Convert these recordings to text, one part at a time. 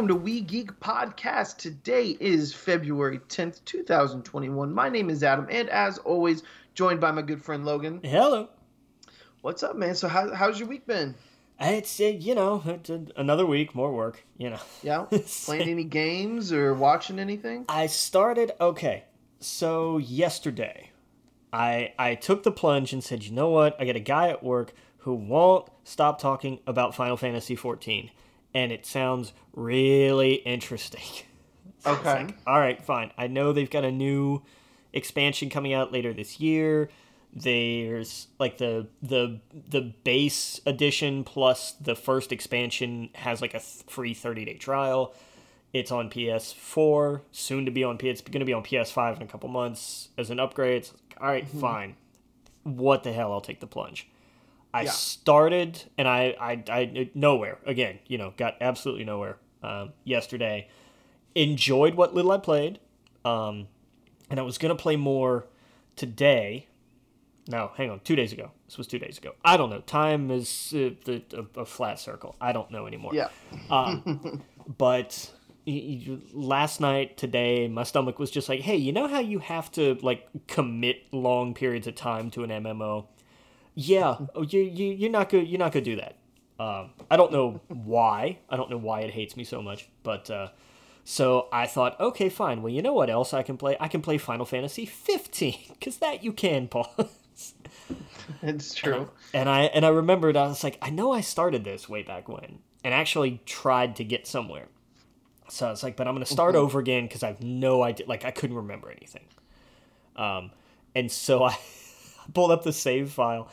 Welcome to We Geek Podcast. Today is February 10th, 2021. My name is Adam, and as always, joined by my good friend Logan. Hello. What's up, man? So, how, how's your week been? It's uh, you know it's another week, more work. You know. Yeah. Playing any games or watching anything? I started okay. So yesterday, I I took the plunge and said, you know what? I got a guy at work who won't stop talking about Final Fantasy 14 and it sounds really interesting. Okay. Like, all right, fine. I know they've got a new expansion coming out later this year. There's like the the the base edition plus the first expansion has like a free 30 day trial. It's on PS4, soon to be on PS. It's going to be on PS5 in a couple months as an upgrade. So, all right, mm-hmm. fine. What the hell? I'll take the plunge. I yeah. started and I, I, I, nowhere again, you know, got absolutely nowhere um, yesterday. Enjoyed what little I played. Um, and I was going to play more today. No, hang on, two days ago. This was two days ago. I don't know. Time is uh, the, a, a, flat circle. I don't know anymore. Yeah. um, but last night today my stomach was just like hey you know how you have to like commit long periods of time to an mmo yeah, oh, you you you're not good. You're not gonna do that. Um, I don't know why. I don't know why it hates me so much, but uh, so I thought, okay, fine. Well, you know what else I can play? I can play Final Fantasy 15 because that you can pause. it's true. And I, and I and I remembered I was like, I know I started this way back when, and actually tried to get somewhere. So I was like, but I'm gonna start mm-hmm. over again because I have no idea. Like I couldn't remember anything. Um, and so I pulled up the save file,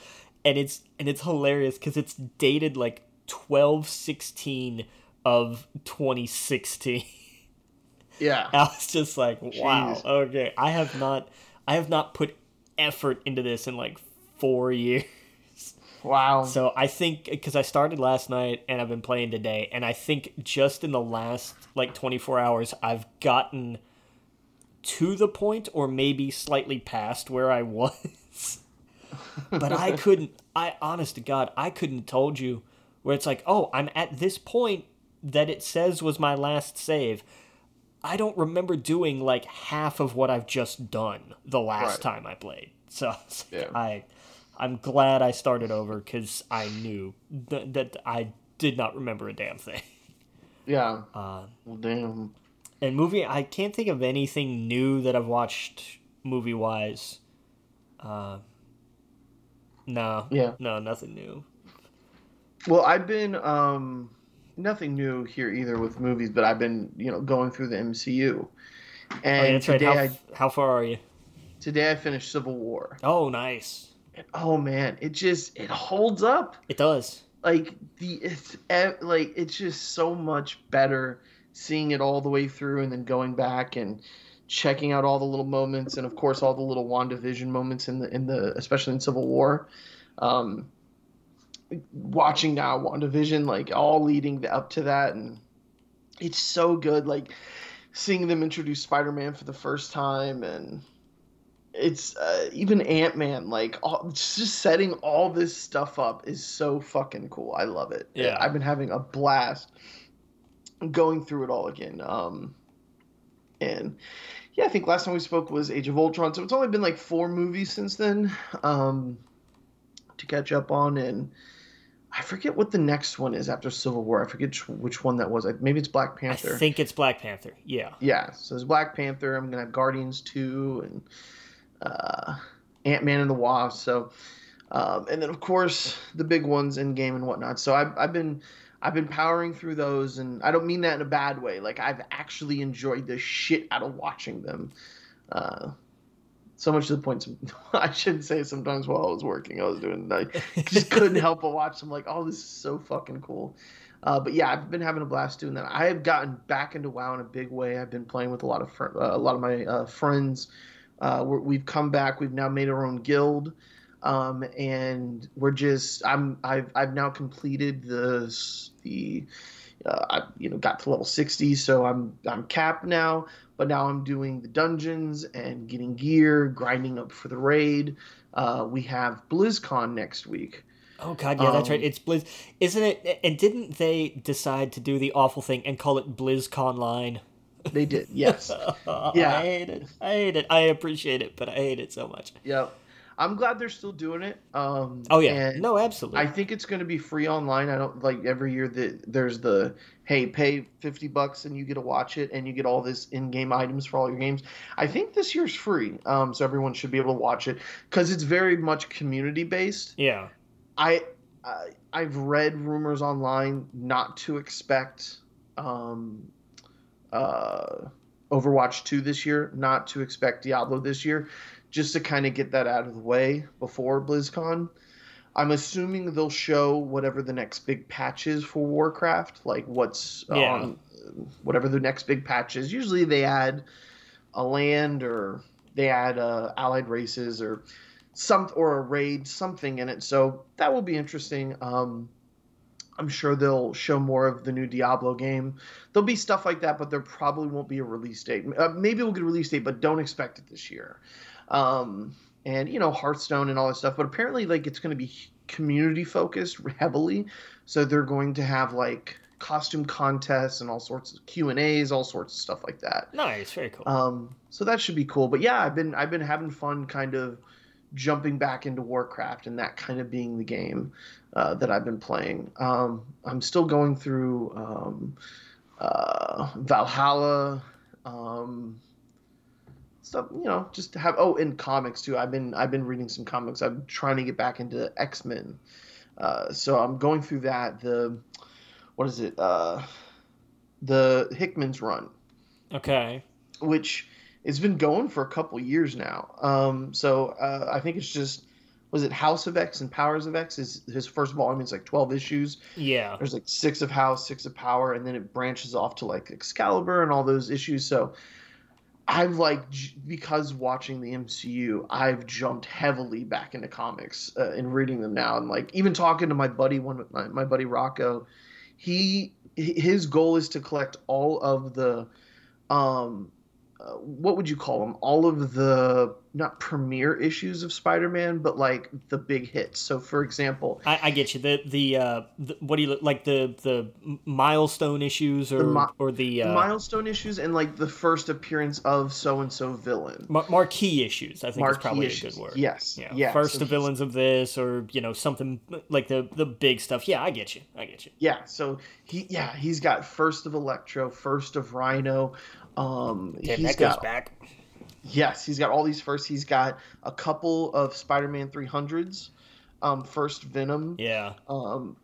and it's and it's hilarious because it's dated like twelve sixteen of twenty sixteen. Yeah, I was just like, wow, Jeez. okay, I have not, I have not put effort into this in like four years. Wow. So I think because I started last night and I've been playing today, and I think just in the last like 24 hours, I've gotten to the point or maybe slightly past where I was but I couldn't. I honest to God, I couldn't have told you where it's like, oh, I'm at this point that it says was my last save. I don't remember doing like half of what I've just done the last right. time I played. So yeah. I, I'm glad I started over because I knew th- that I did not remember a damn thing. Yeah. Uh, well, damn. And movie, I can't think of anything new that I've watched movie wise. Uh, no. Yeah. No, nothing new. Well, I've been um nothing new here either with movies, but I've been, you know, going through the MCU. And oh, yeah, that's right. How, I, how far are you? Today I finished Civil War. Oh, nice. Oh man, it just it holds up. It does. Like the it's like it's just so much better seeing it all the way through and then going back and checking out all the little moments and of course all the little WandaVision moments in the in the especially in Civil War. Um, watching now WandaVision like all leading up to that and it's so good like seeing them introduce Spider-Man for the first time and it's uh, even Ant-Man like all, just setting all this stuff up is so fucking cool. I love it. Yeah. I've been having a blast going through it all again. Um and yeah, I think last time we spoke was Age of Ultron, so it's only been like four movies since then um, to catch up on, and I forget what the next one is after Civil War. I forget which one that was. Maybe it's Black Panther. I think it's Black Panther. Yeah. Yeah. So it's Black Panther. I'm gonna have Guardians two and uh, Ant Man and the Wasp. So, um, and then of course the big ones in game and whatnot. So I've I've been I've been powering through those, and I don't mean that in a bad way. Like I've actually enjoyed the shit out of watching them. Uh, so much to the point. I shouldn't say sometimes while I was working, I was doing. I just couldn't help but watch them. Like, oh, this is so fucking cool. Uh, but yeah, I've been having a blast doing that. I have gotten back into WoW in a big way. I've been playing with a lot of fr- uh, a lot of my uh, friends. Uh, we've come back. We've now made our own guild, um, and we're just. I'm. I've. I've now completed the the. Uh, I you know got to level 60, so I'm I'm capped now. But now I'm doing the dungeons and getting gear, grinding up for the raid. Uh, we have BlizzCon next week. Oh god, yeah, that's right. Um, It's Blizz, isn't it? And didn't they decide to do the awful thing and call it BlizzConline? They did, yes. yeah, I hate it. I hate it. I appreciate it, but I hate it so much. Yep. I'm glad they're still doing it. Um, Oh yeah, no, absolutely. I think it's going to be free online. I don't like every year that there's the hey, pay 50 bucks and you get to watch it and you get all this in-game items for all your games. I think this year's free. Um, so everyone should be able to watch it cuz it's very much community based. yeah. I, I I've read rumors online not to expect um uh Overwatch 2 this year, not to expect Diablo this year, just to kind of get that out of the way before BlizzCon. I'm assuming they'll show whatever the next big patch is for Warcraft, like what's Yeah. on whatever the next big patch is. Usually they add a land or they add uh, allied races or some or a raid something in it. So that will be interesting. Um, I'm sure they'll show more of the new Diablo game. There'll be stuff like that, but there probably won't be a release date. Uh, maybe we'll get a release date, but don't expect it this year. Um, and you know Hearthstone and all that stuff, but apparently like it's going to be community focused heavily. So they're going to have like costume contests and all sorts of Q and A's, all sorts of stuff like that. Nice, very cool. Um, so that should be cool. But yeah, I've been I've been having fun, kind of jumping back into Warcraft and that kind of being the game uh, that I've been playing. Um, I'm still going through um, uh, Valhalla. Um, stuff you know just to have oh in comics too i've been i've been reading some comics i'm trying to get back into x-men uh, so i'm going through that the what is it uh, the hickman's run okay. which it's been going for a couple years now. Um, so uh, I think it's just was it House of X and Powers of X is his first volume. It's like twelve issues. Yeah. There's like six of House, six of Power, and then it branches off to like Excalibur and all those issues. So I've like because watching the MCU, I've jumped heavily back into comics uh, and reading them now, and like even talking to my buddy, one my, my buddy Rocco, he his goal is to collect all of the um uh, what would you call them all of the not premiere issues of spider-man but like the big hits so for example I, I get you. The the, uh, the what do you like the the milestone issues or The mi- or the, uh, milestone issues and like the first appearance of so and so villain mar- marquee issues. I think is probably issues. a good word. yes Yeah. yeah First so the villains of this, or you know something like the the big stuff. Yeah, I get you. I get you. yeah so he yeah he's got first of electro first of rhino um Damn, he's that goes got back. Yes, he's got all these firsts. He's got a couple of Spider-Man 300s, um, first Venom, Yeah. um,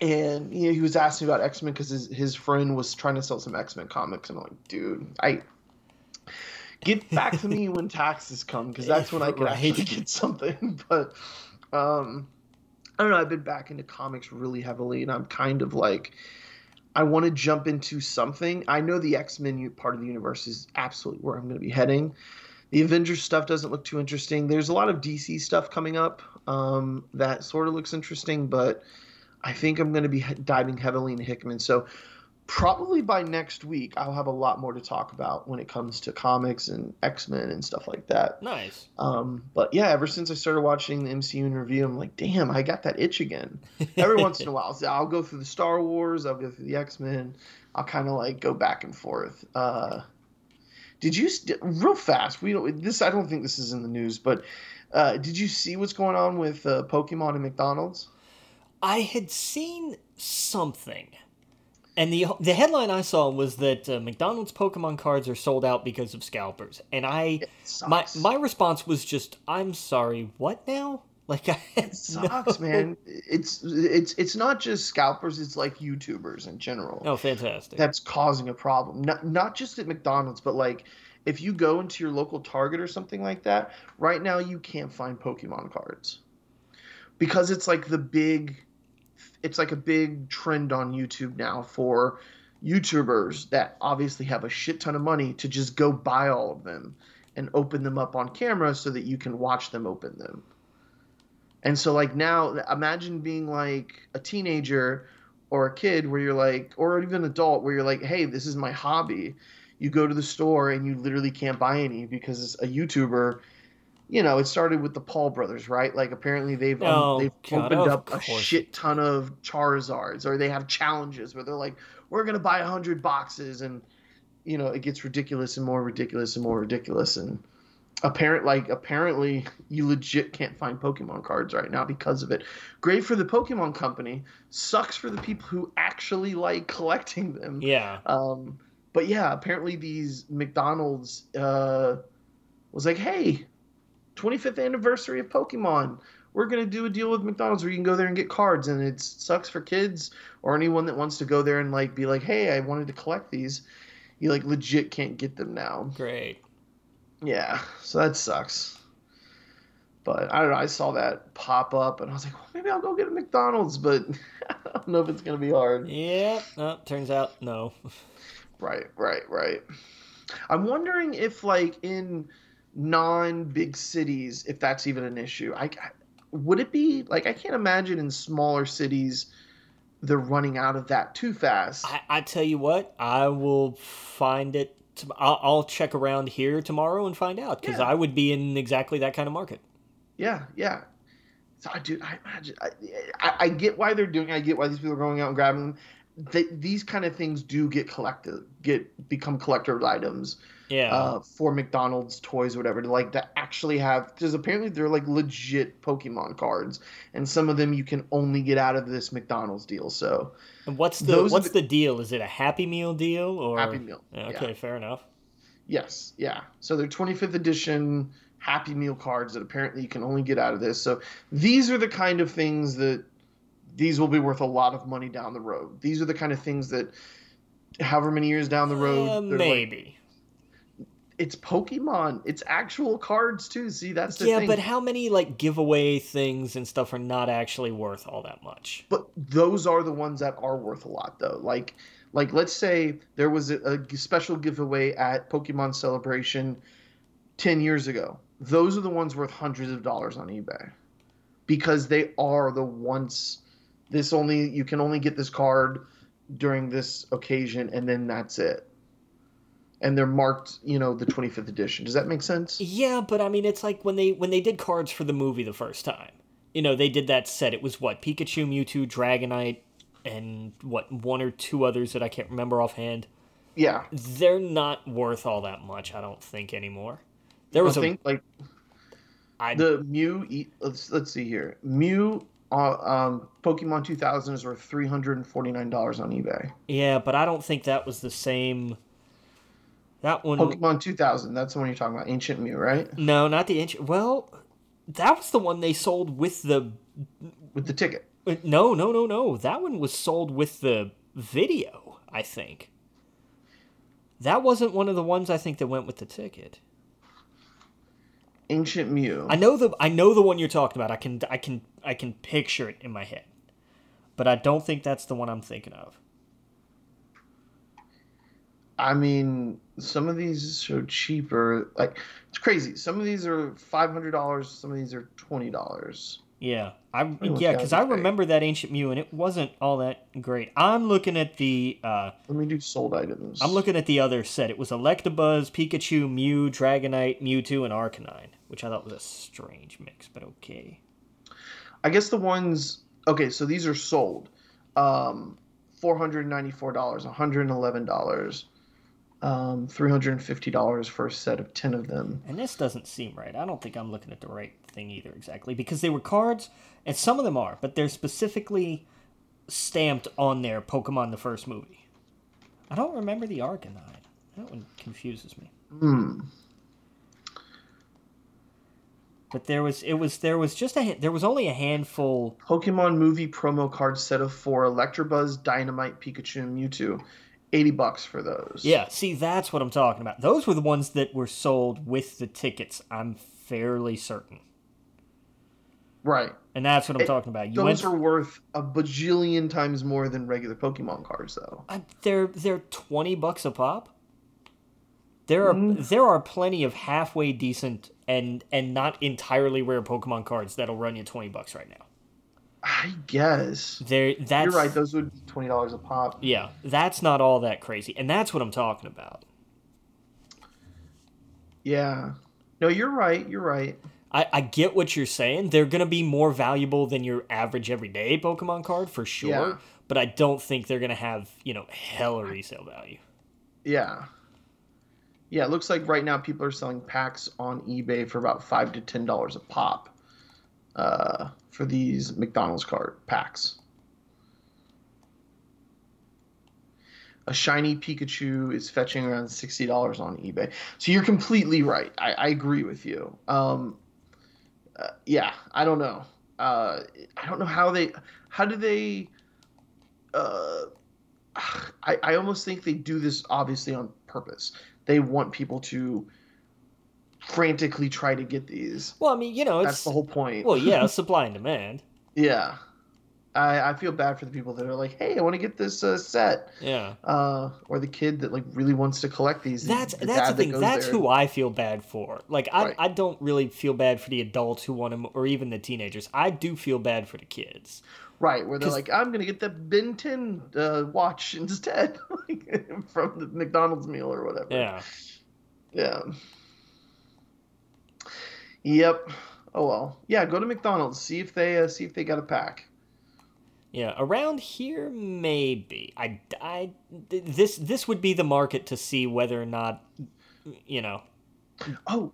and you know, he was asking about X-Men because his his friend was trying to sell some X-Men comics, and I'm like, dude, I get back to me when taxes come because that's when I can Right. actually get something. But um, I don't know. I've been back into comics really heavily, and I'm kind of like. I want to jump into something. I know the X Men part of the universe is absolutely where I'm going to be heading. The Avengers stuff doesn't look too interesting. There's a lot of DC stuff coming up um, that sort of looks interesting, but I think I'm going to be diving heavily into Hickman. So probably by next week, I'll have a lot more to talk about when it comes to comics and X Men and stuff like that. Nice. Um, but yeah, ever since I started watching the MCU in review, I'm like, damn, I got that itch again. Every once in a while, so I'll go through the Star Wars, I'll go through the X Men, I'll kind of like go back and forth. Uh, did you st- real fast? We don't this. I don't think this is in the news, but uh, did you see what's going on with uh, Pokemon and McDonald's? I had seen something, and the the headline I saw was that uh, McDonald's Pokemon cards are sold out because of scalpers, and I my my response was just, "I'm sorry, what now?" Like I it sucks, man. It's it's it's not just scalpers. It's like YouTubers in general. Oh, fantastic! that's causing a problem. Not not just at McDonald's, but like if you go into your local Target or something like that, right now you can't find Pokemon cards. Because it's like the big it's like a big trend on YouTube now for YouTubers that obviously have a shit ton of money to just go buy all of them and open them up on camera so that you can watch them open them. And so like now imagine being like a teenager or a kid where you're like or even an adult where you're like, "Hey, this is my hobby." You go to the store and you literally can't buy any because a YouTuber you know, it started with the Paul brothers, right? Like apparently they've um, Oh, they've God, opened of up a shit ton of Charizards, or they have challenges where they're like, "We're gonna buy a hundred boxes," and you know, it gets ridiculous and more ridiculous and more ridiculous. And apparent, like apparently, you legit can't find Pokemon cards right now because of it. Great for the Pokemon company, sucks for the people who actually like collecting them. Yeah. Um, but yeah, apparently these McDonald's uh, was like, hey, 25th anniversary of Pokemon. We're gonna do a deal with McDonald's where you can go there and get cards, and it sucks for kids or anyone that wants to go there and like be like, hey, I wanted to collect these. You like legit can't get them now. Great. Yeah, so that sucks. But I don't know. I saw that pop up, and I was like, well, maybe I'll go get a McDonald's, but I don't know if it's gonna be hard. Yeah. No, turns out no. Right, right, right. I'm wondering if, like, in non-big cities, if that's even an issue. I, I- would it be like I can't imagine in smaller cities they're running out of that too fast. I, I tell you what, I will find it. To, I'll, I'll check around here tomorrow and find out because Yeah. I would be in exactly that kind of market. Yeah, yeah. So I do. I imagine. I, I, I get why they're doing. it. I get why these people are going out and grabbing them. They, these kind of things do get collected, get become collector items Yeah. uh, for McDonald's toys, or whatever. To like to actually have because apparently they're like legit Pokemon cards, and some of them you can only get out of this McDonald's deal. So and what's the what's the- the deal? Is it a Happy Meal deal or Happy Meal, Yeah, yeah. Okay, fair enough. Yes, yeah. So they're 25th edition Happy Meal cards that apparently you can only get out of this. So these are the kind of things that these will be worth a lot of money down the road. These are the kind of things that however many years down the road Uh, they're like, maybe. It's Pokemon. It's actual cards too. See, that's the yeah, thing. but how many like giveaway things and stuff are not actually worth all that much? but those are the ones that are worth a lot though like like let's say there was a, a special giveaway at pokemon celebration 10 years ago those are the ones worth hundreds of dollars on ebay because they are the ones this only you can only get this card during this occasion and then that's it and they're marked you know the 25th edition does that make sense Yeah, but I mean, it's like when they when they did cards for the movie the first time. You know, they did that set. It was what Pikachu, Mewtwo, Dragonite, and what one or two others that I can't remember offhand. yeah They're not worth all that much, I don't think anymore. There was I a think like I the Mew. Let's let's see here. Mew. Uh, um, Pokemon 2000 is worth three hundred and forty nine dollars on eBay. yeah, but I don't think that was the same. That one, Pokemon 2000. That's the one you're talking about. Ancient Mew, right? no, not the ancient. Well, that was the one they sold with the. With the ticket. Uh, no, no, no, no. That one was sold with the video. I think. That wasn't one of the ones I think that went with the ticket. Ancient Mew. I know the I know the one you're talking about. I can I can I can picture it in my head. But I don't think that's the one I'm thinking of. I mean, some of these are cheaper. Like it's crazy. Some of these are five hundred dollars. Some of these are twenty dollars. Yeah, I yeah, because I remember that ancient Mew, and it wasn't all that great. I'm looking at the uh, Let me do sold items. I'm looking at the other set. It was Electabuzz, Pikachu, Mew, Dragonite, Mewtwo, and Arcanine, which I thought was a strange mix, but okay. I guess the ones. Okay, so these are sold. Um, four hundred ninety four dollars, one hundred eleven dollars, um, three hundred and fifty dollars for a set of ten of them. And this doesn't seem right. I don't think I'm looking at the right thing either exactly because they were cards, and some of them are, but they're specifically stamped on their Pokemon the first movie. I don't remember the Arcanine. That one confuses me. Hmm. But there was it was there was just a there was only a handful. Pokemon movie promo card set of four Electabuzz, Dragonite, Pikachu, and Mewtwo. 80 bucks for those. Yeah, see that's what I'm talking about. Those were the ones that were sold with the tickets. I'm fairly certain. Right. And that's what I'm It- talking about. You Those went are worth a bajillion times more than regular Pokemon cards, though. I- they're they're 20 bucks a pop. There are Mm. there are plenty of halfway decent and and not entirely rare Pokemon cards that'll run you 20 bucks right now. I guess. There that's You're right. Those would be twenty dollars a pop. Yeah, that's not all that crazy. And that's what I'm talking about. Yeah. No, you're right. You're right. I, I get what you're saying. They're going to be more valuable than your average everyday Pokemon card for sure. Yeah. But I don't think they're going to have, you know, hella resale value. Yeah. Yeah, it looks like right now people are selling packs on eBay for about five to ten dollars a pop. Uh, for these McDonald's card packs. A shiny Pikachu is fetching around sixty dollars on eBay. So you're completely right. I, I agree with you. Um, uh, yeah, I don't know. Uh, I don't know how they. How do they? Uh, I, I almost think they do this obviously on purpose. They want people to frantically try to get these. Well, I mean, you know, That's it's the whole point. well, yeah, supply and demand. yeah. I, I feel bad for the people that are like, hey, I want to get this uh, set. Yeah. Uh, or the kid that like really wants to collect these. That's the that's the thing. goes That's there. who I feel bad for. Like I, Right. I don't really feel bad for the adults who want them, or even the teenagers. I do feel bad for the kids. Right, where they're like, I'm gonna get the Ben 10 uh, watch instead, like, from the McDonald's meal or whatever. Yeah. Yeah. Yep. Oh well. Yeah. Go to McDonald's. See if they uh, see if they got a pack. Yeah, around here maybe. I, I this this would be the market to see whether or not you know, Oh.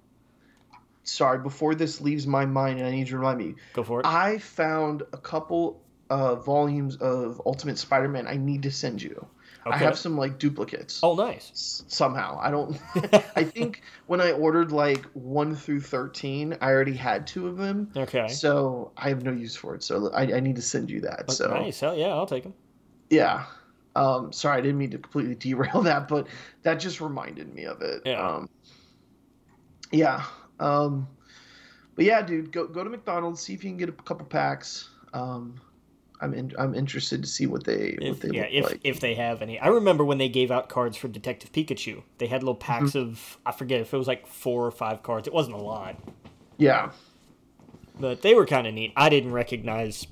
Sorry. Before this leaves my mind, and I need you to remind me. go for it. I found a couple uh, volumes of Ultimate Spider-Man. I need to send you. I have some like duplicates. Oh, nice. somehow. I don't. I think when I ordered like one through thirteen, I already had two of them, Okay. so I have no use for it. So I, I need to send you that. So nice. Hell yeah, I'll take them. yeah. Um, sorry, I didn't mean to completely derail that, but that just reminded me of it. Yeah. Um, yeah. Um, but yeah, dude, go go to McDonald's, see if you can get a couple packs. Um, I'm in, I'm interested to see what they what If, they yeah, look if like. if they have any. I remember when they gave out cards for Detective Pikachu. They had little packs Mm-hmm. of I forget if it was like four or five cards. It wasn't a lot, yeah. but they were kind of neat. I didn't recognize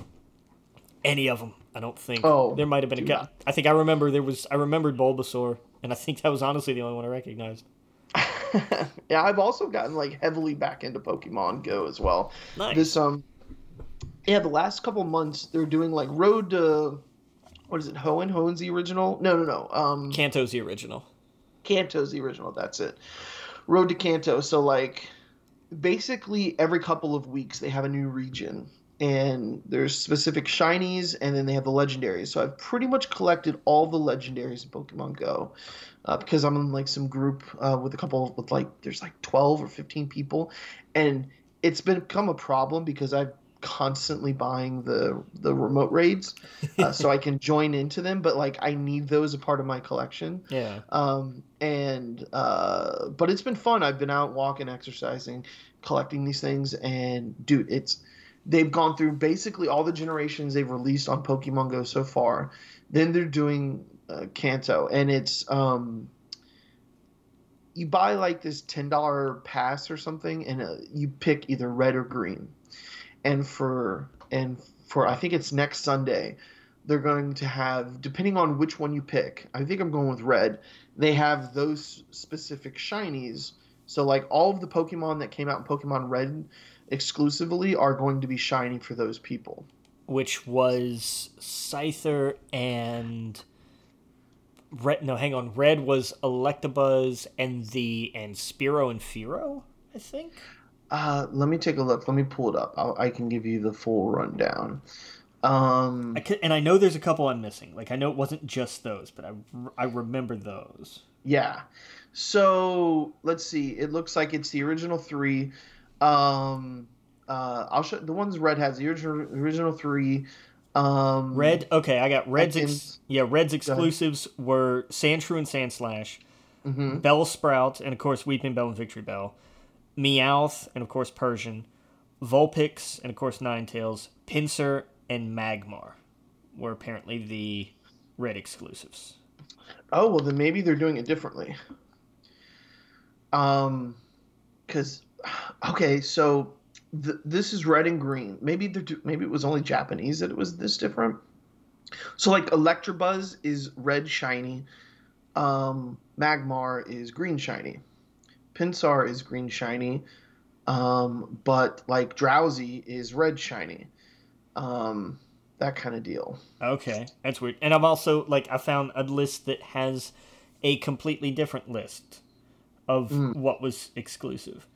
any of them. I don't think. Oh, there might have been a guy. I think I remember there was. I remembered Bulbasaur, and I think that was honestly the only one I recognized. yeah, I've also gotten like heavily back into Pokemon Go as well. Nice. This um, yeah, the last couple months they're doing like Road to, what is it? Hoenn? Hoenn's the original? No, no, no. Um, Kanto's the original. Kanto's the original. That's it. Road to Kanto. So like, basically every couple of weeks they have a new region, and there's specific shinies, and then they have the legendaries. So I've pretty much collected all the legendaries in Pokemon Go, uh, because I'm in like some group uh, with a couple with like there's like 12 or 15 people, and it's become a problem because I've constantly buying the the remote raids uh, so I can join into them but like I need those a part of my collection Yeah. um, and uh, but it's been fun. I've been out walking, exercising, collecting these things, and dude, it's they've gone through basically all the generations they've released on Pokemon Go so far. Then they're doing uh, Kanto, and it's um, you buy like this ten dollar pass or something, and uh, you pick either red or green, and for and for I think it's next Sunday they're going to have depending on which one you pick i think i'm going with red they have those specific shinies so like all of the pokemon that came out in pokemon red exclusively are going to be shiny for those people Which was Scyther and Red. No, hang on. Red was Electabuzz and the and Spiro and Firo. I think. Uh, let me take a look let me pull it up I'll, i can give you the full rundown um, I can, and I know there's a couple I'm missing. Like I know it wasn't just those, but I I remember those. Yeah. So let's see. It looks like it's the original three. Um, uh, I'll show the ones Red has the original original three. Um, Red. Okay, I got Red's. Ex, yeah, Red's exclusives were Sandshrew and Sandslash, mhm. Bellsprout, and of course Weepinbell and Victreebel, Meowth, and of course Persian, Vulpix, and of course Ninetales, Pinsir, and Magmar were apparently the red exclusives. Oh well, then maybe they're doing it differently. Um, because okay, so th- this is red and green. Maybe they're do- maybe it was only Japanese that it was this different. So like Electabuzz is red shiny, um, Magmar is green shiny, Pinsir is green shiny, um, but like Drowzee is red shiny, um, that kind of deal. Okay, that's weird. And I've also like I found a list that has a completely different list of Mm. what was exclusive.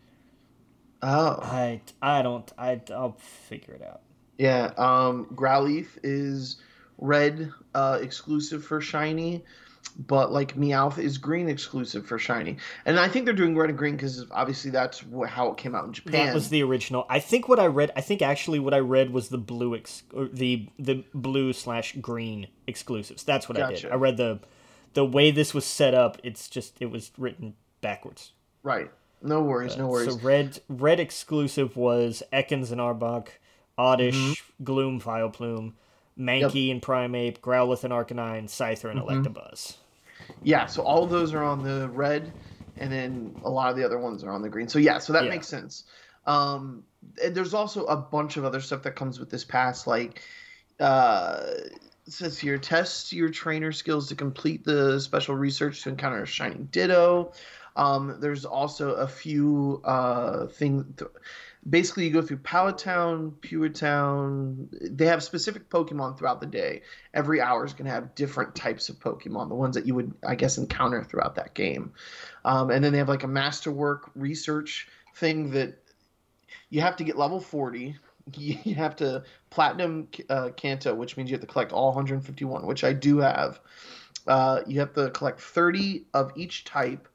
Oh, I I don't I I'll figure it out. yeah. Um, Growlithe is red uh, exclusive for shiny, but like Meowth is green exclusive for shiny. And I think they're doing red and green because obviously that's wh- how it came out in Japan. That was the original. I think what I read. I think actually what I read was the blue ex, or the the blue slash green exclusives. That's what I did. I read the the way this was set up. It's just it was written backwards. right. No worries, no worries. So red red exclusive was Ekans and Arbok, Oddish, Mm-hmm. Gloom, Vileplume, Mankey and Primeape, Growlithe and Arcanine, Scyther and Mm-hmm. Electabuzz. Yeah, so all of those are on the red, and then a lot of the other ones are on the green. So yeah, so that Yeah. makes sense. Um, and there's also a bunch of other stuff that comes with this pass, like uh, it says here, test your trainer skills to complete the special research to encounter a shining ditto. Um, there's also a few uh, things. Basically, you go through Pallet Town, Pure Town. They have specific Pokemon throughout the day. Every hour is going to have different types of Pokemon, the ones that you would, I guess, encounter throughout that game. Um, and then they have like a Masterwork research thing that you have to get level 40. You have to platinum uh, Kanto, which means you have to collect all 151, which I do have. Uh, you have to collect 30 of each type.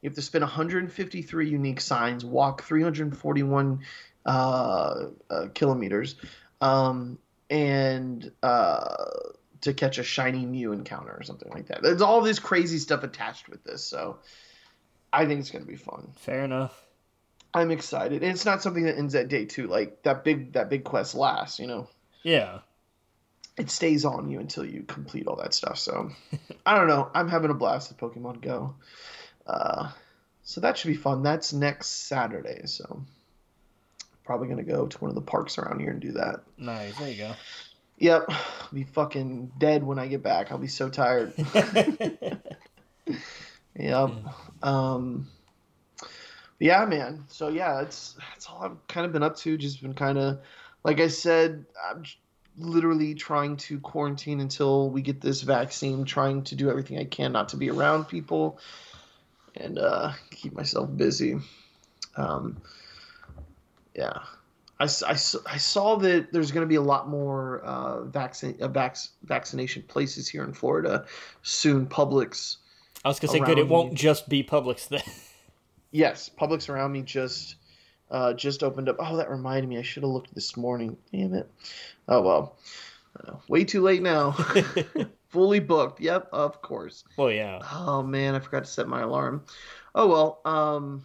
You have to spend 153 unique signs, walk 341 uh, uh, kilometers, um, and uh, to catch a shiny Mew encounter or something like that. There's all this crazy stuff attached with this, so I think it's going to be fun. Fair enough. I'm excited, and it's not something that ends at day two. Like that big that big quest lasts, you know. Yeah. It stays on you until you complete all that stuff. So I don't know. I'm having a blast with Pokemon Go. Uh, so that should be fun. That's next Saturday. So probably gonna go to one of the parks around here and do that. Nice. There you go. Yep, I'll be fucking dead when I get back. I'll be so tired. Yep. Um, yeah, man. So yeah, that's that's all I've kind of been up to. Just been kind of, like I said, I'm literally trying to quarantine until we get this vaccine. Trying to do everything I can not to be around people, and uh, keep myself busy. Um, yeah. I saw that there's going to be a lot more uh, vaccine uh, vac- vaccination places here in Florida soon. Publix, I was gonna say, good. It won't just be Publix then. Yes, Publix around me just uh, just opened up. Oh, that reminded me. I should have looked this morning. Damn it. Oh well. Uh, way too late now. Fully booked. Yep, of course. Oh yeah. Oh man, I forgot to set my alarm. Oh well. Um,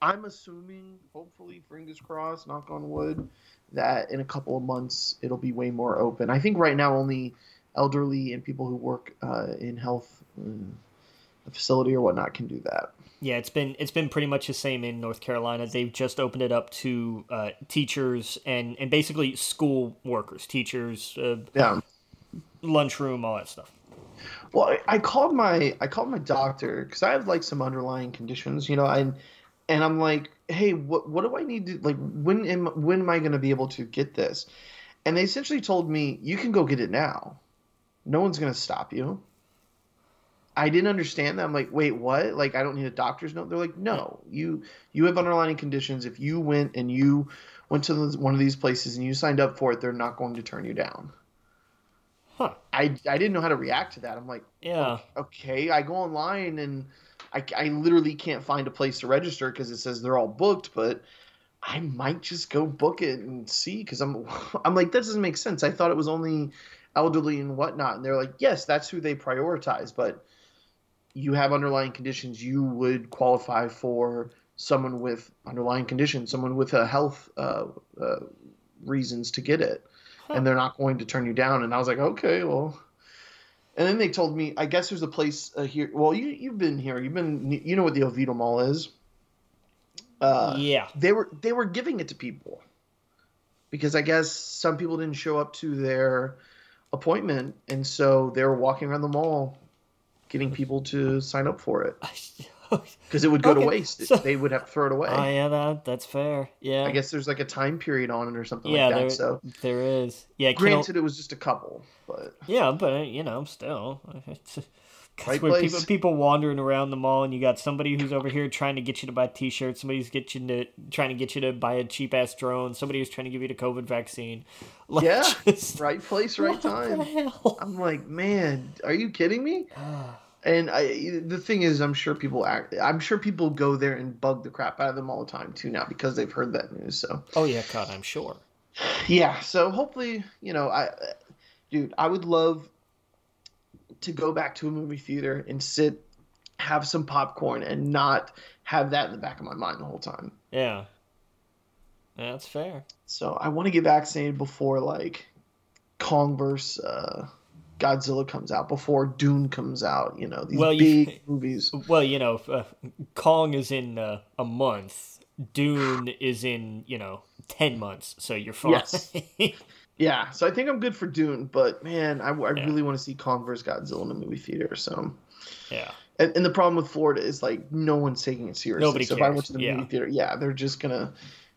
I'm assuming, hopefully, fingers crossed, knock on wood, that in a couple of months it'll be way more open. I think right now only elderly and people who work uh, in health. mm, a facility or whatnot can do that. Yeah, it's been it's been pretty much the same in North Carolina. They've just opened it up to uh, teachers and and basically school workers, teachers, uh, Yeah. Lunchroom, all that stuff. Well, I, I called my I called my doctor because I have like some underlying conditions, you know, and and I'm like, hey, what what do I need to like? When am when am I going to be able to get this? And they essentially told me you can go get it now. No one's going to stop you. I didn't understand that. I'm like, wait, what? Like, I don't need a doctor's note. They're like, no, you you have underlying conditions. If you went and you went to one of these places and you signed up for it, they're not going to turn you down. Huh. I, I didn't know how to react to that. I'm like, Yeah. okay, I go online and I, I literally can't find a place to register because it says they're all booked, but I might just go book it and see because I'm I'm like that doesn't make sense. I thought it was only elderly and whatnot, and they're like, yes, that's who they prioritize, but you have underlying conditions, you would qualify for someone with underlying conditions, someone with a health uh, uh, reasons to get it, huh. and they're not going to turn you down. And I was like, okay, well. And then they told me, I guess there's a place uh, here. Well, you you've been here. You've been. You know what the Oviedo Mall is. Uh, yeah. They were they were giving it to people because I guess some people didn't show up to their appointment, and so they were walking around the mall, getting people to sign up for it. because it would go okay. to waste. So, they would have to throw it away. Oh yeah, that, that's fair. Yeah, I guess there's like a time period on it or something yeah, like that. There, so there is. Yeah, granted, it was just a couple, but yeah, but uh, you know, still. Right people people wandering around the mall, and you got somebody who's over here trying to get you to buy T-shirts. Somebody's get you to trying to get you to buy a cheap ass drone. Somebody who's trying to give you the COVID vaccine. Like, yeah, just, right place, right time. I'm like, man, are you kidding me? and I, the thing is, I'm sure people act. I'm sure people go there and bug the crap out of them all the time too now because they've heard that news. So. Oh yeah, God, I'm sure. Yeah. So hopefully, you know, I, dude, I would love to go back to a movie theater and sit, have some popcorn, and not have that in the back of my mind the whole time. Yeah. That's fair. So I want to get vaccinated before like Kong versus uh, Godzilla comes out, before Dune comes out. You know these well, big you, movies. Well, you know, uh, Kong is in uh, a month. Dune is in you know ten months, so you're fine. Yes. yeah, so I think I'm good for Dune, but man, I, I yeah. really want to see Kong vs Godzilla in the movie theater. So yeah. And, and, the problem with Florida is like no one's taking it seriously. Nobody so cares. if I went to the yeah. movie theater, yeah, they're just gonna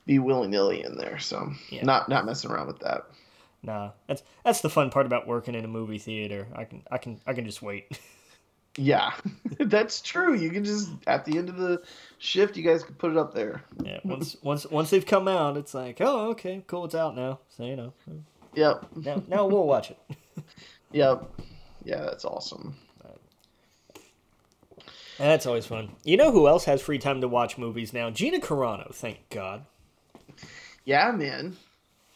be willy nilly in there. So yeah. not not messing around with that. Nah, that's that's the fun part about working in a movie theater. I can I can I can just wait. yeah, that's true. You can just at the end of the shift, you guys can put it up there. yeah, once once once they've come out, it's like, oh, okay, cool, it's out now. So you know. Yep. Now now we'll watch it. yep. Yeah, that's awesome. That's always fun. You know who else has free time to watch movies now? Gina Carano, thank God. Yeah, man.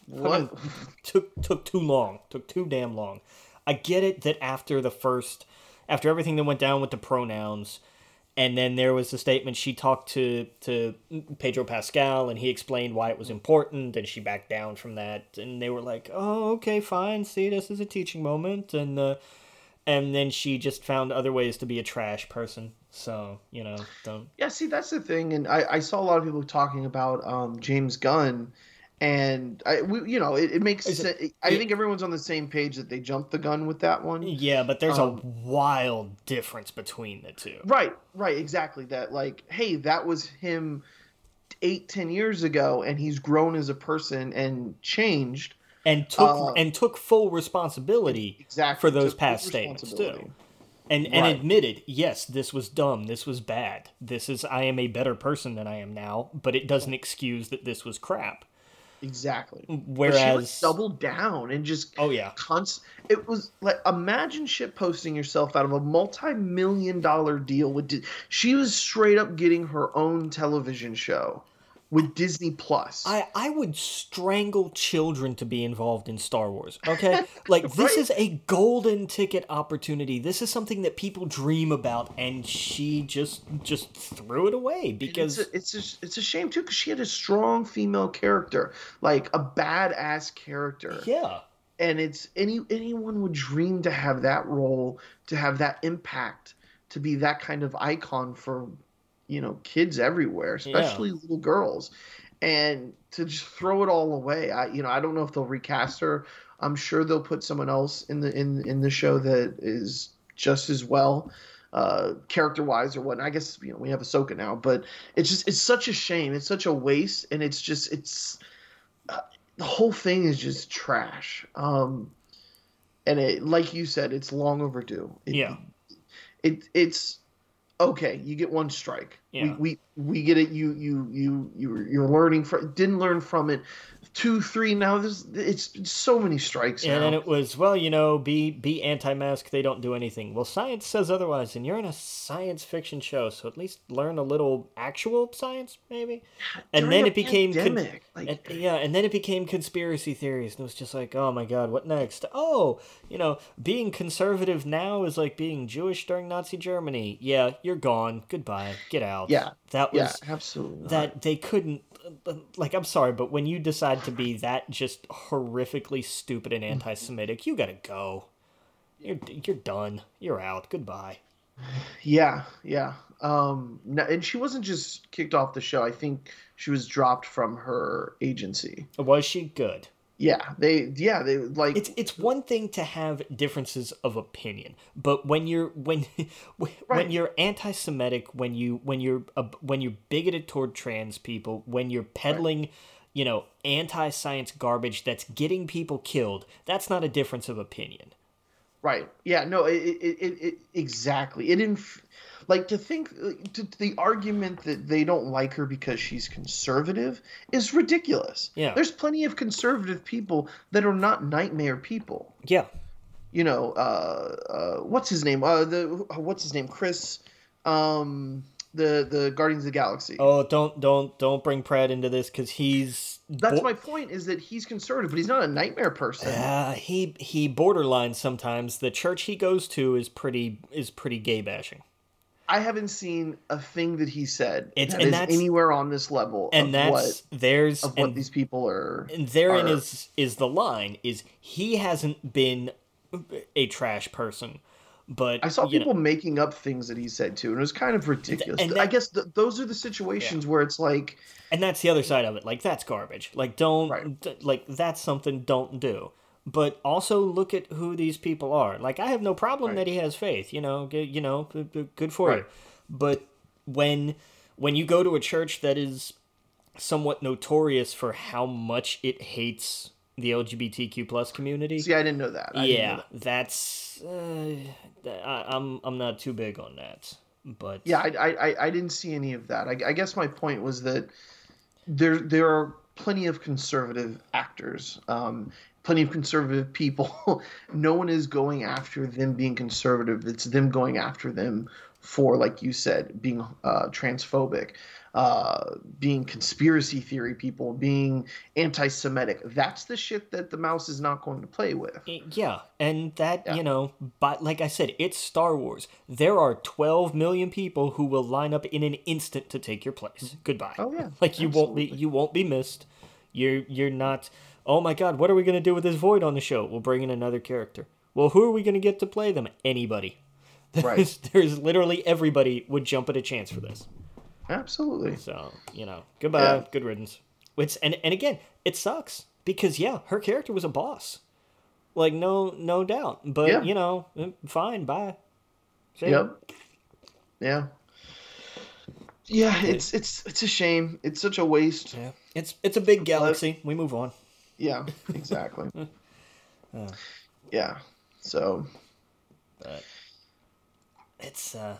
What took took too long. Took too damn long. I get it that after the first after everything that went down with the pronouns and then there was the statement she talked to to Pedro Pascal and he explained why it was important and she backed down from that and they were like, "Oh, okay, fine. See, this is a teaching moment." And uh, and then she just found other ways to be a trash person. So, you know, don't Yeah, see, that's the thing and I I saw a lot of people talking about um James Gunn and I, we, you know, it, it makes sense. It, I it, think everyone's on the same page that they jumped the gun with that one. Yeah, but there's um, a wild difference between the two. Right, right, exactly. That like, hey, that was him eight, ten years ago, and he's grown as a person and changed, and took uh, and took full responsibility exactly for those past statements too. And, and right. admitted, yes, this was dumb. This was bad. This is I am a better person than I am now, but it doesn't excuse that this was crap. Exactly. Whereas she doubled down and just oh yeah, const- it was like imagine shit posting yourself out of a multi-million dollar deal with. Di- she was straight up getting her own television show with Disney Plus. I, I would strangle children to be involved in Star Wars. Okay? Like right? this is a golden ticket opportunity. This is something that people dream about and she just just threw it away because it's a, it's a, it's a shame too cuz she had a strong female character, like a badass character. Yeah. And it's any anyone would dream to have that role, to have that impact, to be that kind of icon for you know kids everywhere, especially yeah. little girls, and to just throw it all away. I you know I don't know if they'll recast her. I'm sure they'll put someone else in the in in the show that is just as well. Uh, character wise or what. I guess you know we have Ahsoka now, but it's just it's such a shame. It's such a waste, and it's just it's uh, the whole thing is just trash. Um, and it like you said, it's long overdue. It, yeah. It it's okay, you get one strike. Yeah. We, we we get it. You you you you you're learning from didn't learn from it two, three. Now there's it's, it's so many strikes. And now. then it was well, you know, be be anti-mask. They don't do anything. Well, science says otherwise, and you're in a science fiction show, so at least learn a little actual science, maybe. And then it became con- like, and, yeah, and then it became conspiracy theories, and it was just like, oh my god, what next? Oh, you know, being conservative now is like being Jewish during Nazi Germany. Yeah, you're gone. Goodbye. Get out. Yeah. That was yeah, absolutely not. that they couldn't like I'm sorry, but when you decide to be that just horrifically stupid and anti-Semitic, you gotta go. You're you're done. You're out. Goodbye. Yeah, yeah. Um, and she wasn't just kicked off the show. I think she was dropped from her agency. Was she good? Yeah, they yeah they like It's it's one thing to have differences of opinion, but when you're when when Right. you're anti-Semitic, when you when you're uh, when you're bigoted toward trans people, when you're peddling, you know, anti-science garbage that's getting people killed, that's not a difference of opinion. Right. Yeah. No. It. It. It. it exactly. It didn't. Like to think like, to, the argument that they don't like her because she's conservative is ridiculous. Yeah. There's plenty of conservative people that are not nightmare people. Yeah. You know. Uh. uh what's his name? Uh. The. What's his name? Chris. Um. The. The Guardians of the Galaxy. Oh, don't don't don't bring Pratt into this because he's That's bo- my point. Is that he's conservative, but he's not a nightmare person. Uh, he he borderline sometimes. The church he goes to is pretty is pretty gay bashing, I haven't seen a thing that he said It's- that is anywhere on this level and of that's what there's of what and, these people are. and therein are- is is the line is he hasn't been a trash person, but I saw you know, people making up things that he said too, and it was kind of ridiculous. and I guess th- those are the situations where it's like, and that's the other side of it. Like that's garbage. Like don't Right. d- like that's something don't do. But also look at who these people are. Like I have no problem Right. that he has faith. You know, you know, good for you. Right. But when when you go to a church that is somewhat notorious for how much it hates the LGBTQ plus community, see, I didn't know that. I didn't know yeah, that. that's uh, I, I'm I'm not too big on that. But yeah, I, I, I- I didn't see any of that. I, I guess my point was that there there are plenty of conservative actors, um, plenty of conservative people. no one is going after them being conservative. It's them going after them for, like you said, being uh, transphobic, uh, being conspiracy theory people, being anti-Semitic. That's the shit that the mouse is not going to play with. Yeah, and that Yeah. you know, but like I said, it's Star Wars. There are twelve million people who will line up in an instant to take your place. Goodbye. Oh, yeah, like you won't be you won't be missed. You're you're not. Oh my God, what are we gonna do with this void on the show? We'll bring in another character. Well, who are we gonna get to play them? Anybody. There's, Right. there's literally everybody would jump at a chance for this. Absolutely. So you know, goodbye, Yeah. good riddance. It's and and again, it sucks because yeah, her character was a boss, like no no doubt. But Yeah. you know, eh, fine, bye. See. Yep. Yeah. Yeah, it's it's it's a shame. It's such a waste. Yeah, it's it's a big galaxy. We move on. Yeah, exactly. Oh. Yeah. So But it's uh,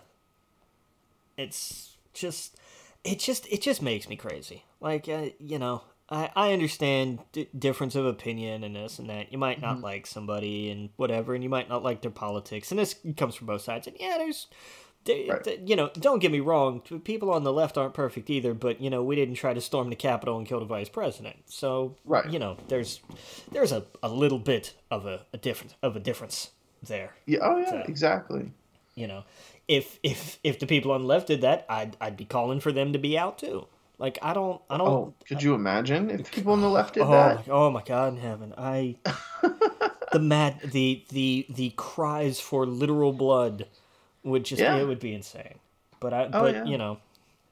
it's just it just it just makes me crazy. Like uh, you know. I, I understand d- difference of opinion and this and that. You might not like somebody and whatever, and you might not like their politics, and this comes from both sides. And yeah, there's, there- Right. th- you know, don't get me wrong. People on the left aren't perfect either, but you know, we didn't try to storm the Capitol and kill the vice president. So, Right. you know, there's there's a, a little bit of a, a difference of a difference there yeah, oh yeah, So- exactly. you know if if if the people on the left did that i'd i'd be calling for them to be out too like i don't i don't Oh, could you imagine if people on the left did oh, that? my, oh my god in heaven i the mad the the the cries for literal blood would just Yeah. it would be insane but i Oh, but yeah. you know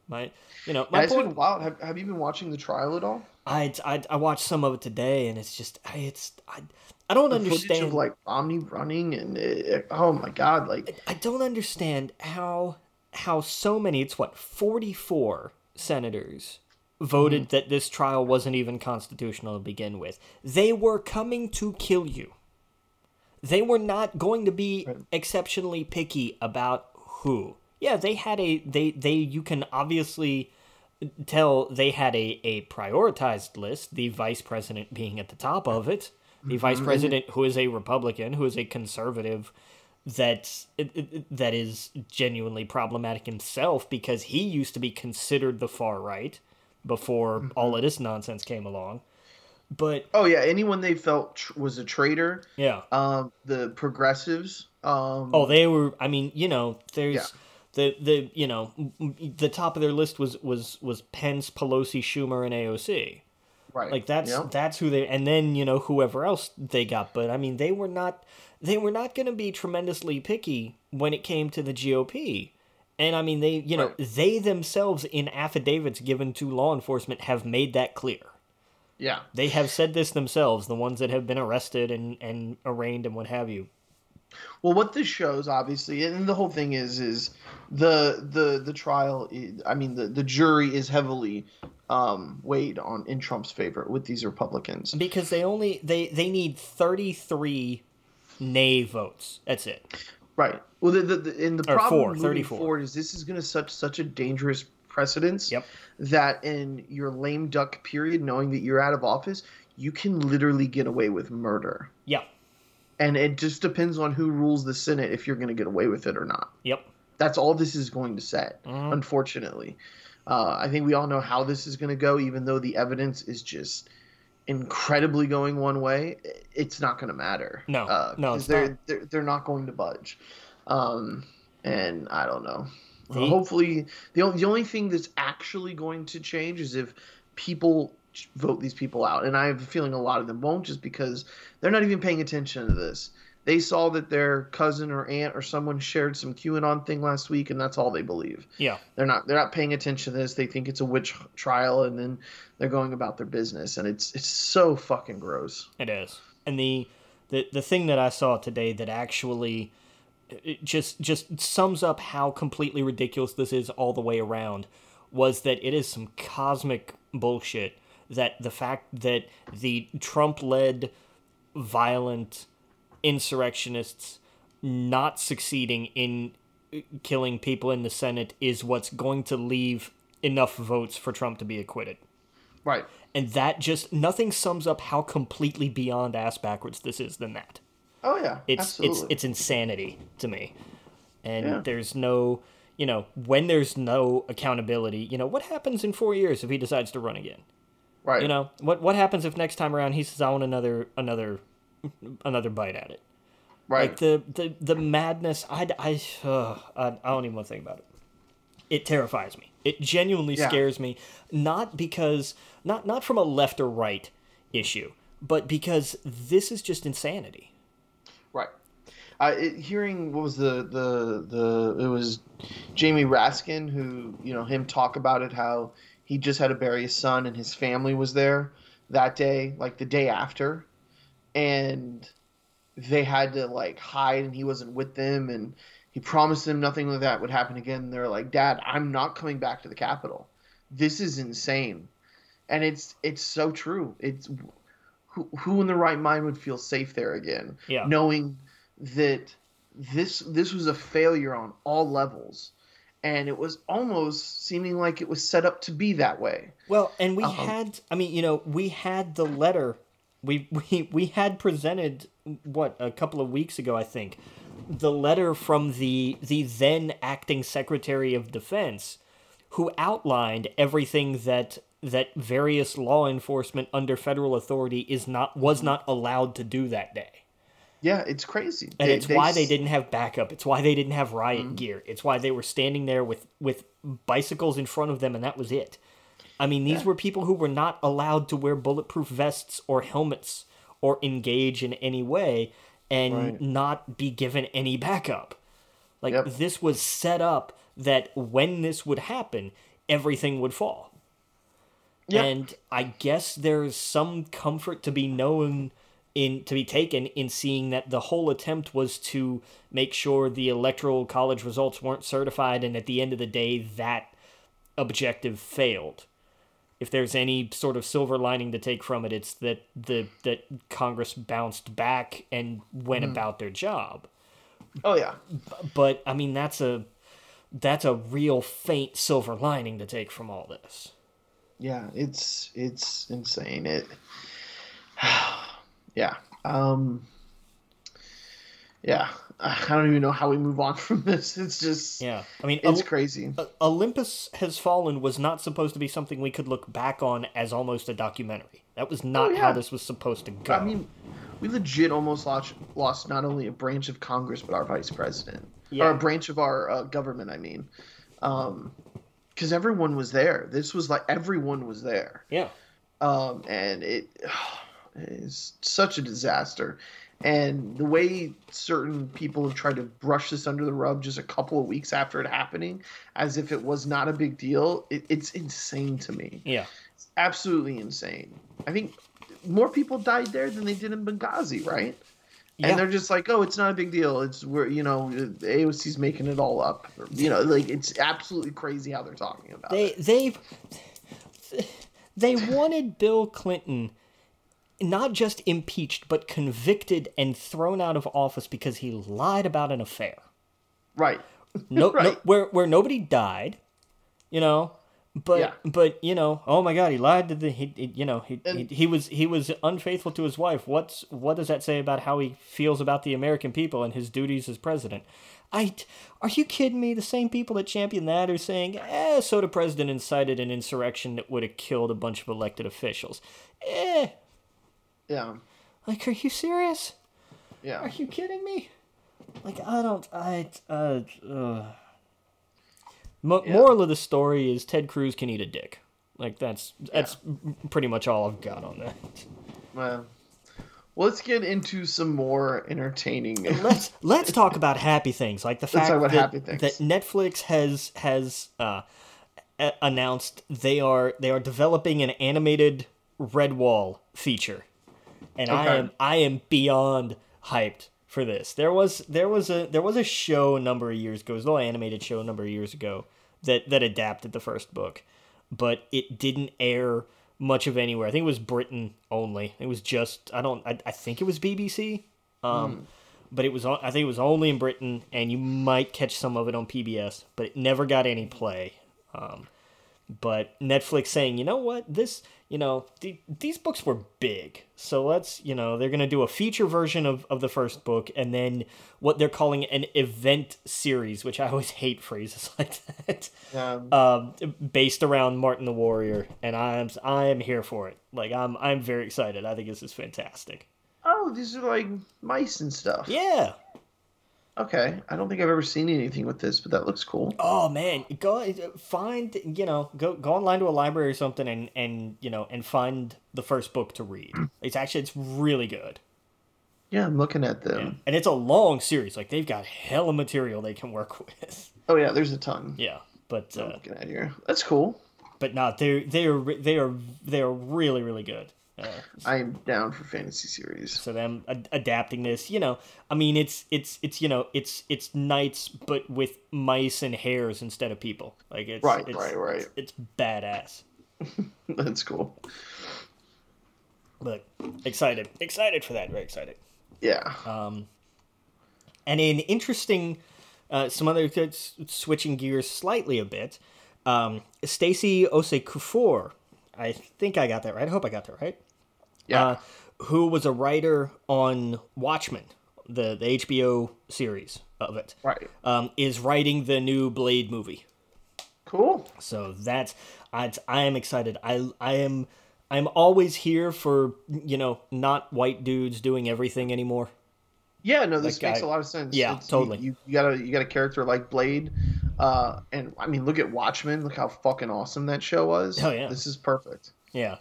my you know Yeah, my been point wild. Have, have you been watching the trial at all? I, I i watched some of it today and it's just I, it's i i don't The understand of like Romney running and it, it- oh my god, like I don't understand how how so many it's what 44 senators voted mm-hmm. that this trial wasn't even constitutional to begin with. They were coming to kill you. They were not going to be Right. exceptionally picky about who. Yeah, they had a they they you can obviously tell they had a, a prioritized list, the vice president being at the top of it. The vice mm-hmm. president who is a Republican, who is a conservative that that is genuinely problematic himself because he used to be considered the far right before mm-hmm. all of this nonsense came along. But oh yeah, anyone they felt tr- was a traitor. yeah. Um, the progressives. Um, Oh, they were. I mean, you know, there's Yeah. the the you know the top of their list was was was Pence, Pelosi, Schumer, and AOC. Right. Like that's that's who they and then you know whoever else they got. But I mean they were not they were not going to be tremendously picky when it came to the GOP. And I mean they you know Right. they themselves in affidavits given to law enforcement have made that clear. Yeah. They have said this themselves, the ones that have been arrested and, and arraigned and what have you. Well, what this shows, obviously, and the whole thing is, is the the the trial. i- I mean, the the jury is heavily um, weighed on in Trump's favor with these Republicans. Because they only they they need 33 nay votes. That's it. Right. Well, the, the, the and the Or problem four, moving 34. forward is this is going to such such a dangerous precedence. Yep. That in your lame duck period, knowing that you're out of office, you can literally get away with murder. Yeah. And it just depends on who rules the Senate if you're going to get away with it or not. Yep. That's all this is going to set, Mhm. unfortunately. Uh, I think we all know how this is going to go, even though the evidence is just incredibly going one way. It's not going to matter. No. uh, No, they're, not. they're they're not going to budge. Um, and I don't know. Hopefully, the only, the only thing that's actually going to change is if people vote these people out. And I have a feeling a lot of them won't, just because they're not even paying attention to this. They saw that their cousin or aunt or someone shared some QAnon thing last week, and that's all they believe. Yeah. They're not they're not paying attention to this. They think it's a witch trial, and then they're going about their business, and it's it's so fucking gross. It is. And the the the thing that I saw today that actually it just just sums up how completely ridiculous this is all the way around was that it is some cosmic bullshit that the fact that the Trump-led violent insurrectionists not succeeding in killing people in the Senate is what's going to leave enough votes for Trump to be acquitted. Right. And that just nothing sums up how completely beyond ass backwards this is than that. Oh yeah. It's absolutely. it's it's insanity to me. And Yeah. there's no you know, when there's no accountability, you know, what happens in four years if he decides to run again? right. You know, what what happens if next time around he says I want another another another bite at it? right. Like the the the madness. I I uh, I, I don't even want to think about it. It terrifies me. It genuinely Yeah. scares me. Not because not not from a left or right issue, but because this is just insanity. Uh, it, hearing what was the the the it was Jamie Raskin who you know him talk about it how he just had to bury his son and his family was there that day like the day after. And they had to like hide and he wasn't with them and he promised them nothing like that would happen again. They're like dad i'm not coming back to the capitol. This is insane. And it's it's so true. It's who, who in the right mind would feel safe there again? Yeah. knowing that this this was a failure on all levels. And it was almost seeming like it was set up to be that way. Well, and we Um, had I mean, you know, we had the letter. We we we had presented what a couple of weeks ago, I think, the letter from the the then acting Secretary of Defense who outlined everything that that various law enforcement under federal authority is not was not allowed to do that day. Yeah it's crazy And They- it's why they didn't have backup. It's why they didn't have riot Mm-hmm. gear. It's why they were standing there with with bicycles in front of them, and that was it. I mean, these were people who were not allowed to wear bulletproof vests or helmets or engage in any way and Right. not be given any backup. Like Yep. this was set up that when this would happen, everything would fall. Yeah. And I guess there's some comfort to be known in to be taken in seeing that the whole attempt was to make sure the electoral college results weren't certified and at the end of the day that objective failed. If there's any sort of silver lining to take from it, it's that the that Congress bounced back and went hmm. about their job. oh yeah But I mean that's a that's a real faint silver lining to take from all this. yeah it's it's insane it yeah um yeah i don't even know how we move on from this it's just Yeah. I mean it's Ol- crazy Olympus Has Fallen was not supposed to be something we could look back on as almost a documentary. That was not Oh, yeah. how this was supposed to go. i mean we legit almost lost lost not only a branch of congress but our vice president or a branch of our uh, government. I mean, because everyone was there. This was like everyone was there, Yeah. um, and it is such a disaster. And the way certain people have tried to brush this under the rug just a couple of weeks after it happening, as if it was not a big deal, it, it's insane to me. Yeah. It's absolutely insane. I think more people died there than they did in Benghazi, right? Yeah. And they're just like, oh, it's not a big deal. It's where you know the AOC's making it all up. You know, like it's absolutely crazy how they're talking about They it. they they wanted Bill Clinton not just impeached but convicted and thrown out of office because he lied about an affair. Right. No, no Right. where where nobody died, you know. But Yeah. but you know, oh my God, he lied to the he, he- you know he, he he was he was unfaithful to his wife. What's what does that say about how he feels about the American people and his duties as president? I are you kidding me? The same people that champion that are saying, eh, so the president incited an insurrection that would have killed a bunch of elected officials. Eh, Yeah. like are you serious? Yeah. Are you kidding me? Like I don't I uh, uh. Mo- Yeah. Moral of the story is Ted Cruz can eat a dick. Like that's that's pretty much all I've got on that. Well, let's get into some more entertaining. Let's let's talk about happy things like the fact talk about that, happy things. that Netflix has has uh, a- announced they are they are developing an animated Redwall feature, and I am I am beyond hyped for this. There was there was a there was a show a number of years ago, it was a little animated show a number of years ago that that adapted the first book, but it didn't air much of anywhere. I think it was Britain only. It was just I don't I, I think it was BBC. Um, but it was I think it was only in Britain, and you might catch some of it on PBS, but it never got any play. Um, but Netflix saying, you know what, this, you know, th- these books were big, so let's, you know, they're gonna do a feature version of of the first book, and then what they're calling an event series, which I always hate phrases like that. Um, Um, based around Martin the Warrior, and I'm I am here for it. Like I'm I'm very excited. I think this is fantastic. oh, these are like mice and stuff. Yeah. Okay. I don't think I've ever seen anything with this, but that looks cool. Oh man, go find you know go go online to a library or something and and you know and find the first book to read. It's actually it's really good, Yeah, I'm looking at them. and it's a long series. Like they've got hella material they can work with. Oh yeah, there's a ton. Yeah, but uh, looking at here. That's cool. but not they're they're they are they are really really good. Uh, I'm down for fantasy series. so them ad- adapting this, you know, I mean it's it's it's you know it's it's knights but with mice and hares instead of people. Like it's Right, it's, right, right. It's badass. That's cool. But excited, excited for that. Very excited. Yeah. Um, and in interesting, uh, some other switching gears slightly a bit. Um, Stacy Osei-Kuffour, I think I got that right. I hope I got that right. yeah. Uh, who was a writer on Watchmen, the the HBO series of it, right. um, is writing the new Blade movie. Cool. So that's I, I am excited. I I am I'm always here for you know not white dudes doing everything anymore. Yeah, no, this Like, makes I- a lot of sense. yeah, It's- totally. You, you got a you got a character like Blade, uh, and I mean, look at Watchmen. Look how fucking awesome that show was. Oh, yeah. this is perfect. Yeah.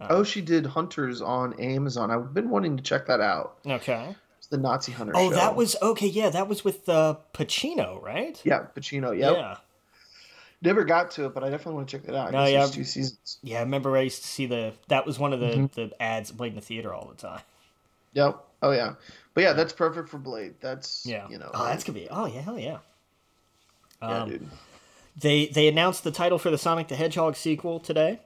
oh, she did Hunters on Amazon. I've been wanting to check that out. Okay. It's the Nazi Hunter. Oh, show. that was okay. Yeah, that was with uh, Pacino, right? yeah, Pacino. Yep. Yeah. Never got to it, but I definitely want to check that out. No, yeah. two seasons. Yeah, I remember I used to see the that was one of the Mm-hmm. the ads played in the theater all the time. Yep. Oh yeah. But yeah, that's perfect for Blade. That's Yeah. You know. oh, that's gonna be. Oh yeah, hell yeah. Yeah, Um, dude. They they announced the title for the Sonic the Hedgehog sequel today.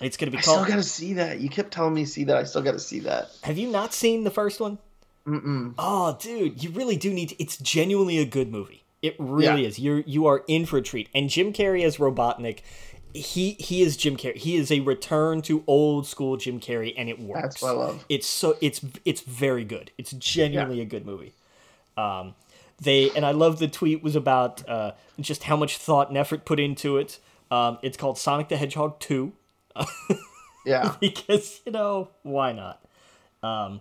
It's gonna be I still called. got to see that. You kept telling me to see that. I still got to see that. Have you not seen the first one? Mm-mm. Oh, dude, you really do need. To, it's genuinely a good movie. It really Yeah. is. You're you are in for a treat. And Jim Carrey as Robotnik, he he is Jim Carrey. He is a return to old school Jim Carrey, and it works. That's what I love. It's so it's it's very good. It's genuinely a good movie. Um, they and I love the tweet was about uh, just how much thought and effort put into it. Um, it's called Sonic the Hedgehog Two Yeah. because you know why not um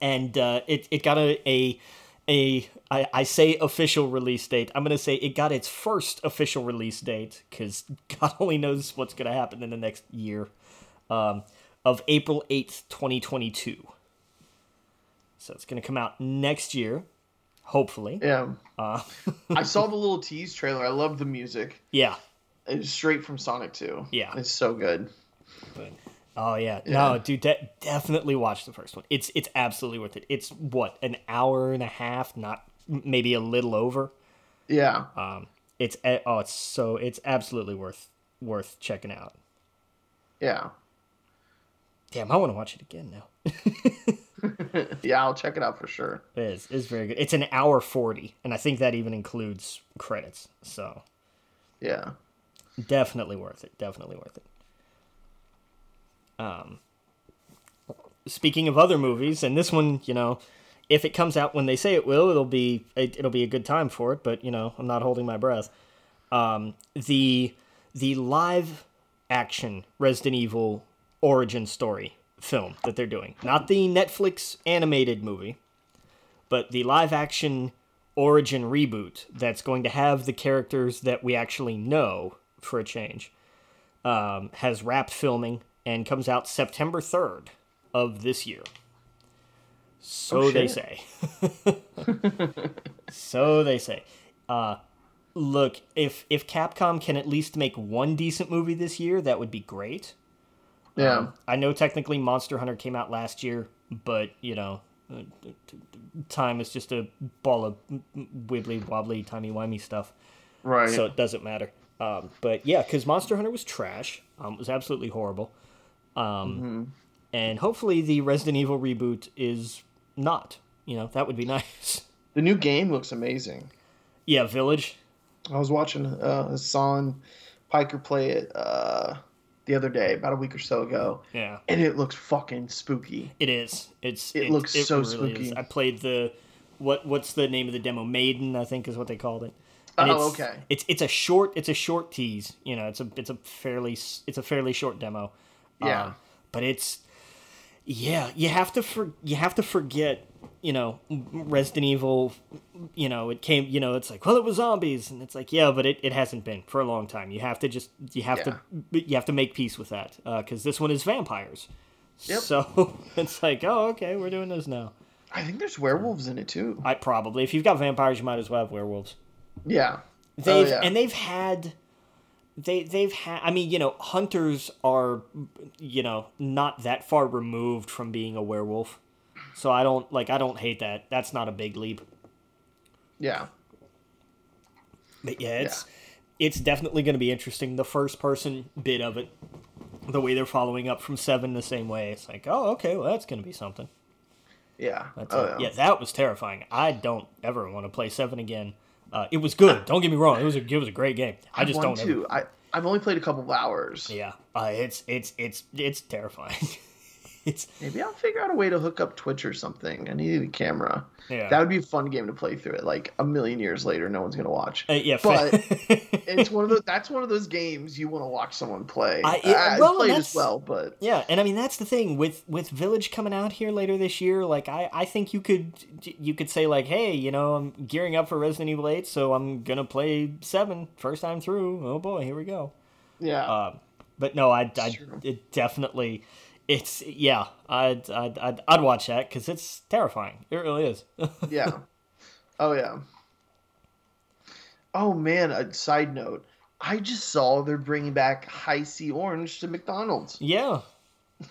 and uh it, it got a, a a I, I say official release date. I'm gonna say it got its first official release date because God only knows what's gonna happen in the next year. Um, of April eighth, twenty twenty two. So it's gonna come out next year, hopefully. Yeah. Uh, I saw the little tease trailer. I love the music. yeah. It's straight from Sonic 2. Yeah. It's so good. But oh yeah, Yeah. no, dude, de- definitely watch the first one. It's it's absolutely worth it. It's what an hour and a half, not maybe a little over. Yeah. Um, it's oh, it's so it's absolutely worth worth checking out. Yeah. Damn, I want to watch it again now. yeah, I'll check it out for sure. It is it's very good. It's an hour forty, and I think that even includes credits. So Yeah. definitely worth it. Definitely worth it. Um, speaking of other movies, and this one, you know, if it comes out when they say it will, it'll be it, it'll be a good time for it. But you know, I'm not holding my breath. Um, the the live action Resident Evil origin story film that they're doing, not the Netflix animated movie, but the live action origin reboot that's going to have the characters that we actually know for a change um, has wrapped filming and comes out September 3rd of this year. So Oh, they say. so they say. Uh, look, if if Capcom can at least make one decent movie this year, that would be great. Yeah. Um, I know technically Monster Hunter came out last year, but you know, uh, time is just a ball of wibbly wobbly timey wimey stuff, right. so it doesn't matter. Um, but yeah, because Monster Hunter was trash, um, it was absolutely horrible, um, Mm-hmm. and hopefully the Resident Evil reboot is not. You know, that would be nice. the new game looks amazing. yeah, Village. I was watching uh Hasan Piker play it uh the other day, about a week or so ago, Yeah, and it looks fucking spooky. it is. It's It looks so spooky. I played the what what's the name of the demo? Maiden, I think is what they called it. Oh, it's, okay. It's it's a short it's a short tease. You know, it's a it's a fairly s- it's a fairly short demo. Yeah. Um, but it's yeah, you have to for you have to forget. You know, Resident Evil. You know, it came. You know, it's like well, it was zombies, and it's like yeah, but it, it hasn't been for a long time. You have to just you have to you have to make peace with that uh, because this one is vampires. Yep. So it's like oh okay, we're doing this now. I think there's werewolves in it too. I probably if you've got vampires, you might as well have werewolves. Yeah. Oh, they've oh, yeah. and they've had they they've had I mean, you know, hunters are you know, not that far removed from being a werewolf. So I don't like I don't hate that. That's not a big leap. yeah. But yeah, it's it's definitely going to be interesting the first person bit of it. The way they're following up from 7 the same way. It's like, "Oh, okay, well that's going to be something." Yeah. That's oh, yeah. yeah, that was terrifying. I don't ever want to play 7 again. Uh, it was good. Don't get me wrong. It was a it was a great game. I just don't ever. I I've only played a couple of hours. Yeah, uh, it's it's it's it's terrifying. it's Maybe I'll figure out a way to hook up Twitch or something. I need a camera. yeah, That would be a fun game to play through it. Like a million years later, no one's gonna watch. Uh, yeah. but it's one of those. That's one of those games you want to watch someone play. I- I, it- I well, played as well, but yeah, and I mean that's the thing with with Village coming out here later this year. Like I I think you could you could say like, hey, you know, I'm gearing up for Resident Evil Eight, so I'm gonna play seven first time through. Oh boy, here we go. yeah, Um, but no, I I it definitely. It's yeah, I'd I'd I'd, I'd watch that because it's terrifying. It really is. yeah. Oh yeah. Oh man. A side note. I just saw they're bringing back Hi-C Orange to McDonald's. yeah,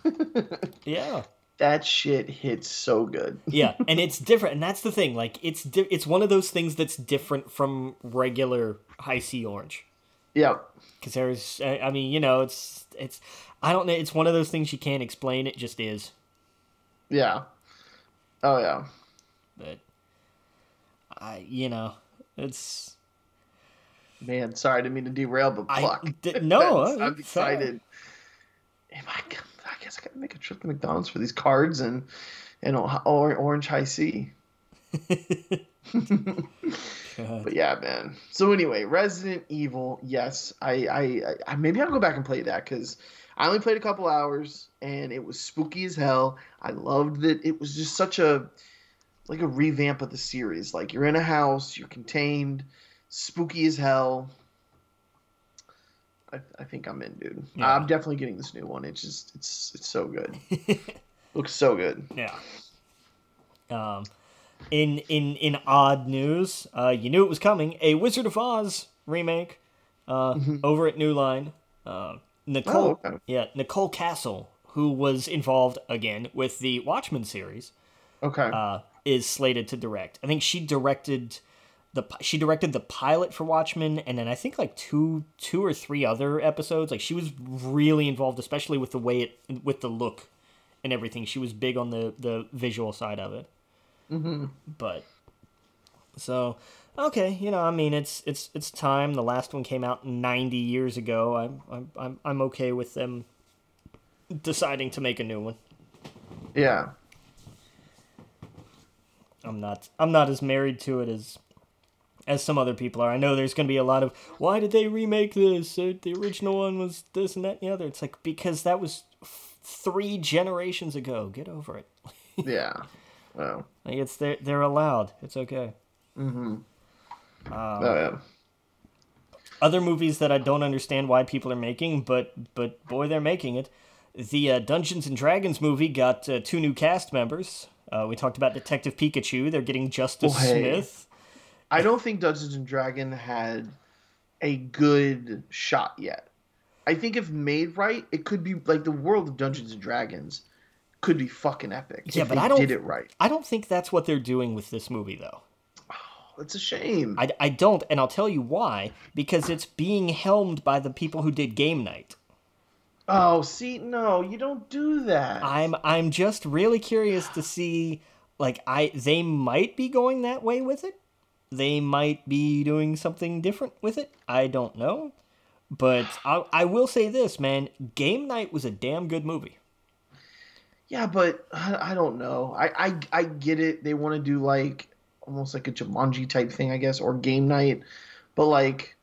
yeah. That shit hits so good. yeah and it's different and that's the thing like it's di- it's one of those things that's different from regular Hi-C orange Yeah. because there's I I mean you know it's it's i don't know it's one of those things you can't explain it just is Yeah. Oh yeah. but i you know it's Man, sorry, I didn't mean to derail, but I- fuck. d- no, I'm excited. Am I, I guess I gotta make a trip to McDonald's for these cards and and orange Hi-C. God. But yeah, man. So anyway, Resident Evil. Yes, I I, I maybe I'll go back and play that because I only played a couple hours and it was spooky as hell. I loved that it was just such a like a revamp of the series. Like you're in a house, you're contained, spooky as hell. I, I think I'm in, dude. Yeah. I'm definitely getting this new one. It's just it's it's so good. Looks so good. Yeah. Um, in in in odd news, uh, you knew it was coming. A Wizard of Oz remake, uh, over at New Line. Uh, Nicole, Mm-hmm. Oh, okay. yeah, Nicole Kassell, who was involved again with the Watchmen series, Okay. uh, is slated to direct. I think she directed the she directed the pilot for Watchmen, and then I think like two two or three other episodes. Like she was really involved, especially with the way it with the look and everything. She was big on the the visual side of it. Mm-hmm. But so okay, you know, I mean, it's it's it's time. The last one came out ninety years ago. I'm I'm I'm I'm okay with them deciding to make a new one. yeah. I'm not I'm not as married to it as as some other people are. I know there's going to be a lot of why did they remake this? Uh, the original one was this and that and the other. It's like because that was f- three generations ago. Get over it. Yeah. Well. Like it's they're they're allowed. It's okay. oh yeah. Other movies that I don't understand why people are making, but but boy, they're making it. The uh, Dungeons and Dragons movie got uh, two new cast members. Uh, we talked about Detective Pikachu. They're getting Justice hey. Smith. I don't think Dungeons and Dragon had a good shot yet. I think if made right, it could be like the world of Dungeons and Dragons could be fucking epic. Yeah, if but they I don't- did it right. I don't think that's what they're doing with this movie, though. Oh, It's a shame. I, I don't, and I'll tell you why. Because it's being helmed by the people who did Game Night. oh, see, no, you don't do that. I'm I'm just really curious to see, like I they might be going that way with it. They might be doing something different with it. I don't know, but I I will say this, man. Game Night was a damn good movie. Yeah, but I, I don't know. I, I I get it. They want to do like almost like a Jumanji type thing, I guess, or game night. But like,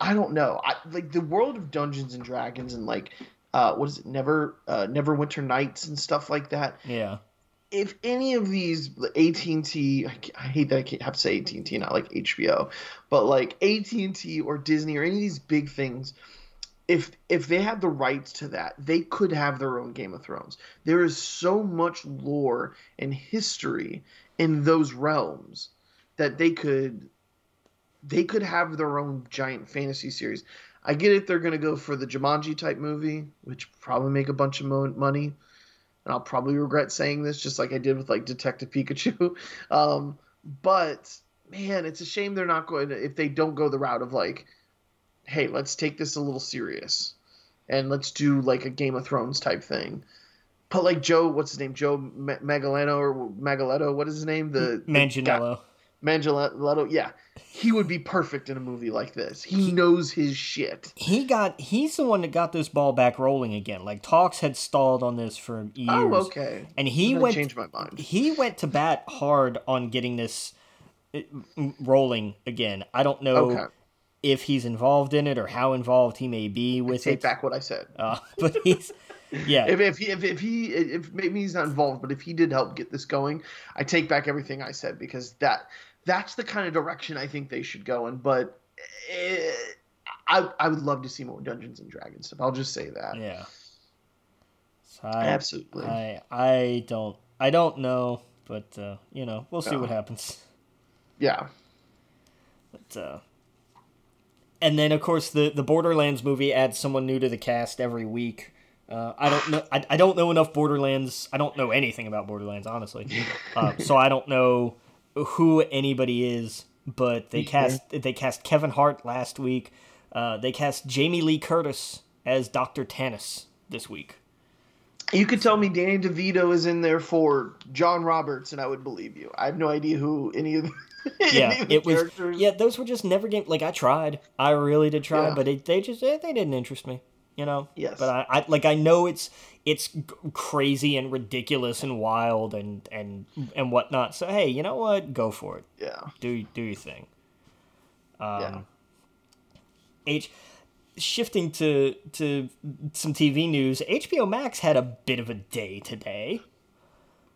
I don't know. I like the world of Dungeons and Dragons and like, uh, what is it? Never, uh, Neverwinter Nights and stuff like that. Yeah, If any of these AT and T, I hate that I can't have to say AT and T, not like HBO, but like AT and T or Disney or any of these big things if if they had the rights to that, they could have their own Game of Thrones. There is so much lore and history in those realms that they could they could have their own giant fantasy series. I get it; they're going to go for the Jumanji type movie, which probably make a bunch of mo- money, and I'll probably regret saying this, just like I did with like Detective Pikachu. Um, but man, it's a shame they're not going to if they don't go the route of like hey, let's take this a little serious and let's do like a Game of Thrones type thing. But like Joe, what's his name? Joe Megalano or Magaletto? What is his name? The the Manganiello. Manganiello. Yeah, he would be perfect in a movie like this. He knows his shit. He got he's the one that got this ball back rolling again. Like talks had stalled on this for years. Oh, okay. And he went changed my mind. he went to bat hard on getting this uh, rolling again. I don't know Okay. If he's involved in it or how involved he may be with it. Take it. back what I said. Uh, but he's yeah. If, if he if, if he if maybe he's not involved, but if he did help get this going, I take back everything I said because that that's the kind of direction I think they should go in. But eh, I I would love to see more Dungeons and Dragons stuff. I'll just say that. yeah. So I, Absolutely. I I don't I don't know, but uh, you know we'll see Yeah. what happens. yeah. But, uh, and then of course the the Borderlands movie adds someone new to the cast every week. Uh, I don't know. I, I don't know enough Borderlands. I don't know anything about Borderlands, honestly. Uh, so I don't know who anybody is. But they cast they cast Kevin Hart last week. Uh, they cast Jamie Lee Curtis as Doctor Tannis this week. You could tell me Danny DeVito is in there for John Roberts, and I would believe you. I have no idea who any of, any Yeah, of it was. characters. Yeah, those were just never game. Like I tried, I really did try, Yeah. but it, they just they didn't interest me. You know. Yes. But I, I like I know it's it's crazy and ridiculous and wild and and and whatnot. So hey, you know what? Go for it. Yeah. Do do your thing. Um, Yeah. H shifting to to some TV news. HBO Max had a bit of a day today.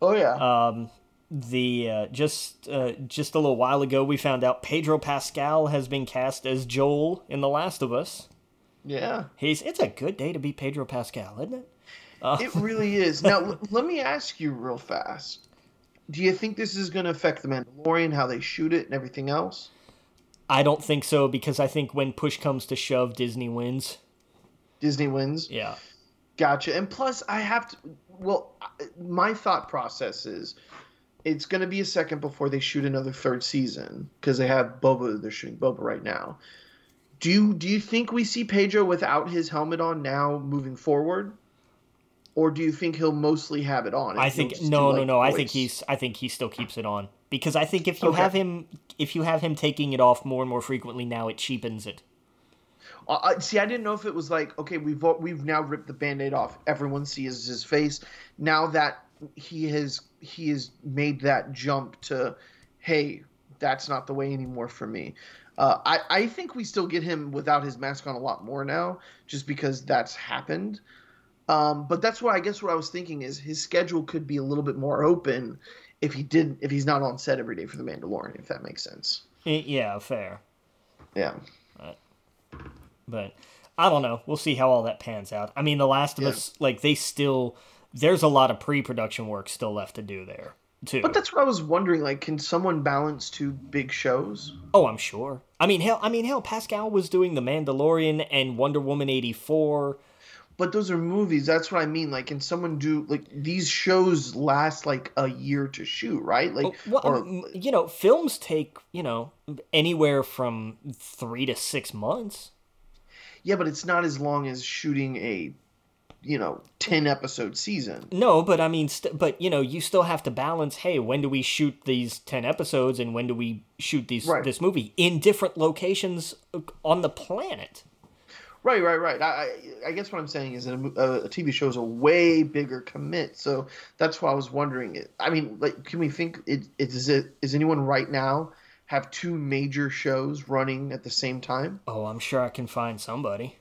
Oh yeah. Um, the uh, just uh, just a little while ago we found out Pedro Pascal has been cast as Joel in The Last of Us. Yeah. He's it's a good day to be Pedro Pascal, isn't it? It really is. Now, l- let me ask you real fast. Do you think this is going to affect The Mandalorian, how they shoot it, and everything else? I don't think so because I think when push comes to shove, Disney wins. Disney wins? Yeah. Gotcha. And plus, I have to. Well, my thought process is it's going to be a second before they shoot another third season because they have Boba. They're shooting Boba right now. Do you, do you think we see Pedro without his helmet on now moving forward? Or do you think he'll mostly have it on? I think just do, no, no, no. I think he's I think he still keeps it on because I think if you Okay. have him if you have him taking it off more and more frequently now, it cheapens it. Uh, I- see, I didn't know if it was like, okay, we've we've now ripped the band-aid off. Everyone sees his face. Now that he has he has made that jump to, hey, that's not the way anymore for me. Uh, I I think we still get him without his mask on a lot more now, just because that's happened. Um, but that's why I guess what I was thinking is his schedule could be a little bit more open if he did if he's not on set every day for the Mandalorian, if that makes sense. Yeah, fair. Yeah. But I don't know. We'll see how all that pans out. I mean, The Last of Yeah. Us, like they still, there's a lot of pre-production work still left to do there too. But that's what I was wondering. Like, can someone balance two big shows? oh, I'm sure. I mean, hell, I mean, hell, Pascal was doing The Mandalorian and Wonder Woman eighty four. But those are movies. That's what I mean. Like, can someone do like these shows last like a year to shoot, right? Like, Well, or um, you know, films take you know anywhere from three to six months. yeah, but it's not as long as shooting a, you know, ten episode season. No, but I mean, st- but you know, you still have to balance. Hey, when do we shoot these ten episodes, and when do we shoot these Right. this movie in different locations uh, on the planet? Right, right, right. I, I, I guess what I'm saying is that a, uh, a, a TV show is a way bigger commit. So that's why I was wondering. I mean, like, can we think? It, it, is it is anyone right now have two major shows running at the same time? Oh, I'm sure I can find somebody.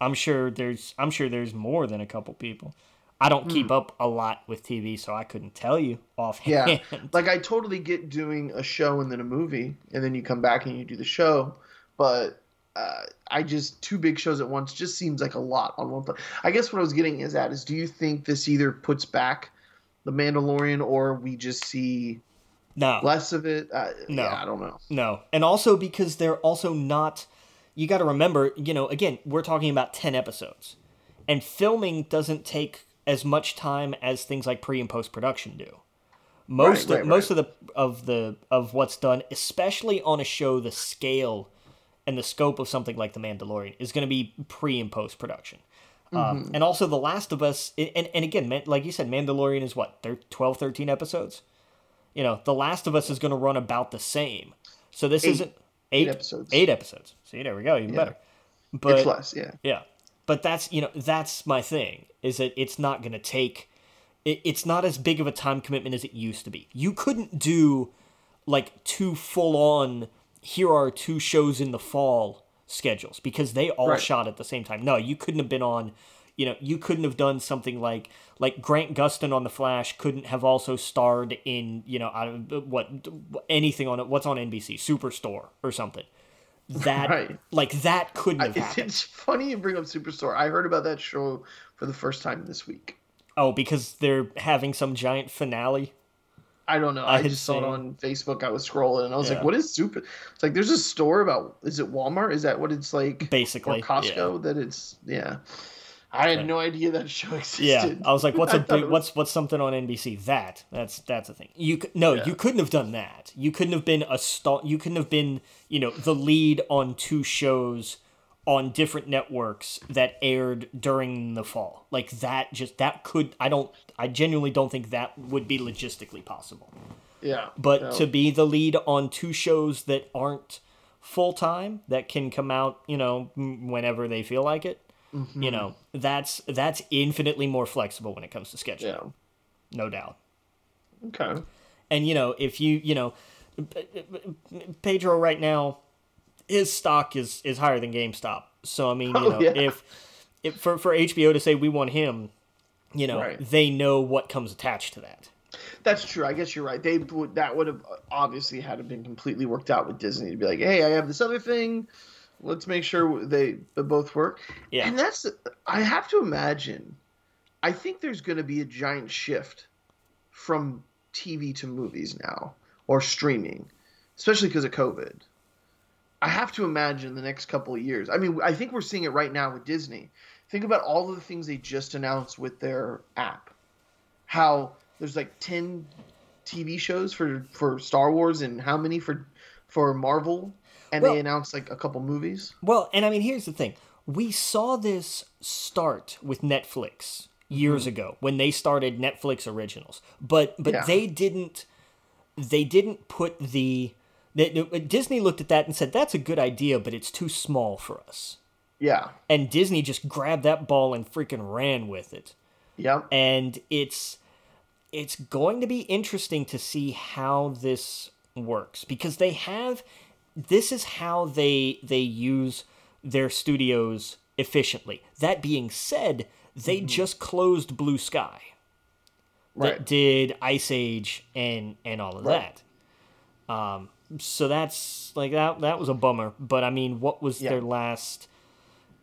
I'm sure there's I'm sure there's more than a couple people. I don't keep hmm. up a lot with TV, so I couldn't tell you offhand. Yeah, like I totally get doing a show and then a movie, and then you come back and you do the show, but uh, I just two big shows at once just seems like a lot on one. I guess what I was getting is at is, do you think this either puts back the Mandalorian or we just see no, less of it? Uh, No. yeah, I don't know. no, and also because they're also not. You got to remember, you know, again, we're talking about ten episodes, and filming doesn't take as much time as things like pre and post production do. Most Right, of, right, most of the of the of what's done, especially on a show the scale and the scope of something like The Mandalorian is going to be pre and post production. Um, and also The Last of Us and, and again Man- like you said Mandalorian is what thir- 12 13 episodes. You know, The Last of Us is going to run about the same. So this Eight. isn't eight, episodes. Eight episodes. See, there we go, even better. But it's less, yeah. yeah, but that's you know that's my thing is that it's not going to take. It, it's not as big of a time commitment as it used to be. You couldn't do like two full on. Here are two shows in the fall schedules because they all Right. shot at the same time. No, you couldn't have been on. You know, you couldn't have done something like like Grant Gustin on the Flash couldn't have also starred in you know I what anything on it. What's on NBC Superstore or something. That Right. like that couldn't have It's, happened. it's funny you bring up Superstore. I heard about that show for the first time this week. Oh, because they're having some giant finale. I don't know. I I, just saw it on Facebook. I was scrolling and I was Yeah. like, "What is super?" It's like there's a store about. Is it Walmart? Is that what it's like? Basically, or Costco? That it's yeah. I had no idea that show existed. Yeah, I was like, "What's a big, was- what's what's something on NBC?" That that's that's a thing. You no, Yeah. you couldn't have done that. You couldn't have been a star. You couldn't have been you know the lead on two shows on different networks that aired during the fall. Like that, just that could. I don't. I genuinely don't think that would be logistically possible. yeah. But no. to be the lead on two shows that aren't full time, that can come out, you know, whenever they feel like it, Mm-hmm. you know, that's that's infinitely more flexible when it comes to scheduling, yeah. no doubt. Okay. And you know, if you, you know, Pedro right now, his stock is is higher than GameStop. So I mean, you Oh, know, yeah. if if for for HBO to say we want him, you know, Right. they know what comes attached to that. That's true. I guess you're right. They would that would have obviously had to been completely worked out with Disney to be like, hey, I have this other thing. Let's make sure they, they both work. Yeah. And that's I have to imagine. I think there's going to be a giant shift from TV to movies now or streaming, especially because of COVID. I have to imagine the next couple of years. I mean, I think we're seeing it right now with Disney. Think about all of the things they just announced with their app. How there's like 10 TV shows for for Star Wars and how many for for Marvel and Well- they announced like a couple movies. Well, and I mean, here's the thing: we saw this start with Netflix years Mm-hmm. ago when they started Netflix originals, but but Yeah. they didn't they didn't put the Disney looked at that and said that's a good idea, but it's too small for us. Yeah. And Disney just grabbed that ball and freaking ran with it. Yep. and it's it's going to be interesting to see how this works because they have this is how they they use their studios efficiently that being said they just closed blue sky that Right. did ice age and and all of Right. that um so that's like that that was a bummer but i mean what was Yeah. their last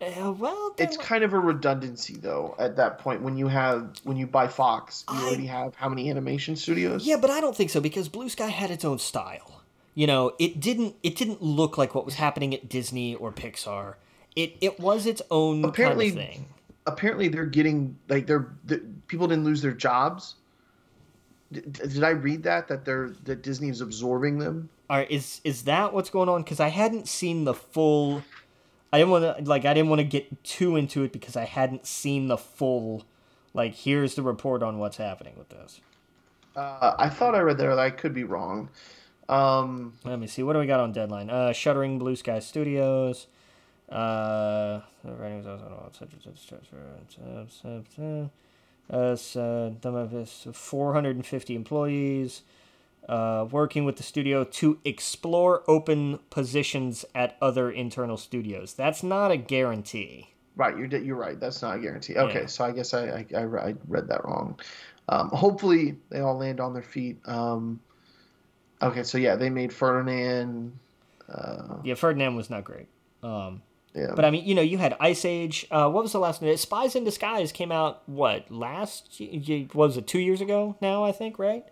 uh, well It's kind of a redundancy though at that point when you have when you buy Fox, you I- already have how many animation studios? Yeah, but I don't think so because Blue Sky had its own style. You know, it didn't it didn't look like what was happening at Disney or Pixar. It it was its own Apparently- kind of thing. Apparently they're getting like they're the, people didn't lose their jobs. Did, I read that that they're that Disney is absorbing them? All right, is is that what's going on? Because I hadn't seen the full. I didn't want to like I didn't want to get too into it because I hadn't seen the full. Like here's the report on what's happening with this. Uh, I thought I read there. I could be wrong. Um, Let me see. What do we got on deadline? Uh, Shuttering Blue Sky Studios. Uh, Uh, so, some of his 450 employees uh, working with the studio to explore open positions at other internal studios. That's not a guarantee. right, you're you're right. That's not a guarantee. Okay, Yeah. so I guess I I, I, I read that wrong. Um, hopefully they all land on their feet. Um, okay, so yeah, they made Ferdinand. Uh, Yeah, Ferdinand was not great. Um, yeah, But I mean, you know, you had Ice Age. Uh, what was the last one? Spies in Disguise came out what last? What was it? Two years ago now, I think. Right?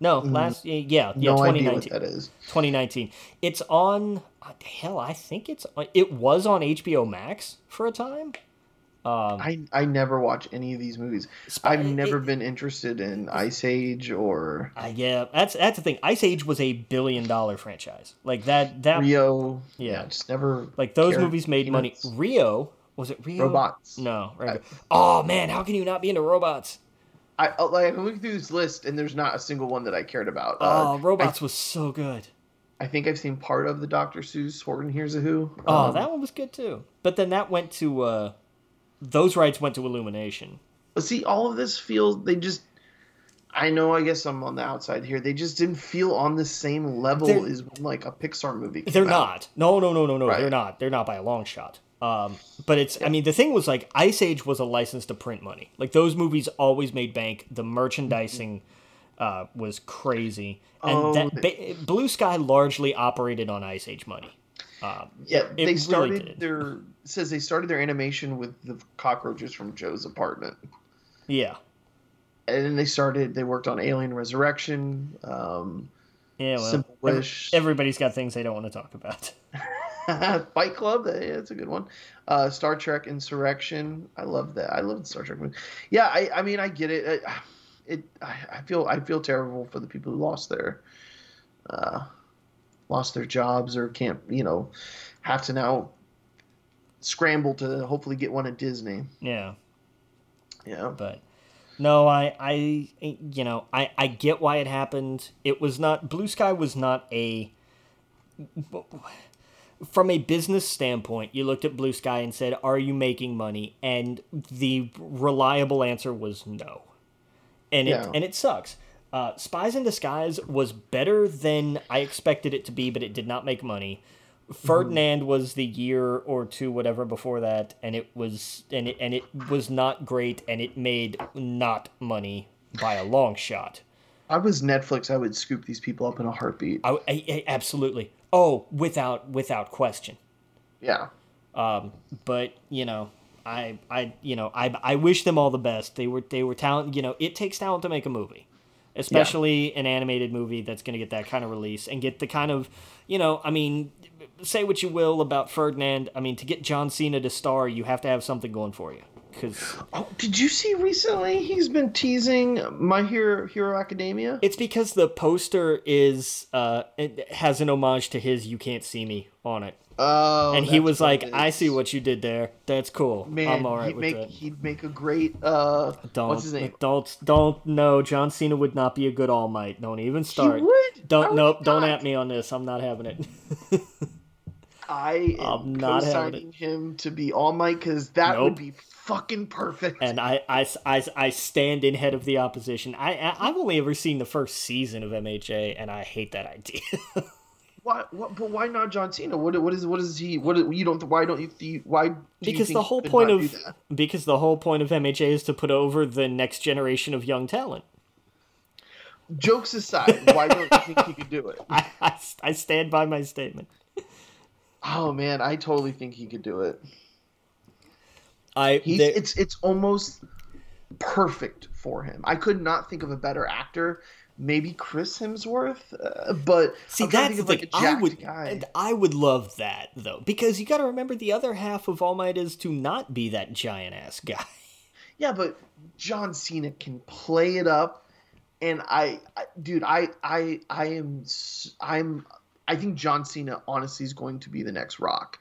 No, last. Yeah, yeah. Mm-hmm. no idea 2019. what that is. 2019. It's on. uh, Hell, I think it's. It was on HBO Max for a time. Um, I I never watch any of these movies. Spy- I've never it- been interested in Ice Age or uh, yeah, that's that's the thing. Ice Age was a billion dollar franchise. Like that. That Rio. Yeah. just never like those movies made money. Rio was it Rio? Robots. No. Right. oh man, how can you not be into robots? I like I'm looking through this list and there's not a single one that I cared about. Oh, Uh, robots was so good. I think I've seen part of the Dr. Seuss Horton Hears a Who. Oh, Um, that one was good too. But then that went to uh those rights went to Illumination. But see, all of this feels they just. I know. I guess I'm on the outside here. They just didn't feel on the same level They're- as when, like a Pixar movie. came They're out. not. No, no, no, no, no. Right. They're not. They're not by a long shot. Um, but it's. I mean, the thing was like Ice Age was a license to print money. Like those movies always made bank. The merchandising uh, was crazy, and Oh, that ba- Blue Sky largely operated on Ice Age money. Um, Yeah, they started their says they started their animation with the cockroaches from Joe's apartment, yeah, and then they started. They worked on Alien Resurrection, um, yeah. Well, Simple Wish, everybody's got things they don't want to talk about. Fight Club. that- Yeah, that's a good one. Uh, Star Trek Insurrection. I love that. I love the Star Trek movie. Yeah, I, I mean, I get it. I, it. I, I feel I feel terrible for the people who lost their, uh, lost their jobs or can't you know, have to now scramble to hopefully get one at Disney. Yeah. Yeah. but no i i you know i i get why it happened it was not blue sky was not a from a business standpoint you looked at blue sky and said are you making money and the reliable answer was no and it Yeah. and it sucks uh, spies in disguise was better than i expected it to be but it did not make money Ferdinand was the year or two whatever before that and it was and it and it was not great and it made not money by a long shot. I was Netflix, I would scoop these people up in a heartbeat. I, I, I- absolutely. Oh, without without question. Yeah. Um, but you know, I I you know I I wish them all the best. They were they were talent. You know, it takes talent to make a movie, especially an animated movie that's going to get that kind of release and get the kind of you know. I mean, say what you will about Ferdinand. I mean, to get John Cena to star, you have to have something going for you. Because Oh, did you see recently he's been teasing My Hero Hero Academia? it's because the poster is uh it has an homage to his "You Can't See Me" on it, Oh, and he was like, "I see what you did there. That's cool. Man, I'm all right he'd with make it." he'd make a great uh Don't what's his name? don't don't no. John Cena would not be a good All Might. Don't even start. He would. Don't nope. Don't at me on this. I'm not having it. I am I'm not having co-signing him to be All Might because that Nope. would be fucking perfect. and I, I, I, I stand in head of the opposition. I, I I've only ever seen the first season of MHA, and I hate that idea. why? What? But why not John Cena? What? What is? What is he? What? You don't? Why don't you? why? Do because the whole point of because the whole point of MHA is to put over the next generation of young talent. jokes aside, why don't you think he could do it? I, I, I stand by my statement. Oh man, I totally think he could do it. I it's it's almost perfect for him. I could not think of a better actor. Maybe Chris Hemsworth, uh, but See, I'm that's of like a I would, guy. and I would love that though, because you got to remember the other half of All Might is to not be that giant ass guy. Yeah, but John Cena can play it up, and I, I dude, I, I, I am, I'm I think John Cena honestly is going to be the next Rock.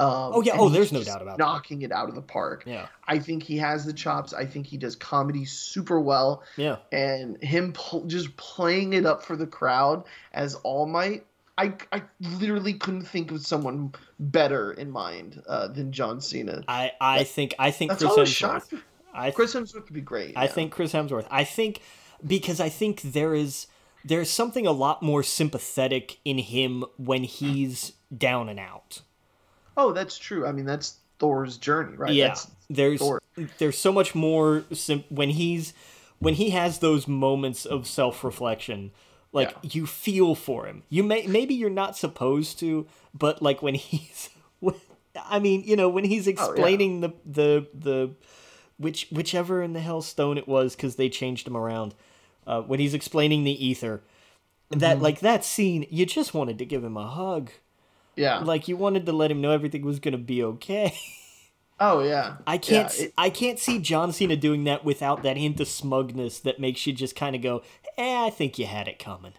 Um, Oh, yeah. Oh, there's no doubt about that. knocking it out of the park. Yeah, I think he has the chops. I think he does comedy super well, yeah. and him pl- just playing it up for the crowd as All Might. I, I literally couldn't think of someone better in mind uh, than John Cena. I, I think I think Chris all I was Hemsworth. I Chris Hemsworth would be great. I yeah. think Chris Hemsworth. I think because I think there is there's something a lot more sympathetic in him when he's down and out. Oh, that's true. I mean, that's Thor's journey, right? yeah, That's, there's Thor. there's so much more sim- when he's when he has those moments of self reflection. Like Yeah. you feel for him. You may maybe you're not supposed to, but like when he's, I mean, you know, when he's explaining the the the which whichever in the hell stone it was because they changed him around. Uh, when he's explaining the ether, that Mm-hmm. like that scene, you just wanted to give him a hug. Yeah. Like you wanted to let him know everything was gonna be okay. oh, yeah. I can't. Yeah, s I can't see John Cena doing that without that hint of smugness that makes you just kind of go, "Eh, I think you had it coming."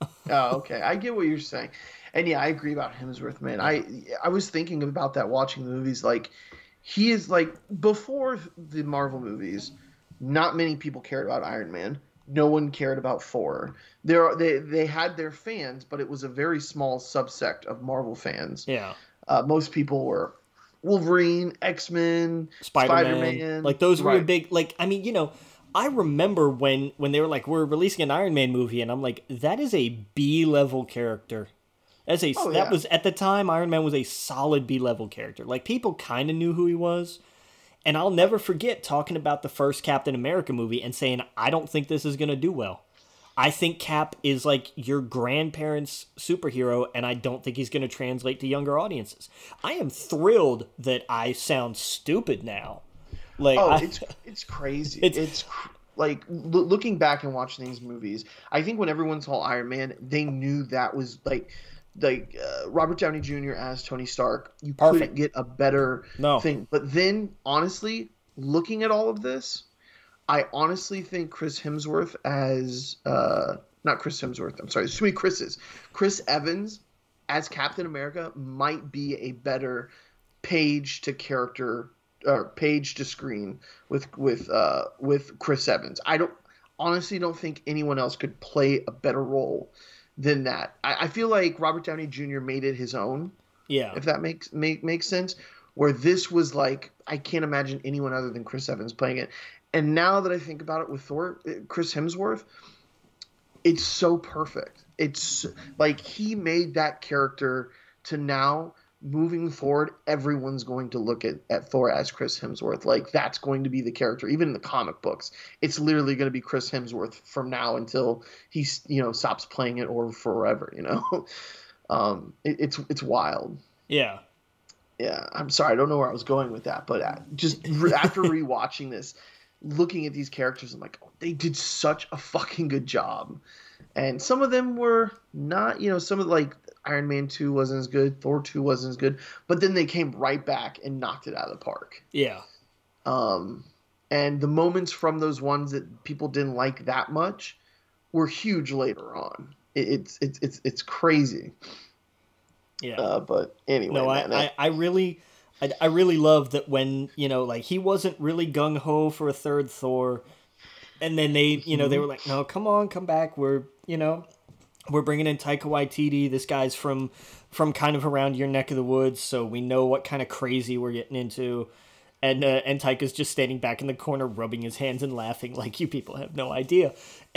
oh, okay. I get what you're saying, and yeah, I agree about Hemsworth, man. I I was thinking about that watching the movies. Like, he is like before the Marvel movies, not many people cared about Iron Man. No one cared about Thor. There, are, they they had their fans, but it was a very small subsect of Marvel fans. Yeah, Uh, most people were Wolverine, X Men, Spider Man. Spider-Man. Like those were Right. big. Like I mean, you know, I remember when when they were like, "We're releasing an Iron Man movie," and I'm like, "That is a B level character." As a Oh, that yeah. was at the time, Iron Man was a solid B level character. Like people kind of knew who he was. And I'll never forget talking about the first Captain America movie and saying, I don't think this is going to do well. I think Cap is like your grandparents' superhero, and I don't think he's going to translate to younger audiences. I am thrilled that I sound stupid now. Like, Oh, I, it's it's crazy. It's- It's, cr- like loo- looking back and watching these movies. I think when everyone saw Iron Man, they knew that was like like uh, Robert Downey Jr. as Tony Stark. You Perfect. couldn't get a better No. thing. But then, honestly, looking at all of this, I honestly think Chris Hemsworth as uh, not Chris Hemsworth. I'm sorry, there's too many Chris's. Chris Evans as Captain America might be a better page to character or page to screen with with uh with Chris Evans. I don't honestly don't think anyone else could play a better role than that. I, I feel like Robert Downey Jr. made it his own, yeah. if that makes make makes sense. Where this was like I can't imagine anyone other than Chris Evans playing it. And now that I think about it with Thor, uh, Chris Hemsworth, it's so perfect. It's like he made that character to now moving forward, everyone's going to look at, at Thor as Chris Hemsworth. Like that's going to be the character, even in the comic books. It's literally going to be Chris Hemsworth from now until he, you know, stops playing it or forever. You know, um, it, it's it's wild. Yeah. Yeah, I'm sorry, I don't know where I was going with that, but uh, just re- after rewatching this, looking at these characters, I'm like, oh, they did such a fucking good job. And some of them were not, you know, some of like Iron Man 2 wasn't as good, Thor 2 wasn't as good, but then they came right back and knocked it out of the park. Yeah. Um, and the moments from those ones that people didn't like that much were huge later on. It, it's it's it's it's crazy. Yeah. Uh, but anyway, no, man, I, I, I really, I, I really love that when you know, like he wasn't really gung ho for a third Thor, and then they, you know, they were like, no, come on, come back. We're, you know, we're bringing in Taika Waititi. This guy's from, from kind of around your neck of the woods, so we know what kind of crazy we're getting into. And uh, and Taika's just standing back in the corner, rubbing his hands and laughing like you people have no idea.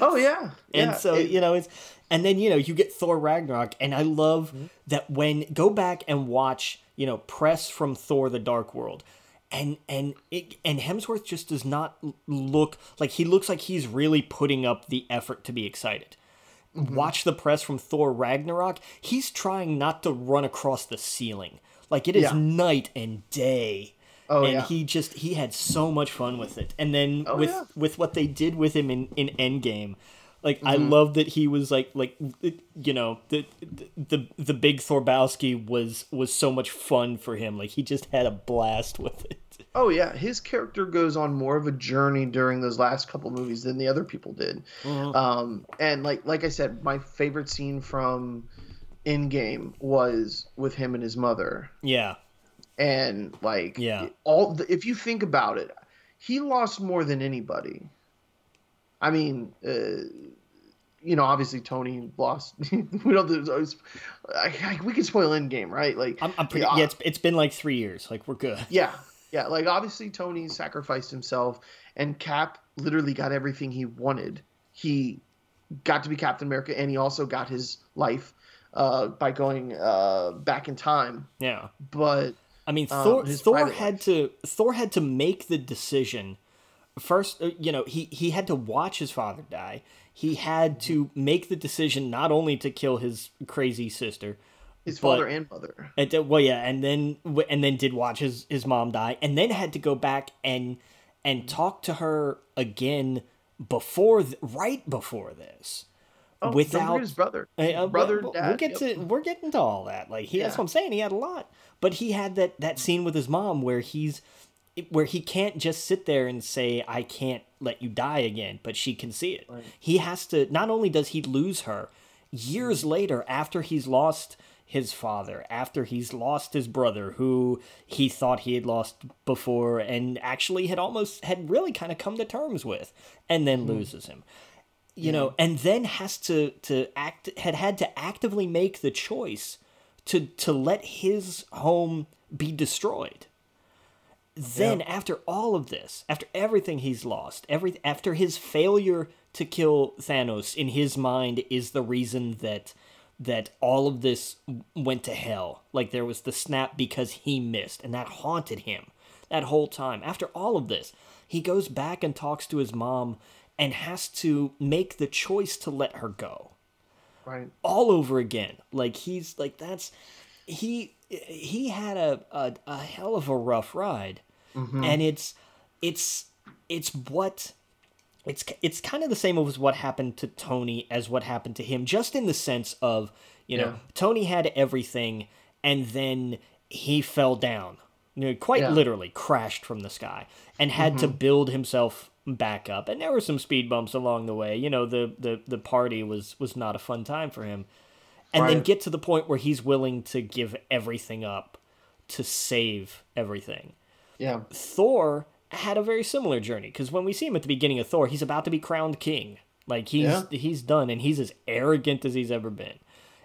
oh yeah, and yeah, so it- you know it's and then you know you get thor ragnarok and i love Mm-hmm. that when go back and watch you know press from thor the dark world and and it, and hemsworth just does not look like he looks like he's really putting up the effort to be excited Mm-hmm. watch the press from thor ragnarok he's trying not to run across the ceiling like it is Yeah. night and day Oh, and yeah. he just he had so much fun with it and then Oh, with yeah. with what they did with him in in endgame like i Mm-hmm. love that he was like like you know the the the big thorbowski was was so much fun for him like he just had a blast with it Oh yeah, his character goes on more of a journey during those last couple movies than the other people did. Mm-hmm. Um, and like like I said, my favorite scene from Endgame was with him and his mother. yeah And like Yeah. all the, if you think about it, he lost more than anybody. I mean, uh, you know, obviously Tony lost. we don't. there's- I, I, we can spoil Endgame, right? Like i'm, I'm pretty Yeah. yeah it's, it's been like three years like we're good yeah, yeah. Like obviously Tony sacrificed himself, and Cap literally got everything he wanted. He got to be Captain America, and he also got his life uh, by going uh, back in time. yeah But I mean, Um, Thor. his Thor had life. to. Thor had to make the decision. First, uh, you know, he he had to watch his father die. He had to make the decision not only to kill his crazy sister, his But- father and mother. and well, yeah, and then and then did watch his his mom die, and then had to go back and and talk to her again before th- right before this. Oh, without- his brother, Hey, uh, brother, we'll, dad. we'll get yep. to we're getting to all that. Like he, that's what I'm saying. He had a lot, but he had that that scene with his mom where he's where he can't just sit there and say I can't let you die again, but she can see it. He has to. Not only does he lose her, years later after he's lost his father, after he's lost his brother, who he thought he had lost before, and actually had almost had really kind of come to terms with, and then hmm. loses him you know and then has to to act had had to actively make the choice to to let his home be destroyed then after all of this after everything he's lost every after his failure to kill Thanos in his mind is the reason that that all of this went to hell. Like there was the snap because he missed and that haunted him that whole time. After all of this he goes back and talks to his mom and has to make the choice to let her go. Right. all over again. Like he's like that's he he had a a, a hell of a rough ride, Mm-hmm. and it's it's it's what it's it's kind of the same as what happened to Tony as what happened to him, just in the sense of you know Yeah. Tony had everything and then he fell down, you know, quite Yeah. literally crashed from the sky and had to mm-hmm. build himself back up. And there were some speed bumps along the way. You know, the the the party was was not a fun time for him. And then get to the point where he's willing to give everything up to save everything. Yeah. Thor had a very similar journey because when we see him at the beginning of Thor, he's about to be crowned king. Like he's Yeah. he's done, and he's as arrogant as he's ever been.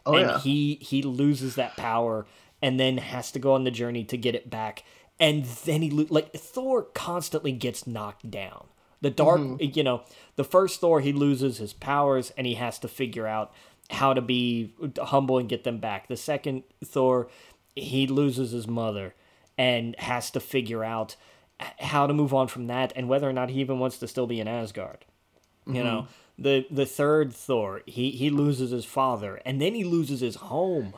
Oh, and yeah. he he loses that power, and then has to go on the journey to get it back. And then he lo- like Thor constantly gets knocked down. The dark, Mm-hmm. you know, the first Thor he loses his powers, and he has to figure out how to be humble and get them back. The second Thor, he loses his mother and has to figure out how to move on from that and whether or not he even wants to still be in Asgard. Mm-hmm. You know, the the third Thor, he he loses his father and then he loses his home.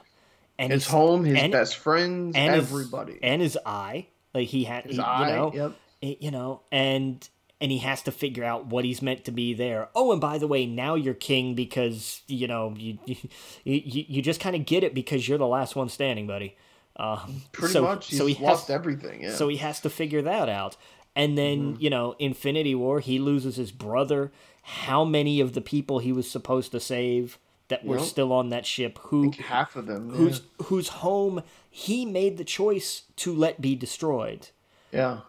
And his home, his and, best friends, and everybody, his, and his eye. Like he had, his he, eye, you know, yep. you know, and and he has to figure out what he's meant to be there. Oh, and by the way, now you're king because you know you, you, you just kind of get it because you're the last one standing, buddy. Um, Pretty so, much. He's so he lost has, everything. Yeah. So he has to figure that out. And then mm-hmm. you know, Infinity War, he loses his brother. How many of the people he was supposed to save that were yep. still on that ship? Who half of them? Yeah. Whose whose home he made the choice to let be destroyed. Yeah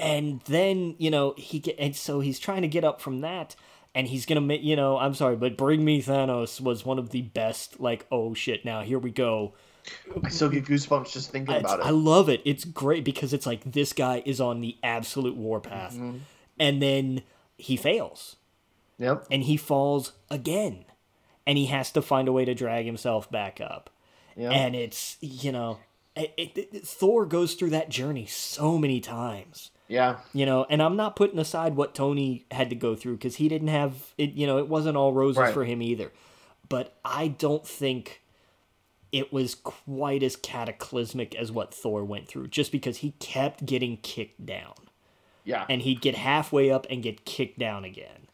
and then you know he get and so he's trying to get up from that and he's gonna make you know i'm sorry but bring me thanos was one of the best like oh shit now here we go i still get goosebumps just thinking it's, about it i love it it's great because it's like this guy is on the absolute warpath mm-hmm. and then he fails yep and he falls again and he has to find a way to drag himself back up yep. and it's you know it, it, it, thor goes through that journey so many times yeah. You know, and I'm not putting aside what Tony had to go through because he didn't have it, you know, it wasn't all roses right. for him either. But I don't think it was quite as cataclysmic as what Thor went through just because he kept getting kicked down. Yeah. And he'd get halfway up and get kicked down again.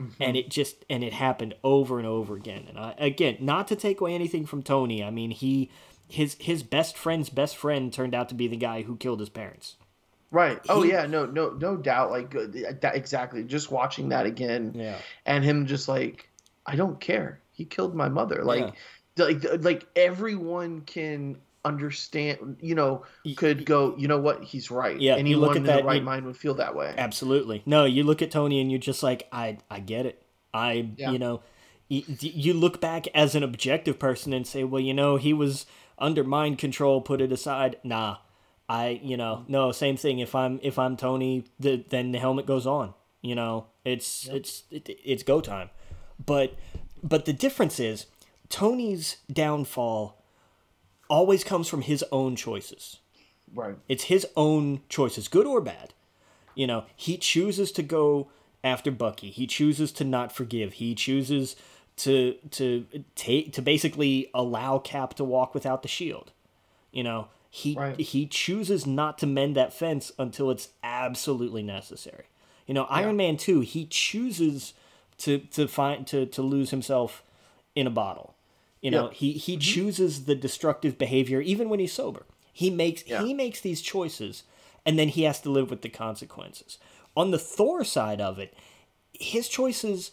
Mm-hmm. And it just and it happened over and over again. And I again, not to take away anything from Tony. I mean, he his his best friend's best friend turned out to be the guy who killed his parents. Right. Oh yeah. No. No. No doubt. Like that. Exactly. Just watching that again. Yeah. And him just like, I don't care. He killed my mother. Like, yeah. Like, like everyone can understand. You know, could go. You know what? He's right. Yeah. Anyone look at in that, the right you, mind would feel that way. Absolutely. No. You look at Tony and you're just like, I. I get it. I. Yeah. You know. You, you look back as an objective person and say, well, you know, he was under mind control. Put it aside. Nah I you know no same thing. If I'm if I'm Tony, the, then the helmet goes on. You know it's yep. it's it, it's go time. But but the difference is Tony's downfall always comes from his own choices. Right. It's his own choices, good or bad. You know, he chooses to go after Bucky. He chooses to not forgive. He chooses to to take to basically allow Cap to walk without the shield. You know, he right. he chooses not to mend that fence until it's absolutely necessary. You know, Iron. Man 2, he chooses to to find to to lose himself in a bottle. You know, he he mm-hmm. chooses the destructive behavior even when he's sober. He makes yeah. he makes these choices and then he has to live with the consequences. On the Thor side of it, his choices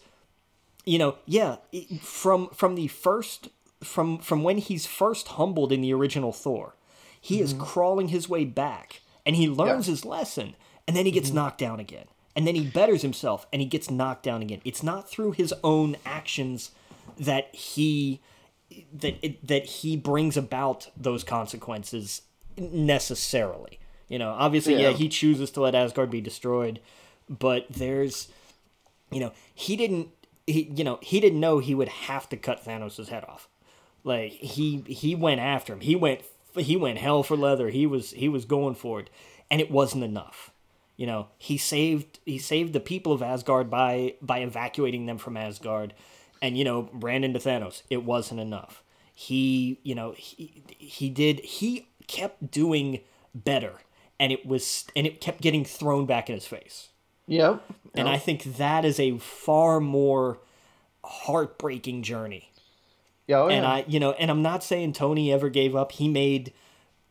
you know, yeah, from from the first from from when he's first humbled in the original Thor he mm-hmm. is crawling his way back and he learns yeah. his lesson and then he gets mm-hmm. knocked down again. And then he betters himself and he gets knocked down again. It's not through his own actions that he that it, that he brings about those consequences necessarily. You know, obviously, yeah. yeah, he chooses to let Asgard be destroyed, but there's, you know, he didn't, he, you know, he didn't know he would have to cut Thanos' head off. Like he he went after him. He went he went hell for leather. He was he was going for it, and it wasn't enough. You know, he saved he saved the people of Asgard by by evacuating them from Asgard, and you know ran into Thanos. It wasn't enough. He you know he he did he kept doing better, and it was and it kept getting thrown back in his face. Yep. yep. And I think that is a far more heartbreaking journey yeah, oh, and. I, you know, and I'm not saying Tony ever gave up. He made,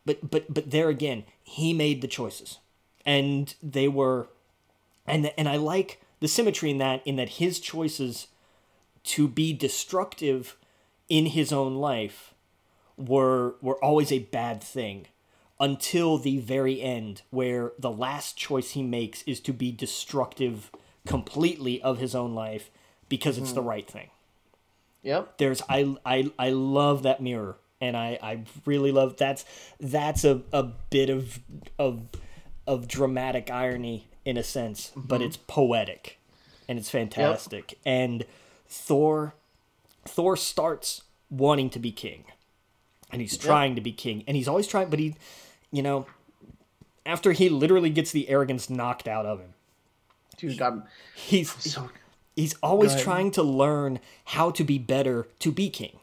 but but but there again, he made the choices, and they were, and and I like the symmetry in that in that his choices to be destructive in his own life were were always a bad thing until the very end where the last choice he makes is to be destructive completely of his own life because it's mm. the right thing. Yep. There's I I I love that mirror and I I really love that's that's a, a bit of of of dramatic irony in a sense, mm-hmm. but it's poetic and it's fantastic. Yep. And Thor Thor starts wanting to be king, and he's trying to be king, and he's always trying, but he, you know, after he literally gets the arrogance knocked out of him, Dude, I'm he's so he's always trying to learn how to be better to be king.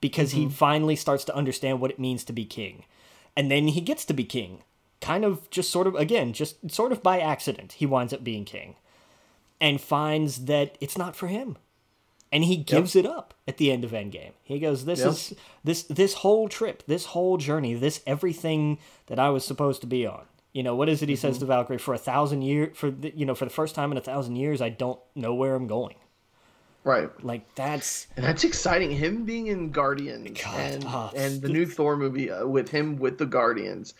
Because he mm-hmm. finally starts to understand what it means to be king. And then he gets to be king. Kind of just sort of again just sort of by accident he winds up being king. And finds that it's not for him and he gives it up at the end of endgame he goes this Yep. is this this whole trip this whole journey this everything that i was supposed to be on you know what is it he says to valkyrie for a thousand years for the, you know for the first time in a thousand years i don't know where i'm going right. like that's And that's exciting. Him being in Guardians God, and ah, and the new Thor movie uh, with him with the Guardians.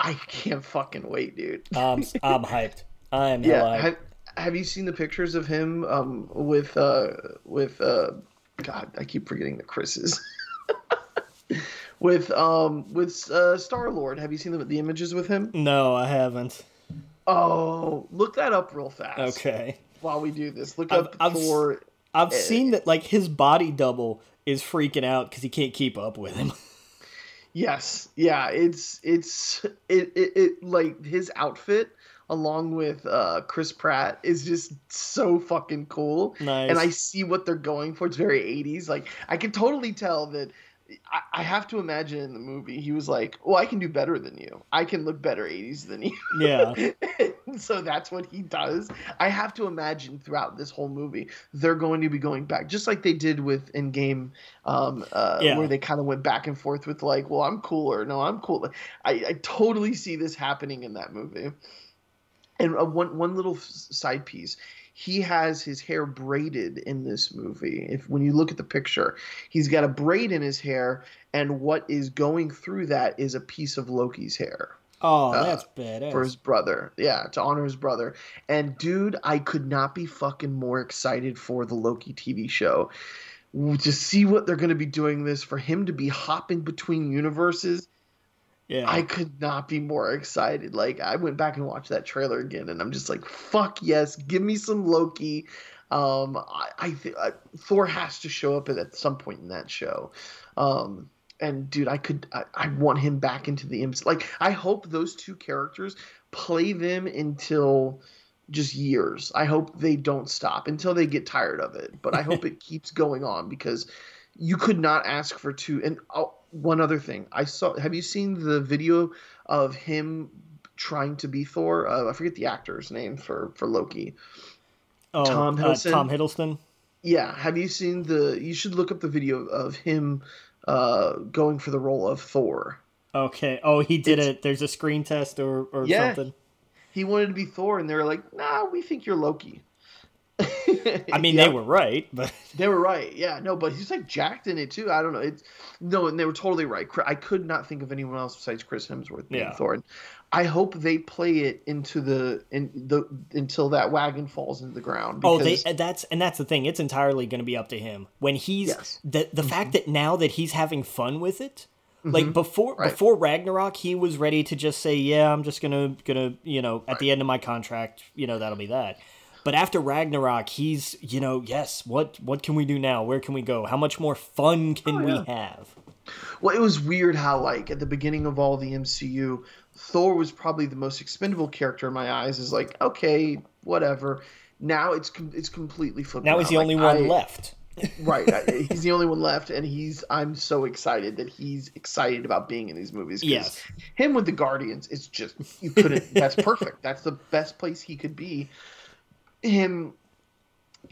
I can't fucking wait, dude. I'm I'm hyped. I am yeah. hyped. Have, you seen the pictures of him um, with uh, with uh, God? I keep forgetting the Chris's. with um with uh, Star Lord. Have you seen the, the images with him? No, I haven't. Oh, look that up real fast. Okay. While we do this, look I've- up I've Thor. I've seen that like his body double is freaking out because he can't keep up with him. Yes, yeah, it's it's it, it it like his outfit along with uh Chris Pratt is just so fucking cool. Nice. And I see what they're going for. It's very 80s. Like I can totally tell that I, I have to imagine in the movie he was like, "Well, I can do better than you. I can look better 80s than you." yeah. so that's what he does. I have to imagine throughout this whole movie they're going to be going back, just like they did with Endgame, um, uh, Yeah. where they kind of went back and forth with like, "Well, I'm cooler. No, I'm cooler." I, I totally see this happening in that movie. And uh, one one little side piece, he has his hair braided in this movie. If when you look at the picture, he's got a braid in his hair, and what is going through that is a piece of Loki's hair Oh, that's badass. for his brother. Yeah, to honor his brother. And dude, I could not be fucking more excited for the Loki TV show. To see what they're going to be doing this for him to be hopping between universes, yeah. I could not be more excited. Like I went back and watched that trailer again, and I'm just like, "Fuck yes, give me some Loki." Um, I, I Thor has to show up at, at some point in that show. Um, and dude, I could, I, I want him back into the MC. Like I hope those two characters play them until just years. I hope they don't stop until they get tired of it. But I hope it keeps going on because you could not ask for two. And oh, one other thing, I saw. Have you seen the video of him trying to be Thor? Uh, I forget the actor's name for for Loki. oh, Tom uh, Hiddleston? Tom Hiddleston. Yeah, have you seen the? You should look up the video of him uh, going for the role of Thor. Okay. Oh, he did it. There's a screen test or or Yeah. something. He wanted to be Thor, and they were like, "Nah, we think you're Loki." I mean, Yeah. they were right, but They were right. Yeah, no, but he's like jacked in it too. I don't know. It's no, and they were totally right. I could not think of anyone else besides Chris Hemsworth being Yeah. Thor. I hope they play it into the in the until that wagon falls into the ground. oh, they and that's and that's the thing. It's entirely going to be up to him when he's Yes. Mm-hmm. the the fact that now that he's having fun with it. Like before Right. before Ragnarok, he was ready to just say, "Yeah, I'm just gonna gonna you know at the end of my contract, you know that'll be that." But after Ragnarok, he's you know yes, what what can we do now? Where can we go? How much more fun can Oh, we have? Well, it was weird how like at the beginning of all the MCU, Thor was probably the most expendable character in my eyes. Is like okay, whatever. Now it's com- it's completely flipped. Now he's the around. only one I- left. right. I- he's the only one left, and he's. I'm so excited that he's excited about being in these movies. Yes. Him with the Guardians, it's just you couldn't. that's perfect. That's the best place he could be. Him,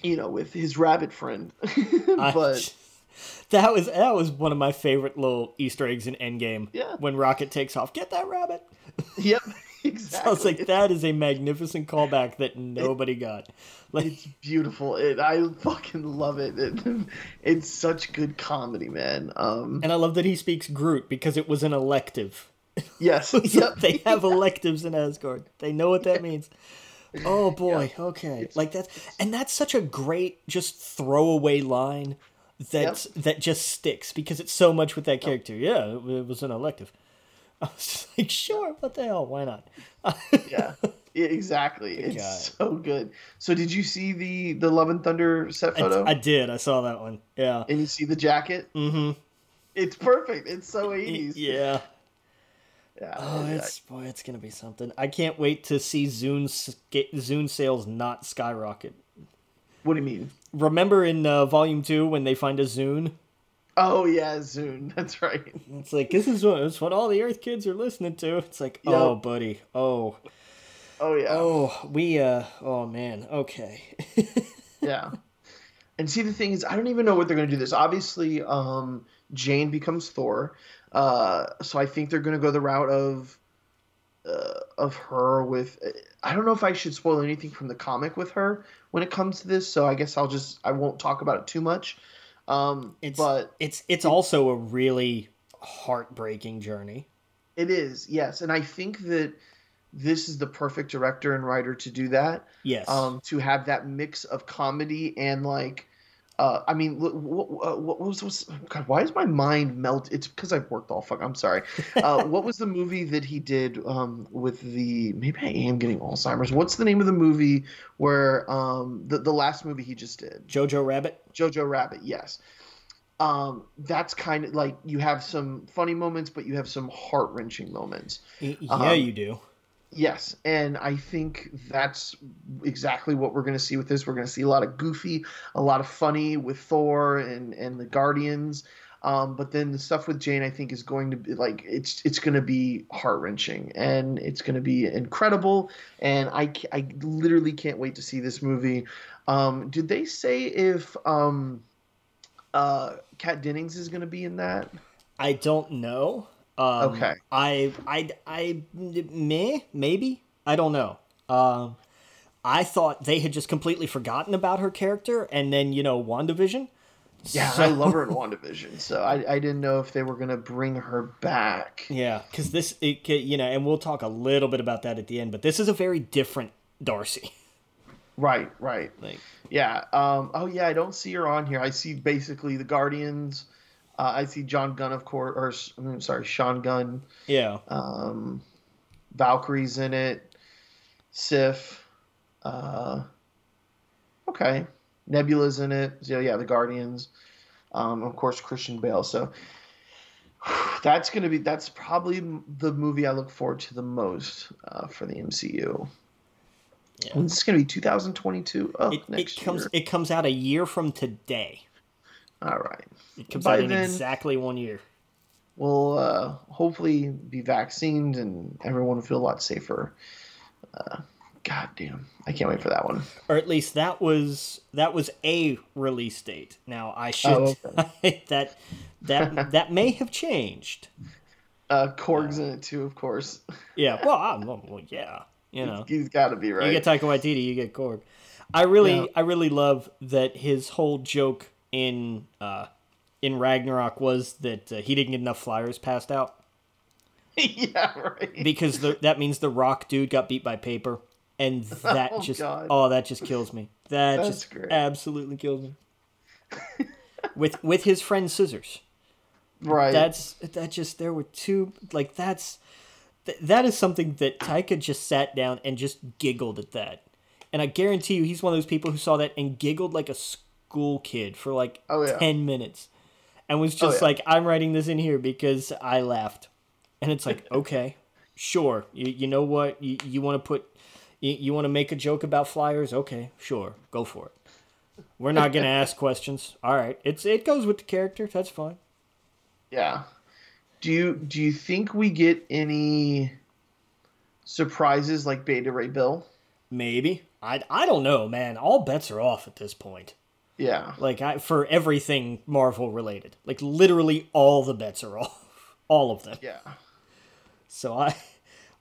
you know, with his rabbit friend, I- but that was that was one of my favorite little Easter eggs in Endgame. Yeah. When Rocket takes off, get that rabbit. yep, exactly. I was like, that is a magnificent callback that nobody got. Like, It's beautiful. It, I fucking love it. it. It's such good comedy, man. Um, and I love that he speaks Groot because it was an elective. yes, So yep. they have electives in Asgard. They know what that means. Oh boy, okay. Like that's and that's such a great just throwaway line that that just sticks because it's so much with that character. Yeah, it, was an elective. I was just like, sure, what the hell? Why not? yeah, Yeah, exactly. It's so good. So did you see the the Love and Thunder set photo? I, I did. I saw that one. Yeah. and you see the jacket? Mm-hmm. It's perfect. It's so 80s. Yeah. Yeah. Oh, it's boy, it's gonna be something. I can't wait to see Zune Zune sales not skyrocket. What do you mean? Remember in uh, Volume Two when they find a Zune? Oh yeah, Zune. That's right. It's like this is what it's what all the Earth kids are listening to. It's like, oh, buddy, oh, Oh yeah. oh, we, uh, oh man, okay. Yeah. And see, the thing is, I don't even know what they're going to do. This obviously, um, Jane becomes Thor, uh, so I think they're going to go the route of uh, of her with. I don't know if I should spoil anything from the comic with her when it comes to this, so I guess I'll just I won't talk about it too much. Um, It's but it's it's also a really heartbreaking journey. it is yes, and I think that this is the perfect director and writer to do that. Yes. um, to have that mix of comedy and like, uh, I mean, what, what, what was, was God? Why is my mind melt? It's because I've worked all fuck. I'm sorry. Uh, what was the movie that he did um, with the? Maybe I am getting Alzheimer's. What's the name of the movie where um, the the last movie he just did? Jojo Rabbit. Jojo Rabbit. Yes. Um, that's kind of like you have some funny moments, but you have some heart wrenching moments. Yeah, Um, you do. Yes, and I think that's exactly what we're going to see with this. We're going to see a lot of goofy, a lot of funny with Thor and and the Guardians. Um, but then the stuff with Jane, I think, is going to be like it's it's going to be heart wrenching and it's going to be incredible. And I I literally can't wait to see this movie. Um, did they say if um, uh, Kat Dennings is going to be in that? I don't know. Um, Okay. I I I meh maybe I don't know. Um, I thought they had just completely forgotten about her character, and then you know WandaVision. Yeah, So- I love her in WandaVision, so I, I didn't know if they were gonna bring her back. Yeah, because this it, you know, and we'll talk a little bit about that at the end. But this is a very different Darcy. Right, right. Like Yeah. Um. Oh yeah, I don't see her on here. I see basically the Guardians. Uh, I see John Gunn, of course, or I'm sorry, Sean Gunn. yeah, Um, Valkyrie's in it. Sif. Uh, okay. Nebula's in it. So yeah, the Guardians. Um, of course, Christian Bale. So that's gonna be that's probably the movie I look forward to the most uh, for the MCU. Yeah. When's this gonna be? 2022. Oh, it, it comes year. it comes out a year from today. All right. It comes By out in then- exactly one year. We'll uh, hopefully be vaccinated and everyone will feel a lot safer. Uh, God damn, I can't wait for that one. or at least that was that was a release date. Now I should Oh, that that that may have changed. Uh, Korg's in it too, of course. Yeah, well, I'm, well yeah, you know, He's got to be right. you get Taika Waititi, you get Korg. I really, Yeah. I really love that his whole joke in uh, in Ragnarok was that uh, he didn't get enough flyers passed out yeah, right. because the, that means the Rock dude got beat by paper, and that Oh, just God. oh that just kills me. That That's just great. absolutely kills me. with with his friend Scissors. right. That's that just there were two like that's th- that is something that Taika just sat down and just giggled at that. And I guarantee you he's one of those people who saw that and giggled like a school kid for like Oh, yeah. 10 minutes and was oh, just yeah. like I'm writing this in here because I laughed. And it's like, okay, sure. You you know what? You you want to put you, you want to make a joke about flyers? Okay, sure. Go for it. We're not going to ask questions. All right. It's it goes with the character. That's fine. yeah. Do you do you think we get any surprises like Beta Ray Bill? Maybe. I, I don't know, man. All bets are off at this point. Yeah. Like I for everything Marvel related. Like literally all the bets are off. All of them. Yeah. So I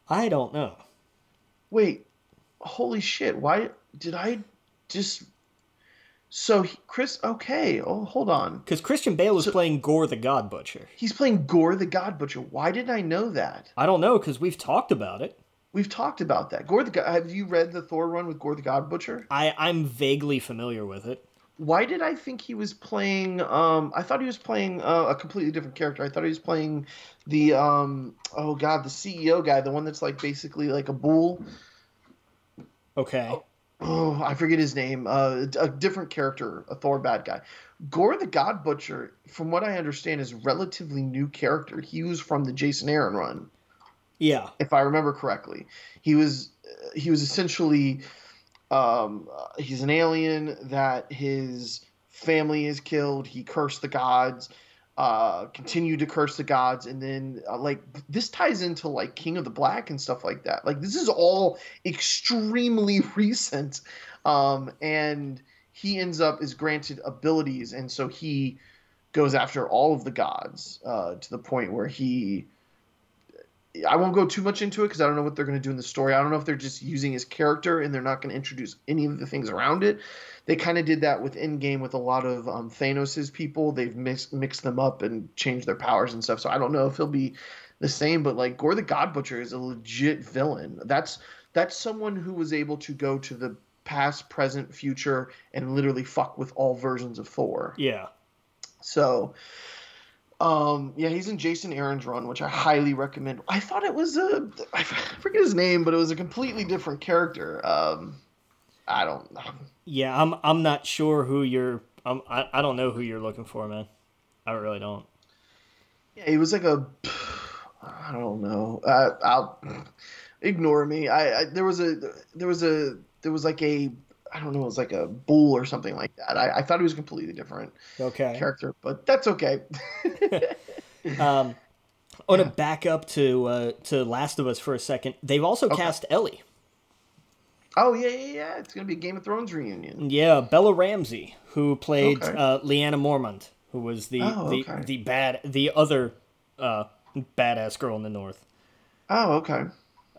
I don't know. Wait. Holy shit. Why did I just So he- Chris okay. Oh, hold on. Cuz Christian Bale is So- playing Gorr the God Butcher. He's playing Gorr the God Butcher. Why didn't I know that? I don't know cuz we've talked about it. We've talked about that. Gorr the God. Have you read the Thor run with Gorr the God Butcher? I I'm vaguely familiar with it. Why did I think he was playing? Um, I thought he was playing uh, a completely different character. I thought he was playing the um, oh god, the CEO guy, the one that's like basically like a bull. Okay. Oh, I forget his name. Uh, a different character, a Thor bad guy. Gorr the God Butcher, from what I understand, is a relatively new character. He was from the Jason Aaron run, Yeah. if I remember correctly. He was he was essentially um, uh, he's an alien that his family is killed. He cursed the gods, uh, continued to curse the gods, and then uh, like this ties into like King of the Black and stuff like that. Like this is all extremely recent, um, and he ends up is granted abilities, and so he goes after all of the gods uh, to the point where he I won't go too much into it because I don't know what they're going to do in the story. I don't know if they're just using his character and they're not going to introduce any of the things around it. They kind of did that with Endgame with a lot of um, Thanos' people. They've mixed, mixed them up and changed their powers and stuff. So I don't know if he'll be the same. But like Gorr the God Butcher is a legit villain. That's that's someone who was able to go to the past, present, future, and literally fuck with all versions of Thor. Yeah. So, um, yeah, he's in Jason Aaron's run, which I highly recommend. I thought it was a, I forget his name, but it was a completely different character. Um, I don't know. Yeah, I'm I'm not sure who you're I'm, I I don't know who you're looking for, man. I really don't. Yeah, he was like a, I don't know. Uh, I'll ignore me. I, I there was a there was a there was like a I don't know. It was like a bull or something like that. I, I thought he was a completely different Okay. character, but that's okay. Um I want to back up to uh, to Last of Us for a second. They've also cast Ellie. oh yeah, yeah, yeah. It's gonna be a Game of Thrones reunion. Yeah, Bella Ramsey, who played Okay. uh, Lyanna Mormont, who was the Oh, the, okay. the bad the other uh, badass girl in the North. Oh, okay.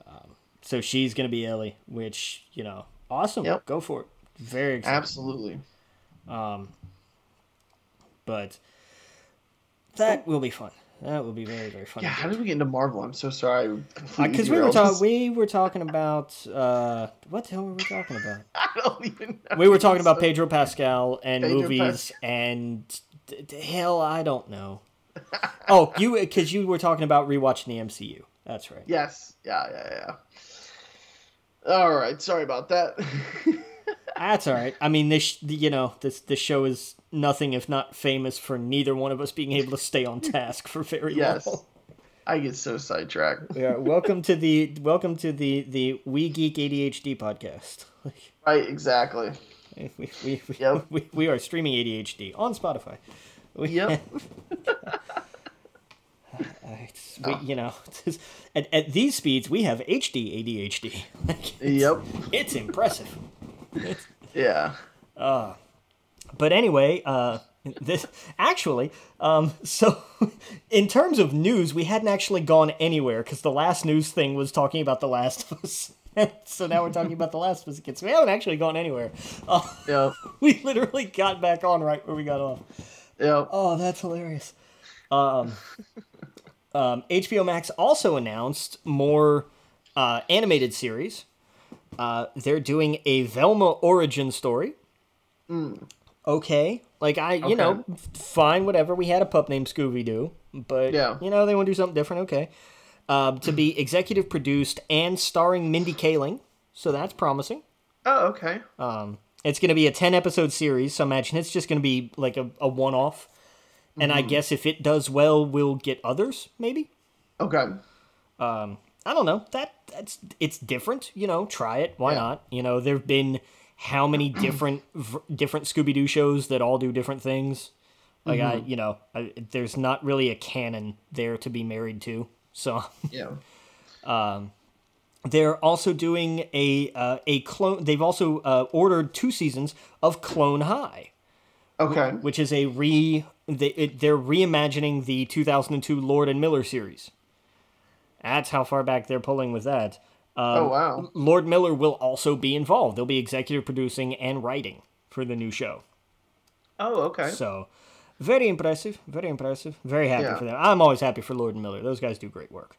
Um, So she's gonna be Ellie, which you know, awesome. Yep. Go for it. Very excited. Absolutely. But that will be fun. That will be very very fun. Yeah, how did we get into Marvel? I'm so sorry. Because Uh, we were talking, we were talking about uh, what the hell were we talking about? I don't even know. We were talking about Pedro Pascal and Pedro movies Pascal. and d- d- hell, I don't know. oh, you because you were talking about rewatching the MCU. That's right. Yes. Yeah, yeah, yeah. All right. Sorry about that. That's all right. I mean, this you know this this show is nothing if not famous for neither one of us being able to stay on task for very yes. long. I get so sidetracked. Yeah, welcome to the welcome to the the We Geek ADHD podcast. Right. Exactly. We, we, we, Yep. we, we are streaming ADHD on Spotify. We, Yep. It's- we, you know, it's- at, at these speeds, we have HD ADHD. Like, yep. it's impressive. Yeah. But anyway, uh, this actually, um, so in terms of news, we hadn't actually gone anywhere because the last news thing was talking about The Last of Us. so now we're talking about The Last of Us again. So we haven't actually gone anywhere. Uh, Yep. we literally got back on right where we got off. Yep. Oh, that's hilarious. Um, um, HBO Max also announced more uh, animated series. Uh, they're doing a Velma origin story. Okay, like I, you know, fine, whatever. We had a pup named Scooby Doo, but Yeah. you know they want to do something different. Okay, um, to be executive produced and starring Mindy Kaling, so that's promising. Oh, okay. Um, it's going to be a 10 episode series, so imagine it's just going to be like a, a one off. And I guess if it does well, we'll get others, maybe. Okay. I don't know. That that's it's different, you know. Try it. Why Yeah. not? You know, there've been how many different v- different Scooby Doo shows that all do different things. Like I, you know, I, there's not really a canon there to be married to. So Yeah. um, They're also doing a uh, a clone. They've also uh, ordered two seasons of Clone High, Okay. which is a re. They, it, they're reimagining the 2002 Lord and Miller series. That's how far back they're pulling with that. Um, Oh wow. Lord Miller will also be involved. They'll be executive producing and writing for the new show. Oh, okay. So, very impressive. Very impressive. Very happy Yeah. for them. I'm always happy for Lord and Miller. Those guys do great work.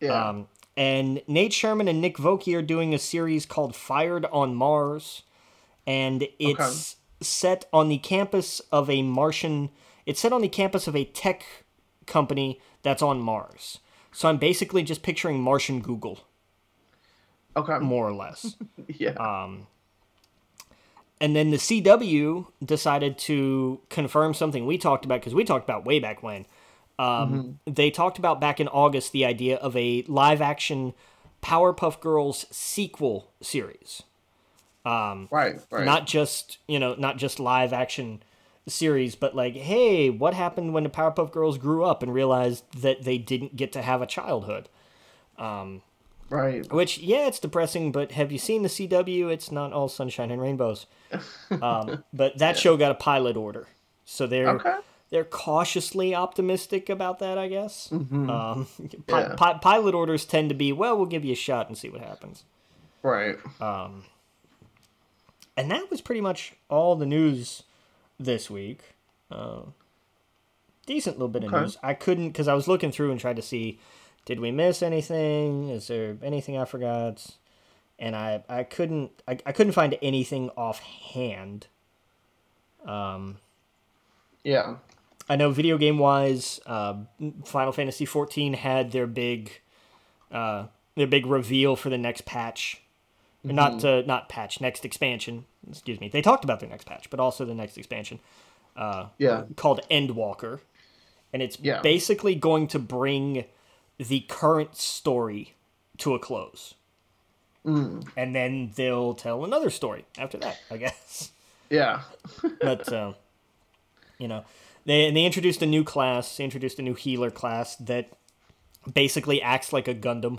Yeah. Um, and Nate Sherman and Nick Vokey are doing a series called Fired on Mars, and it's set on the campus of a Martian. It's set on the campus of a tech company that's on Mars. So I'm basically just picturing Martian Google. Okay. more or less. Yeah. Um, and then the CW decided to confirm something we talked about because we talked about way back when. Um, They talked about back in August the idea of a live action Powerpuff Girls sequel series. Um, right. Right. Not just, you know, not just live action series, but like, hey, what happened when the Powerpuff Girls grew up and realized that they didn't get to have a childhood? right. Which, yeah, it's depressing, but have you seen the CW? It's not all sunshine and rainbows. Um, but that show got a pilot order, so they're Okay. they're cautiously optimistic about that, I guess. Um, pi- Yeah. pi- pilot orders tend to be, well, we'll give you a shot and see what happens. Right. Um, And that was pretty much all the news this week. Uh, decent little bit of news. I couldn't because I was looking through and tried to see, did we miss anything? Is there anything I forgot? And I I couldn't I, I couldn't find anything offhand. Um. Yeah. I know video game wise, uh, Final Fantasy XIV had their big, uh, their big reveal for the next patch, not uh, not patch, next expansion. Excuse me. They talked about their next patch, but also the next expansion Yeah. called Endwalker, and it's Yeah. basically going to bring the current story to a close, and then they'll tell another story after that, I guess. Yeah. but uh, you know they and they introduced a new class they introduced a new healer class that basically acts like a gundam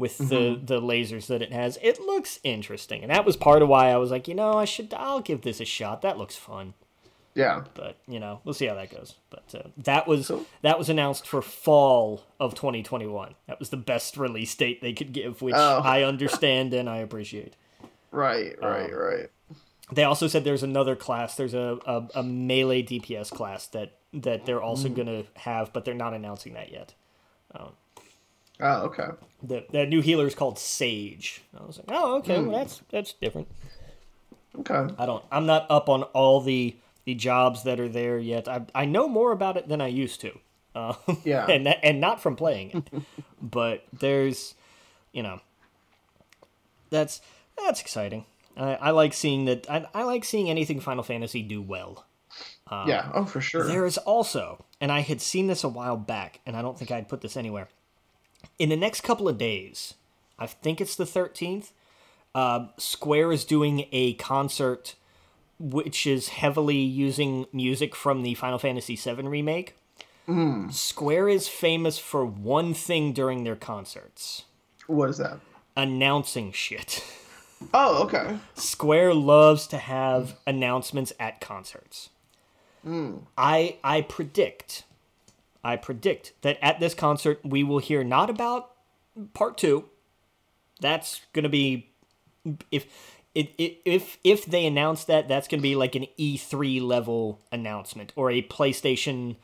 with the the lasers that it has it looks interesting and that was part of why i was like you know i should i'll give this a shot that looks fun Yeah. but you know we'll see how that goes but uh, that was Cool. that was announced for fall of 2021 that was the best release date they could give which Oh. i understand and i appreciate Right. Um, Right. right. they also said there's another class. There's a, a, a melee DPS class that that they're also Mm. gonna have, but they're not announcing that yet. Oh, okay. The the new healer is called Sage. I was like, oh, okay, Mm. well, that's that's different. Okay. I don't. I'm not up on all the the jobs that are there yet. I I know more about it than I used to. Uh, Yeah. and that, and not from playing it, but there's, you know, that's that's exciting. I, I like seeing that. I, I like seeing anything Final Fantasy do well. yeah. Oh, for sure. There is also, and I had seen this a while back, and I don't think I'd put this anywhere. In the next couple of days, I think it's the 13th, uh, Square is doing a concert which is heavily using music from the Final Fantasy VII remake. Square is famous for one thing during their concerts What is that? announcing shit. Oh, okay. Square loves to have announcements at concerts. I I predict, I predict that at this concert we will hear not about part two. That's gonna be if it, it if if they announce that that's gonna be like an E3 level announcement or a PlayStation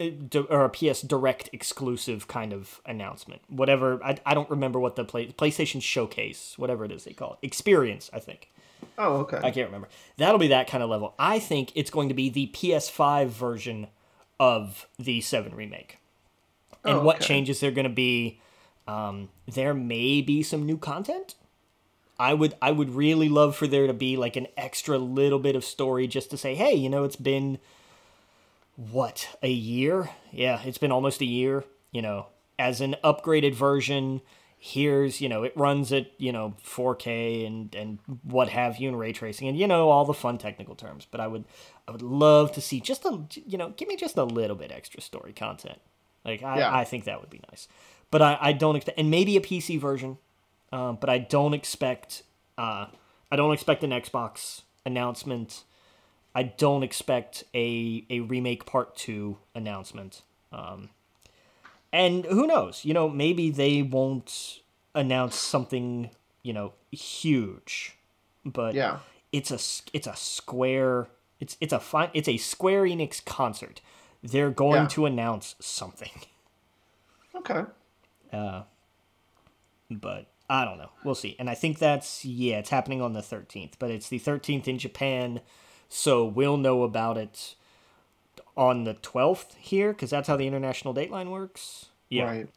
uh, or a PS Direct exclusive kind of announcement. Whatever I, I don't remember what the play, PlayStation Showcase, whatever it is they call it, experience. I think Oh, okay. I can't remember. That'll be that kind of level. I think it's going to be the PS5 version of the Seven remake, and Oh, what okay. changes there going to be. Um, there may be some new content. I would I would really love for there to be like an extra little bit of story just to say, hey, you know, it's been what a year? Yeah, it's been almost a year. You know, as an upgraded version, here's you know it runs at you know 4K and and what have you and ray tracing and you know all the fun technical terms. But I would I would love to see just a you know give me just a little bit extra story content. Like I, Yeah. I think that would be nice. But I, I don't expect and maybe a PC version. Um, but I don't expect uh, I don't expect an Xbox announcement. I don't expect a a remake part two announcement. Um, and who knows? You know, maybe they won't announce something you know huge, but Yeah. it's a it's a Square it's it's a fine it's a Square Enix concert. They're going Yeah. to announce something, Okay. Uh but I don't know. We'll see. And I think that's yeah, it's happening on the thirteenth, but it's the thirteenth in Japan, so we'll know about it on the twelfth here because that's how the international dateline works. Yeah. Right.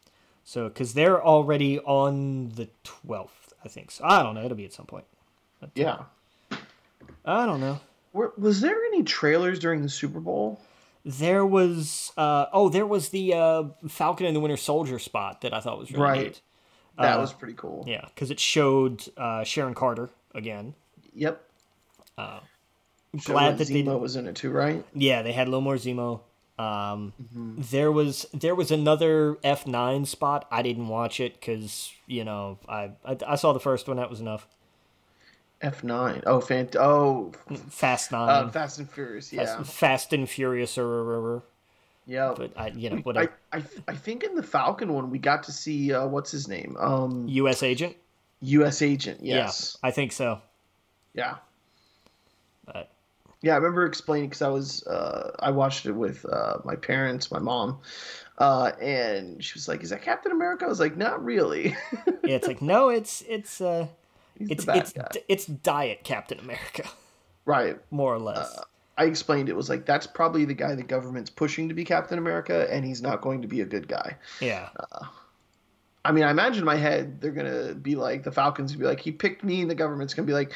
So, because they're already on the 12th, I think so. I don't know. It'll be at some point. But, uh, Yeah. I don't know. Were, was there any trailers during the Super Bowl? There was uh, oh, there was the uh, Falcon and the Winter Soldier spot that I thought was really Right. neat. That Uh, was pretty cool. Yeah, because it showed uh, Sharon Carter again. Yep. Glad that they Zemo was in it too, right? Yeah, they had a little more Zemo. Um, Mm-hmm. There was there was another F nine spot. I didn't watch it because you know I, I I saw the first one. That was enough. F nine. Oh, fant. Oh, Fast nine, uh, Fast and Furious. Yeah. Fast, Fast and Furious or, yeah. but I you know I, whatever. I I think in the Falcon one we got to see uh, what's his name? Um, U.S. agent. U.S. Agent. Yes. Yeah, I think so. Yeah. But Yeah, I remember explaining because I was uh, I watched it with uh, my parents, my mom, uh, and she was like, "Is that Captain America?" I was like, "Not really." yeah, it's like no, it's it's uh, He's it's it's it's Diet Captain America, right. more or less. Uh, I explained it was like that's probably the guy the government's pushing to be Captain America, and he's not going to be a good guy. yeah, I mean, I imagine in my head they're gonna be like the Falcons would be like, he picked me, and the government's gonna be like, "Mm,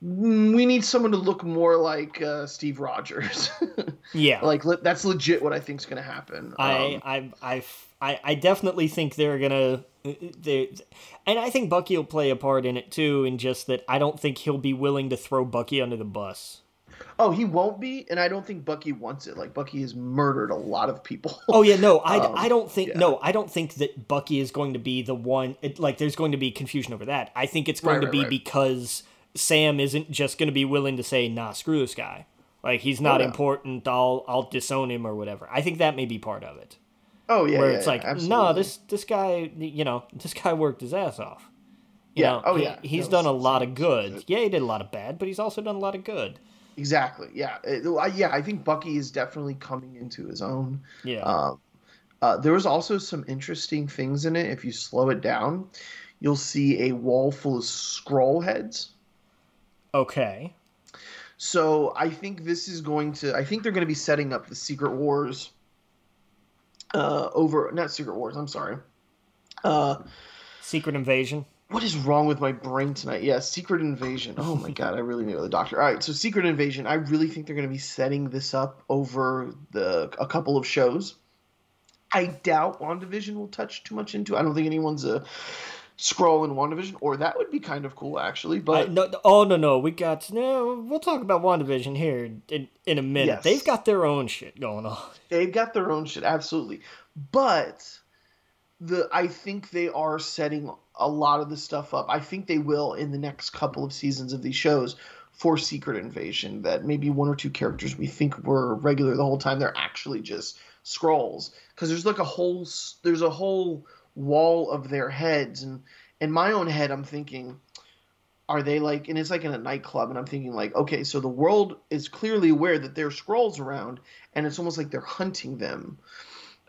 we need someone to look more like uh, Steve Rogers. yeah. like le- that's legit what I think's gonna happen. I, Um, I, I, I, I definitely think they're gonna, they, and I think Bucky will play a part in it too. In just that, I don't think he'll be willing to throw Bucky under the bus. oh, he won't be, and I don't think Bucky wants it. Like Bucky has murdered a lot of people. Oh yeah, no, I, Um, I don't think yeah. no, I don't think that Bucky is going to be the one. It, like, there's going to be confusion over that. I think it's going Right, to right, be right. because Sam isn't just going to be willing to say, "Nah, screw this guy." Like he's not Oh, yeah. important. I'll I'll disown him or whatever. I think that may be part of it. oh yeah, where yeah, it's yeah, like, no, this this guy, you know, this guy worked his ass off. You Yeah, know, oh, he- yeah. he's No, done a lot of it's- good. Yeah, he did a lot of bad, but he's also done a lot of good. exactly. Yeah, It- I- yeah. I think Bucky is definitely coming into his own. Yeah. Um, uh, there was also some interesting things in it. If you slow it down, you'll see a wall full of Skrull heads. Okay. So I think this is going to. I think they're going to be setting up the Secret Wars. Uh, over not Secret Wars. I'm sorry. Uh, Secret Invasion. what is wrong with my brain tonight? Yeah, Secret Invasion. Oh my god, I really need to the doctor. All right, so Secret Invasion. I really think they're going to be setting this up over the a couple of shows. I doubt WandaVision will touch too much into. I don't think anyone's a Skrull in WandaVision, or that would be kind of cool actually. I, But no, oh no, no, we got no. We'll talk about WandaVision here in in a minute. Yes. They've got their own shit going on. they've got their own shit, absolutely. But the I think they are setting a lot of the stuff up. I think they will in the next couple of seasons of these shows for Secret Invasion. That maybe one or two characters we think were regular the whole time they're actually just Skrulls because there's like a whole there's a whole wall of their heads and in my own head I'm thinking are they like and it's like in a nightclub and i'm thinking like okay so the world is clearly aware that there's Skrulls around and it's almost like they're hunting them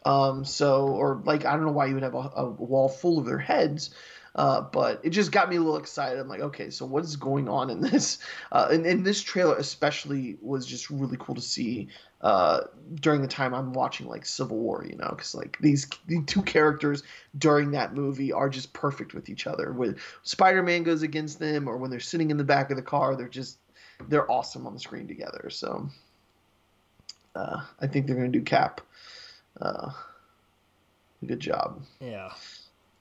um so or like i don't know why you would have a, a wall full of their heads uh, but it just got me a little excited. I'm like, okay, so what is going on in this? Uh, and, and this trailer especially was just really cool to see uh, during the time I'm watching like Civil War, you know, because like these the two characters during that movie are just perfect with each other. When Spider-Man goes against them, or when they're sitting in the back of the car, they're just they're awesome on the screen together. So uh, I think they're gonna do Cap. Uh, good job. Yeah.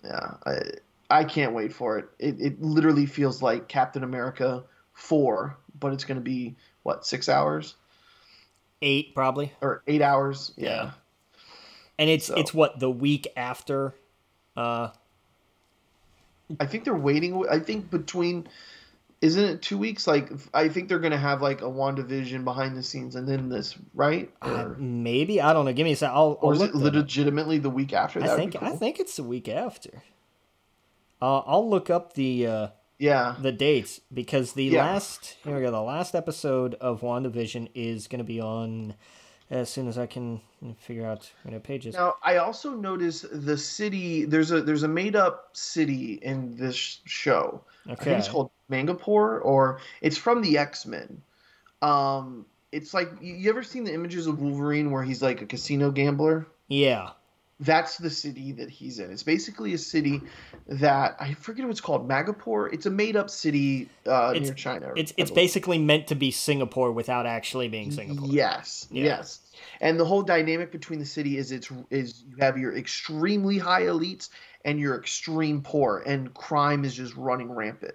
Yeah, I I can't wait for it. It it literally feels like Captain America four, but it's gonna be what six hours Eight probably. or eight hours? Yeah. Yeah. And it's So- it's what the week after. Uh, I think they're waiting. I think between, isn't it two weeks? Like I think they're gonna have like a WandaVision behind the scenes, and then this, right? uh, Or, maybe I don't know. Give me a sec. I'll, I'll or is look it up. legitimately the week after? That I think cool. I think it's the week after. Uh, I'll look up the uh, Yeah. the dates because the Yeah. last here we go. The last episode of WandaVision is going to be on as soon as I can figure out you know pages. Now I also noticed the city. There's a there's a made up city in this show. Okay. it's called Madripoor, or it's from the X Men. Um, it's like you ever seen the images of Wolverine where he's like a casino gambler? Yeah. That's the city that he's in. It's basically a city that I forget what it's called, Madripoor. It's a made-up city uh, It's- near China. It's it's basically meant to be Singapore without actually being Singapore. Yes, Yeah. yes. And the whole dynamic between the city is it's is you have your extremely high elites and your extreme poor, and crime is just running rampant.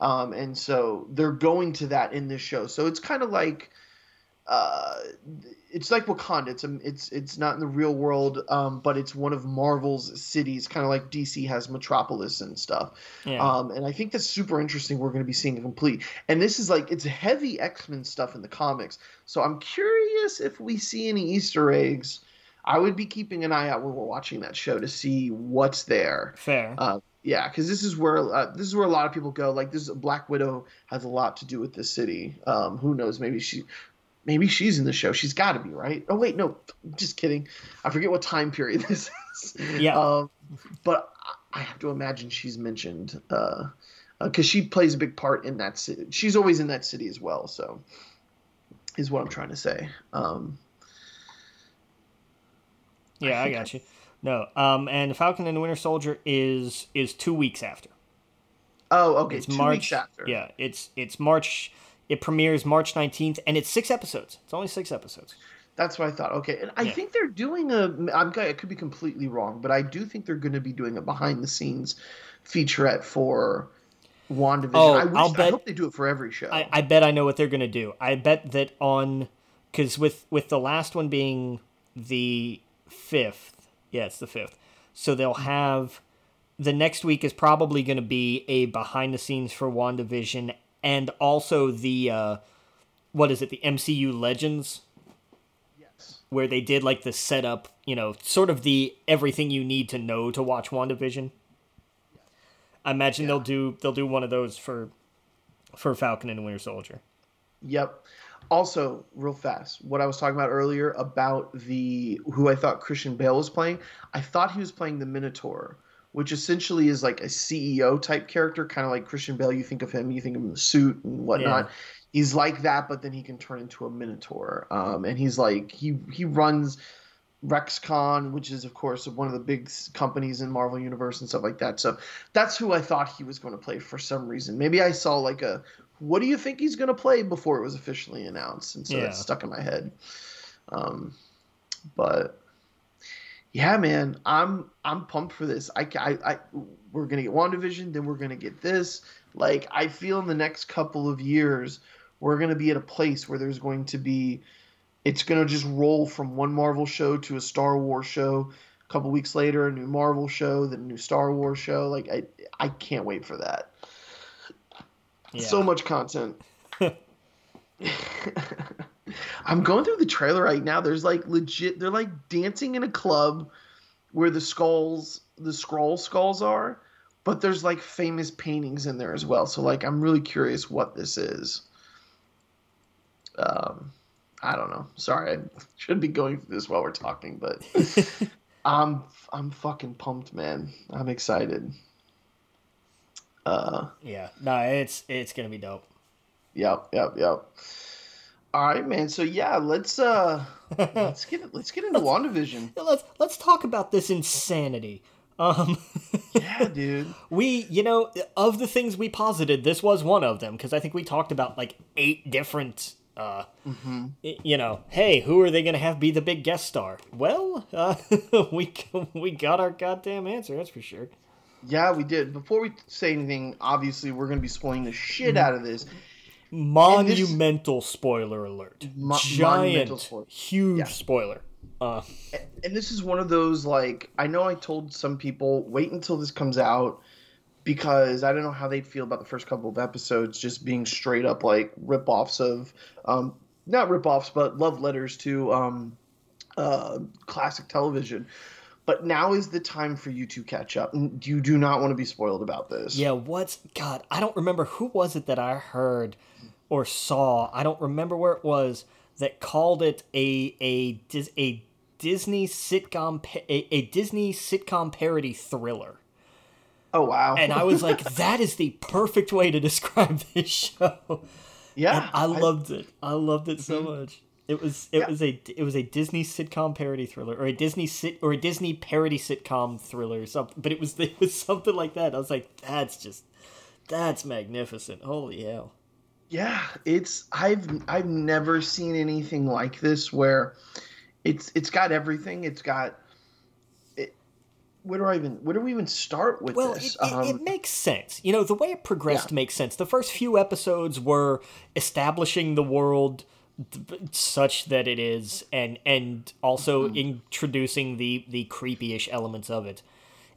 Um, and so they're going to that in this show. So it's kind of like, uh, it's like Wakanda. It's a, it's it's not in the real world, um, but it's one of Marvel's cities, kind of like DC has Metropolis and stuff. Yeah. Um, and I think that's super interesting. We're going to be seeing it complete. And this is like, it's heavy X Men stuff in the comics. So I'm curious if we see any Easter eggs. I would be keeping an eye out when we're watching that show to see what's there. Fair. Uh, yeah, because this is where uh, this is where a lot of people go. Like this, Black Widow has a lot to do with this city. Um, who knows? Maybe she, maybe she's in the show. She's got to be right. Oh wait, no, just kidding. I forget what time period this is. Yeah. Um, but I- I have to imagine she's mentioned because uh, uh she plays a big part in that city. She's always in that city as well. So, is what I'm trying to say. Um, yeah, I think got you. No. Um, and Falcon and the Winter Soldier is is two weeks after. oh, okay, It's two March. weeks after. Yeah, it's it's March. It premieres March nineteenth, and it's six episodes. It's only six episodes. That's what I thought. Okay, and I Yeah. think they're doing a. I'm. I could be completely wrong, but I do think they're going to be doing a behind the scenes featurette for WandaVision. Oh, I wish, I'll I bet- hope they do it for every show. I, I bet I know what they're gonna do. I bet that on because with with the last one being the fifth, yeah, it's the fifth. So they'll have the next week is probably going to be a behind the scenes for WandaVision and also the uh, what is it? The MCU Legends yes. where they did like the setup, you know, sort of the everything you need to know to watch WandaVision. I imagine they'll do they'll do one of those for for Falcon and Winter Soldier. Yep. Also, real fast, what I was talking about earlier about the who I thought Christian Bale was playing, I thought he was playing the Minotaur, which essentially is like a CEO type character, kind of like Christian Bale. You think of him, you think of him in the suit and whatnot. He's like that, but then he can turn into a Minotaur. Um, and he's like he he runs Roxxon, which is of course one of the big companies in Marvel Universe and stuff like that. So that's who I thought he was going to play for some reason. Maybe I saw like a what do you think he's going to play before it was officially announced, and so Yeah. that's stuck in my head. Um, but yeah, man, I'm I'm pumped for this. I, I, I we're gonna get WandaVision, then we're gonna get this. Like I feel in the next couple of years, we're gonna be at a place where there's going to be, it's gonna just roll from one Marvel show to a Star Wars show. A couple weeks later, a new Marvel show, then a new Star Wars show. Like I, I can't wait for that. Yeah. So much content. I'm going through the trailer right now. There's like legit. They're like dancing in a club where the skulls, the Skrull skulls are, but there's like famous paintings in there as well. So like, I'm really curious what this is. Um, I don't know. Sorry, I should be going through this while we're talking, but I'm I'm fucking pumped, man. I'm excited. Uh, Yeah, no, it's it's gonna be dope. Yep, yep, yep. All right, man. So yeah, let's uh let's get let's get into WandaVision. Let's let's talk about this insanity. Um, Yeah, dude. we, you know, of the things we posited, this was one of them because I think we talked about like eight different. Uh, y- you know, hey, who are they gonna have be the big guest star? Well, uh, we we got our goddamn answer. That's for sure. Yeah, we did. Before we say anything, obviously we're gonna be spoiling the shit out of this. Monumental spoiler alert. Mo- Giant, spoiler. huge Yeah. spoiler. Uh, And this is one of those like I know I told some people wait until this comes out because I don't know how they'd feel about the first couple of episodes just being straight up like rip-offs of um not rip-offs but love letters to um uh classic television. But now is the time for you to catch up. And You do not want to be spoiled about this. Yeah, what's God? I don't remember who was it that I heard or saw. I don't remember where it was that called it a a Dis, a Disney sitcom a, a Disney sitcom parody thriller. Oh wow. And I was like, that is the perfect way to describe this show. yeah. And I loved it. I loved it so mm-hmm. much. It was it Yeah. was a it was a Disney sitcom parody thriller or a Disney sit or a Disney parody sitcom thriller or something. But it was it was something like that. I was like, that's just that's magnificent. Holy hell! Yeah, it's I've I've never seen anything like this where it's it's got everything. It's got it. Where do I even where do we even start with Well, this? it, it, it Um, makes sense. You know, the way it progressed Yeah. makes sense. The first few episodes were establishing the world such that it is, and and also Mm-hmm. introducing the the creepy-ish elements of it.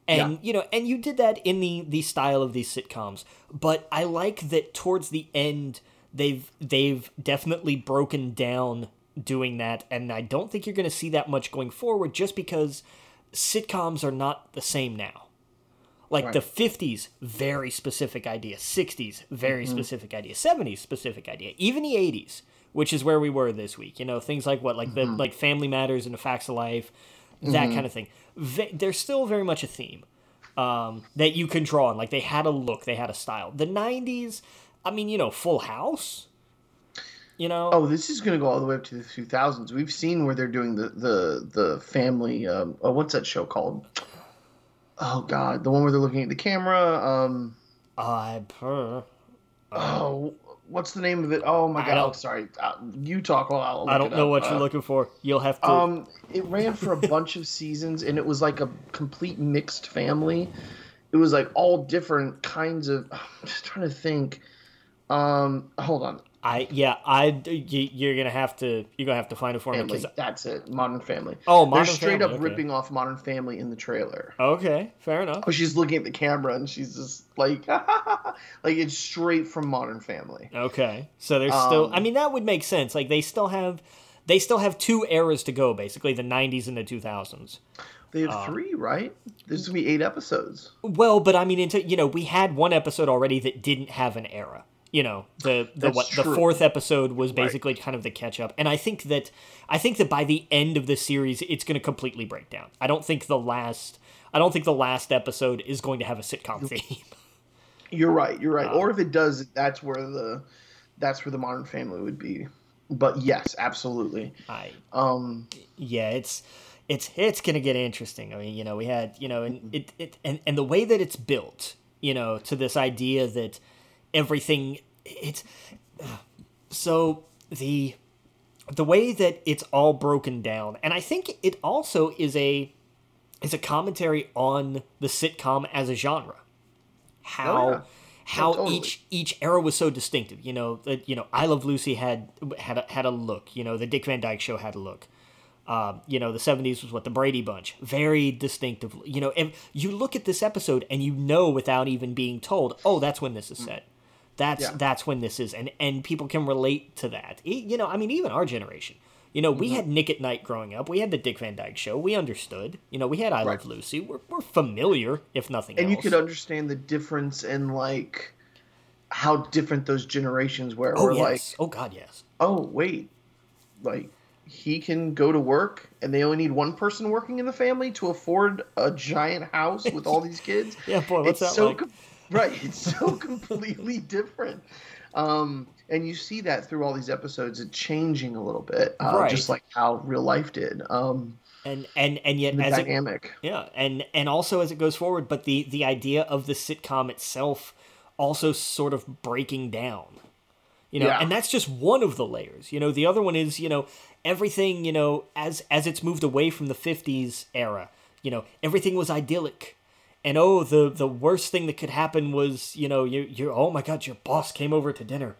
And Yeah. you know, and you did that in the the style of these sitcoms. But I like that towards the end they've they've definitely broken down doing that and I don't think you're going to see that much going forward just because sitcoms are not the same now. Like the 50s, very specific idea. 60s, very specific idea. 70s, specific idea. Even the 80s, which is where we were this week. You know, things like what, like the like Family Matters and the Facts of Life, that kind of thing. There's still very much a theme um, that you can draw on. Like they had a look, they had a style. The 90s, I mean, you know, Full House. You know, oh, this is going to go all the way up to the 2000s. We've seen where they're doing the the the family. Um, oh, what's that show called? Oh God, the one where they're looking at the camera. Um, I per. oh, what's the name of it? Oh my God, oh, sorry. Uh, you talk. While I'll I don't know what Uh, you're looking for. You'll have to. Um, it ran for a bunch of seasons, and it was like a complete mixed family. It was like all different kinds of. I'm just trying to think. Um, hold on. I yeah, I you, you're gonna have to you're gonna have to find it for me because That's it. Modern Family. oh, Modern They're straight Family, up okay. ripping off Modern Family in the trailer. Okay, fair enough. Oh, she's looking at the camera and she's just like, like it's straight from Modern Family. Okay, so there's still. Um, I mean, that would make sense. Like they still have, they still have two eras to go. Basically, the '90s and the 2000s. They have Uh, three, right? There's gonna be eight episodes. Well, but I mean, into you know, we had one episode already that didn't have an era. You know, the the That's what the fourth episode was basically kind of the catch up, and I think that I think that by the end of the series, it's going to completely break down. I don't think the last. I don't think the last episode is going to have a sitcom theme. You're right. You're right. Uh, or if it does, that's where the that's where the Modern Family would be. But yes, absolutely. I Um, yeah, it's it's it's gonna get interesting. I mean, you know, we had you know, and it, it and and the way that it's built, you know, to this idea that everything it's so the the way that it's all broken down, and I think it also is a is a commentary on the sitcom as a genre. How Oh, yeah. how totally. each each era was so distinctive. You know that you know I Love Lucy had had a, had a look. You know the Dick Van Dyke Show had a look. Um, you know the '70s was what the Brady Bunch, very distinctive. You know, and you look at this episode and you know without even being told, oh, that's when this is set. That's Yeah. that's when this is, and and people can relate to that. You know, I mean, even our generation. You know, Mm-hmm. we had Nick at Night growing up. We had the Dick Van Dyke Show. We understood. You know, we had I Love Lucy. We're, we're familiar, if nothing else. and else. you could understand the difference in like how different those generations were. oh Where like, yes. oh God, yes. oh wait, like he can go to work, and they only need one person working in the family to afford a giant house with all these kids. Yeah, boy, what's it's that so like? com- right. It's so completely different. Um, and you see that through all these episodes, it changing a little bit, uh, Right. just like how real life did. Um, and and and yet as it, dynamic. yeah, and and also as it goes forward, but the the idea of the sitcom itself also sort of breaking down. You know, Yeah. and that's just one of the layers. You know, the other one is, you know, everything, you know, as as it's moved away from the 50s era, you know, everything was idyllic. And oh, the the worst thing that could happen was, you know, you you oh my god, your boss came over to dinner.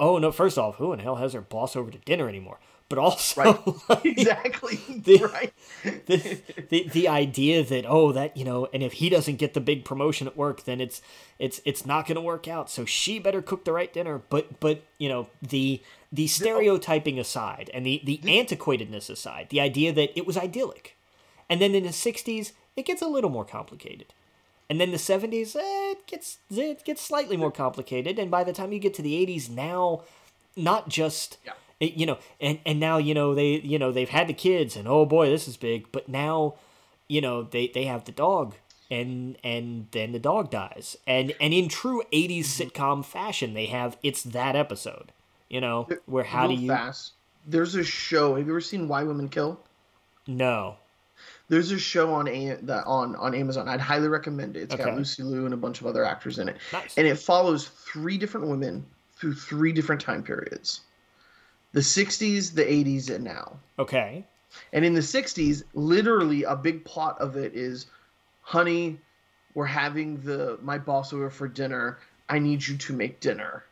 Oh no, first off, who in hell has their boss over to dinner anymore? But also Right. exactly. The- right. the, the the idea that oh that you know and if he doesn't get the big promotion at work then it's it's it's not going to work out so she better cook the right dinner but but you know the the stereotyping aside and the the antiquatedness aside the idea that it was idyllic and then in the 60s it gets a little more complicated and then the 70s eh, it gets it gets slightly more complicated and by the time you get to the 80s now not just Yeah. you know and and now you know they you know they've had the kids and oh boy this is big but now you know they they have the dog and and then the dog dies and and in true 80s Mm-hmm. sitcom fashion they have it's that episode you know where how do you fast? there's a show. Have you ever seen Why Women Kill? No. There's a show on a that on on Amazon. I'd highly recommend it. It's Okay. got Lucy Liu and a bunch of other actors in it, Nice. and it follows three different women through three different time periods: the '60s, the '80s, and now. Okay. And in the 60s, literally a big plot of it is, honey, we're having the my boss over for dinner. I need you to make dinner.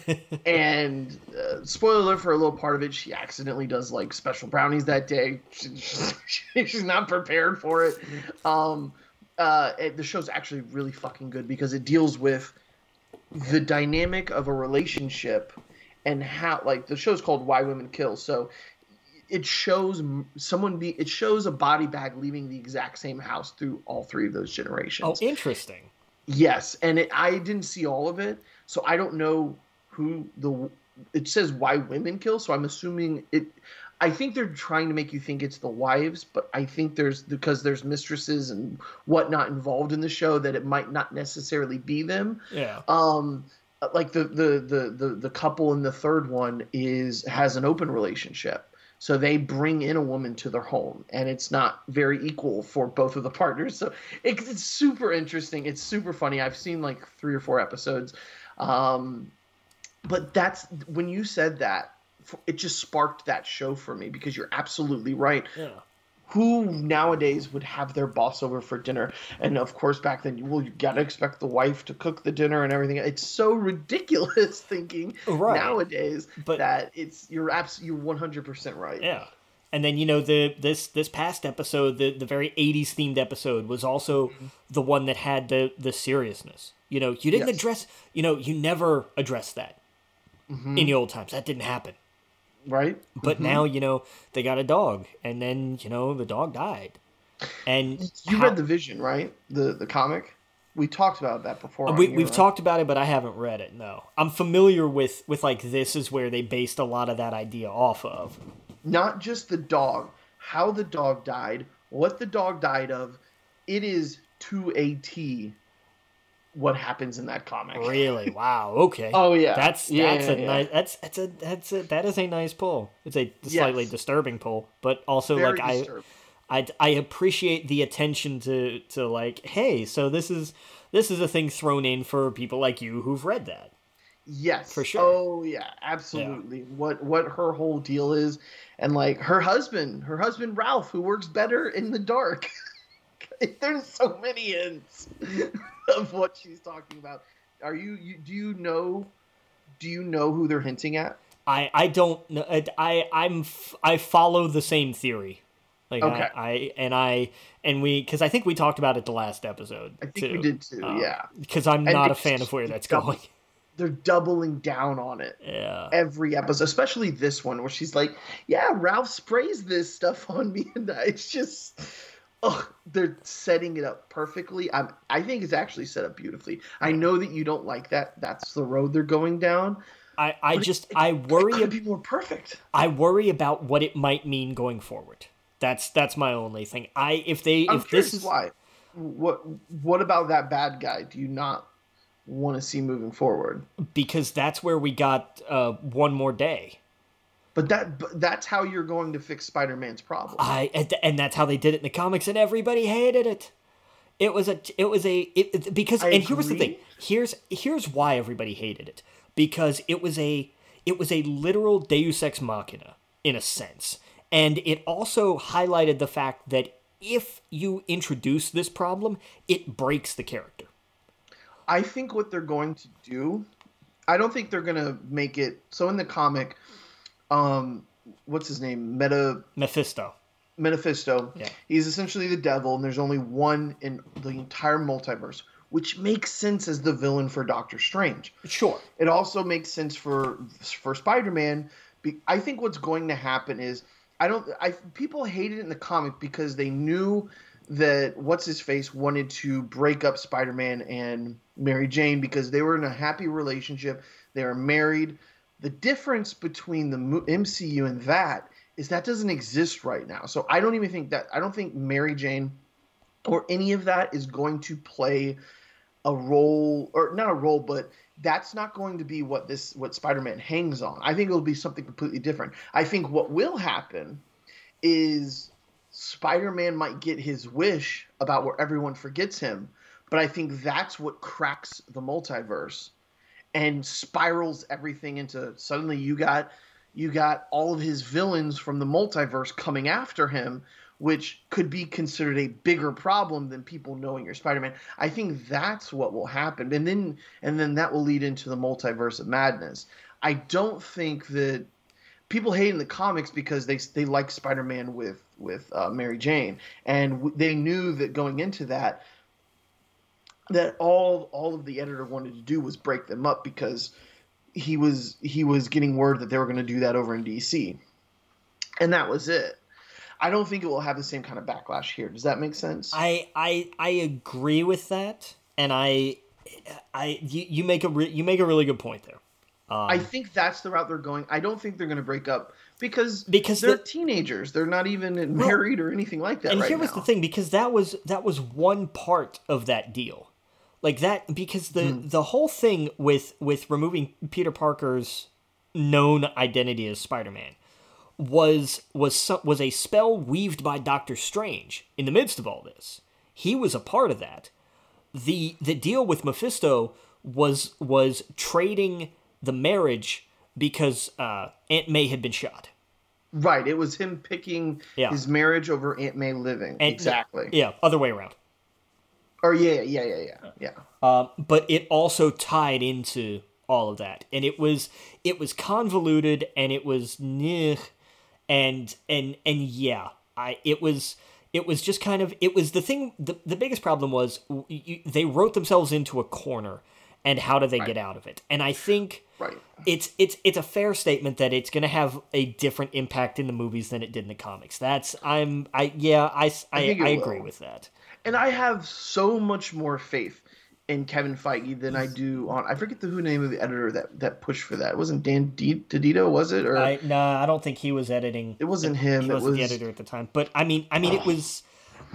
and uh, spoiler alert for a little part of it, she accidentally does like special brownies that day. She, she's not prepared for it. Um, uh, it- the show's actually really fucking good because it deals with the dynamic of a relationship and how like the show's called Why Women Kill. So it shows someone be it shows a body bag leaving the exact same house through all three of those generations. oh, interesting. Yes, and it, I didn't see all of it, so I don't know who the. It says why women kill, so I'm assuming it. I think they're trying to make you think it's the wives, but I think there's because there's mistresses and whatnot involved in the show that it might not necessarily be them. Yeah. Um, like the the the the, the couple in the third one is has an open relationship. So they bring in a woman to their home, and it's not very equal for both of the partners. So it, it's super interesting. It's super funny. I've seen like three or four episodes, um, but that's when you said that, it just sparked that show for me because you're absolutely right Yeah. Who nowadays would have their boss over for dinner and of course back then you well you gotta expect the wife to cook the dinner and everything it's so ridiculous thinking Right. nowadays But- that it's you're absolutely you're 100% right Yeah. And then you know the this this past episode, the the very '80s themed episode, was also the one that had the the seriousness. You know, you didn't Yes. address. You know, you never addressed that Mm-hmm. in the old times. That didn't happen. Right But mm-hmm. now you know they got a dog, and then you know the dog died. And you how- read the vision right the the comic we talked about that before We, we've right? talked about it, but I haven't read it. No, I'm familiar with with like this is where they based a lot of that idea off of. not just the dog, how the dog died, what the dog died of. It is to a T what happens in that comic. Really? Wow. Okay. Oh yeah. That's Yeah, that's yeah, a yeah. nice that's that's a that's a that is a nice pull. It's a slightly Yes. disturbing pull, but also Very like I, disturbing. I I appreciate the attention to to like hey, so this is this is a thing thrown in for people like you who've read that. Yes. For sure. Oh yeah, absolutely. What what her whole deal is and like her husband, her husband Ralph who works better in the dark. There's so many hints of what she's talking about. Are you, you do you know do you know who they're hinting at? I I don't know I, I'm I follow the same theory. Like Okay. I, I and I and we because I think we talked about it the last episode. I think we did too, um, yeah. Because I'm And not a fan of where that's double- going. They're doubling down on it. Yeah. every episode, especially this one where she's like, "Yeah, Ralph sprays this stuff on me," and it's just, oh, they're setting it up perfectly. I'm, I think it's actually set up beautifully. I know that you don't like that. That's the road they're going down. I, I But just it- I It worry could ab- be more perfect. I worry about what it might mean going forward. That's that's my only thing. I if they I'm if this is why. What What about that bad guy? Do you not want to see moving forward? because that's where we got uh, one more day. But that but that's how you're going to fix Spider-Man's problem. I and, that's how they did it in the comics, and everybody hated it. It was a it was a it, it- because I and here was the thing. Here's here's why everybody hated it because it was a it was a literal Deus ex machina in a sense, and it also highlighted the fact that if you introduce this problem, it breaks the character. I think what they're going to do, I don't think they're gonna make it. So in the comic, um, what's his name? Meta Mephisto. Metaphisto. Yeah. He's essentially the devil, and there's only one in the entire multiverse, which makes sense as the villain for Doctor Strange. Sure. It also makes sense for for Spider-Man. I think what's going to happen is I don't. I people hated it in the comic because they knew that what's his face wanted to break up Spider-Man and Mary Jane because they were in a happy relationship. They were married. The difference between the MCU and that is that doesn't exist right now. So I don't even think that I don't think Mary Jane or any of that is going to play a role or not a role but that's not going to be what this what Spider-Man hangs on. I think it'll be something completely different. I think what will happen is Spider-Man might get his wish about where everyone forgets him, but I think that's what cracks the multiverse and spirals everything into suddenly you got you got all of his villains from the multiverse coming after him which could be considered a bigger problem than people knowing you're Spider-Man. I think that's what will happen, and then and then that will lead into the multiverse of madness. I don't think that people hate in the comics because they they like Spider-Man with with uh, Mary Jane, and w- they knew that going into that that all all of the editor wanted to do was break them up because he was he was getting word that they were going to do that over in DC, and that was it. I don't think it will have the same kind of backlash here. Does that make sense? I I I agree with that, and I I you, you make a re- you make a really good point there. Um, I think that's the route they're going. I don't think they're going to break up because because they're the, teenagers. They're not even married well, or anything like that. And right here was the thing because that was that was one part of that deal, like that because the mm. the whole thing with with removing Peter Parker's known identity as Spider Man was was was a spell weaved by Doctor Strange in the midst of all this. He was a part of that. the The deal with Mephisto was was trading the marriage because uh, Aunt May had been shot. Right. It was him picking yeah. his marriage over Aunt May living. And, exactly. Yeah. Other way around. Or yeah, yeah, yeah, yeah, yeah. Um, but it also tied into all of that, and it was it was convoluted, and it was neh, and and and yeah, I it was it was just kind of it was the thing. The the biggest problem was you, they wrote themselves into a corner, and how do they right. get out of it? And I think right. it's it's it's a fair statement that it's going to have a different impact in the movies than it did in the comics. That's I'm I yeah I I, I, I agree with that. And I have so much more faith in Kevin Feige than I do on. I forget the who name of the editor that that pushed for that. It wasn't Dan D- was it? Or I, nah, I don't think he was editing. It wasn't him. He wasn't was... the editor at the time. But I mean, I mean, it was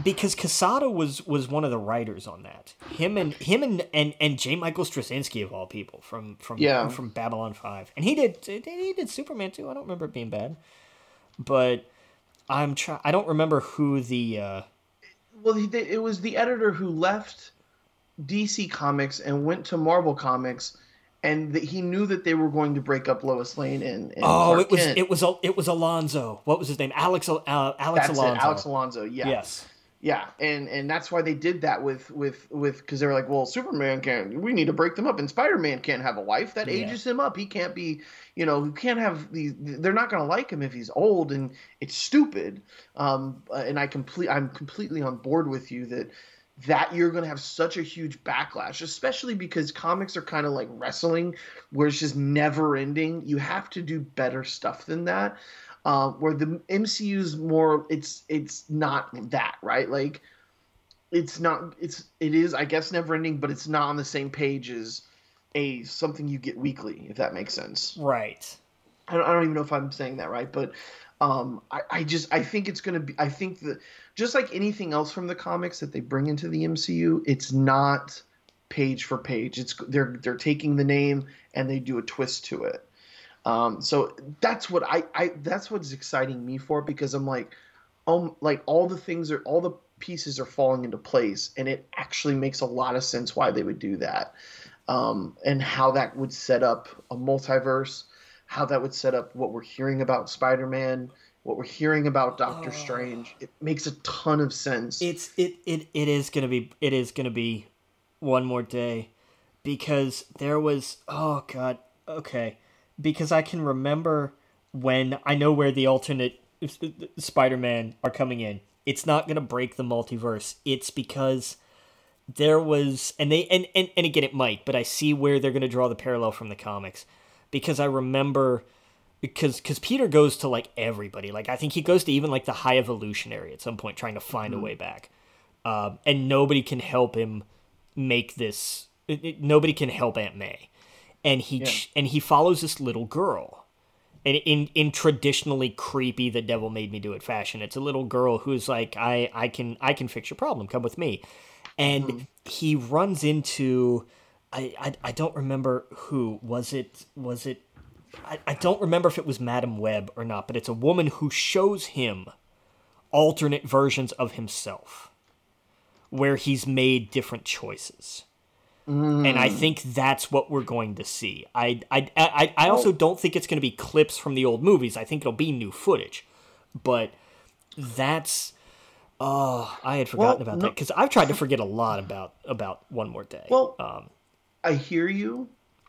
because Quesada was was one of the writers on that. Him and him and and, and J. Michael Straczynski of all people from from yeah. from Babylon Five, and he did he did Superman too. I don't remember it being bad, but I'm try. I don't remember who the. Uh... Well, he, it was the editor who left DC Comics and went to Marvel Comics, and that he knew that they were going to break up Lois Lane and, and oh, Clark it was Kent. it was it was Alonso. What was his name? Alex uh, Alex that's Alonso. It, Alex Alonso. Yeah. Yes. Yeah, and and that's why they did that with with with because they were like, well, Superman can't. We need to break them up, and Spider Man can't have a wife. That ages yeah. him up. He can't be, you know, you can't have these. They're not going to like him if he's old, and it's stupid. Um, and I complete. I'm completely on board with you that that you're going to have such a huge backlash, especially because comics are kind of like wrestling, where it's just never ending. You have to do better stuff than that. Uh, where the MCU's more, it's it's not that right. Like it's not. It's it is I guess never ending, but it's not on the same page as a something you get weekly, if that makes sense. Right. I don't, I don't even know if I'm saying that right, but um, I, I just I think it's gonna be I think that just like anything else from the comics that they bring into the MCU, it's not page for page. It's they're they're taking the name and they do a twist to it. Um, so that's what I, I that's what's exciting me for because I'm like, um, like all the things are all the pieces are falling into place and it actually makes a lot of sense why they would do that, um, and how that would set up a multiverse how that would set up what we're hearing about Spider-Man, what we're hearing about Doctor oh. Strange. It makes a ton of sense. It's it it it is going to be it is going to be one more day because there was oh god, okay. Because I can remember when I know where the alternate Spider-Man are coming in. It's not going to break the multiverse. It's because there was and they and, and and again it might, but I see where they're going to draw the parallel from the comics because I remember because because Peter goes to like everybody. Like I think he goes to even like the High Evolutionary at some point, trying to find mm-hmm. a way back, um, and nobody can help him make this. It, it, nobody can help Aunt May, and he yeah. and he follows this little girl. And in in traditionally creepy, the devil made me do it fashion, it's a little girl who's like, I I can I can fix your problem. Come with me, and mm-hmm. he runs into I, I I don't remember who was it was it I, I don't remember if it was Madam Web or not, but it's a woman who shows him alternate versions of himself where he's made different choices. And I think that's what we're going to see. I I I, I also don't think it's going to be clips from the old movies. I think it'll be new footage. But that's oh, I had forgotten Well, about no- that because I've tried to forget a lot about about One More Day. Well, um, I hear you.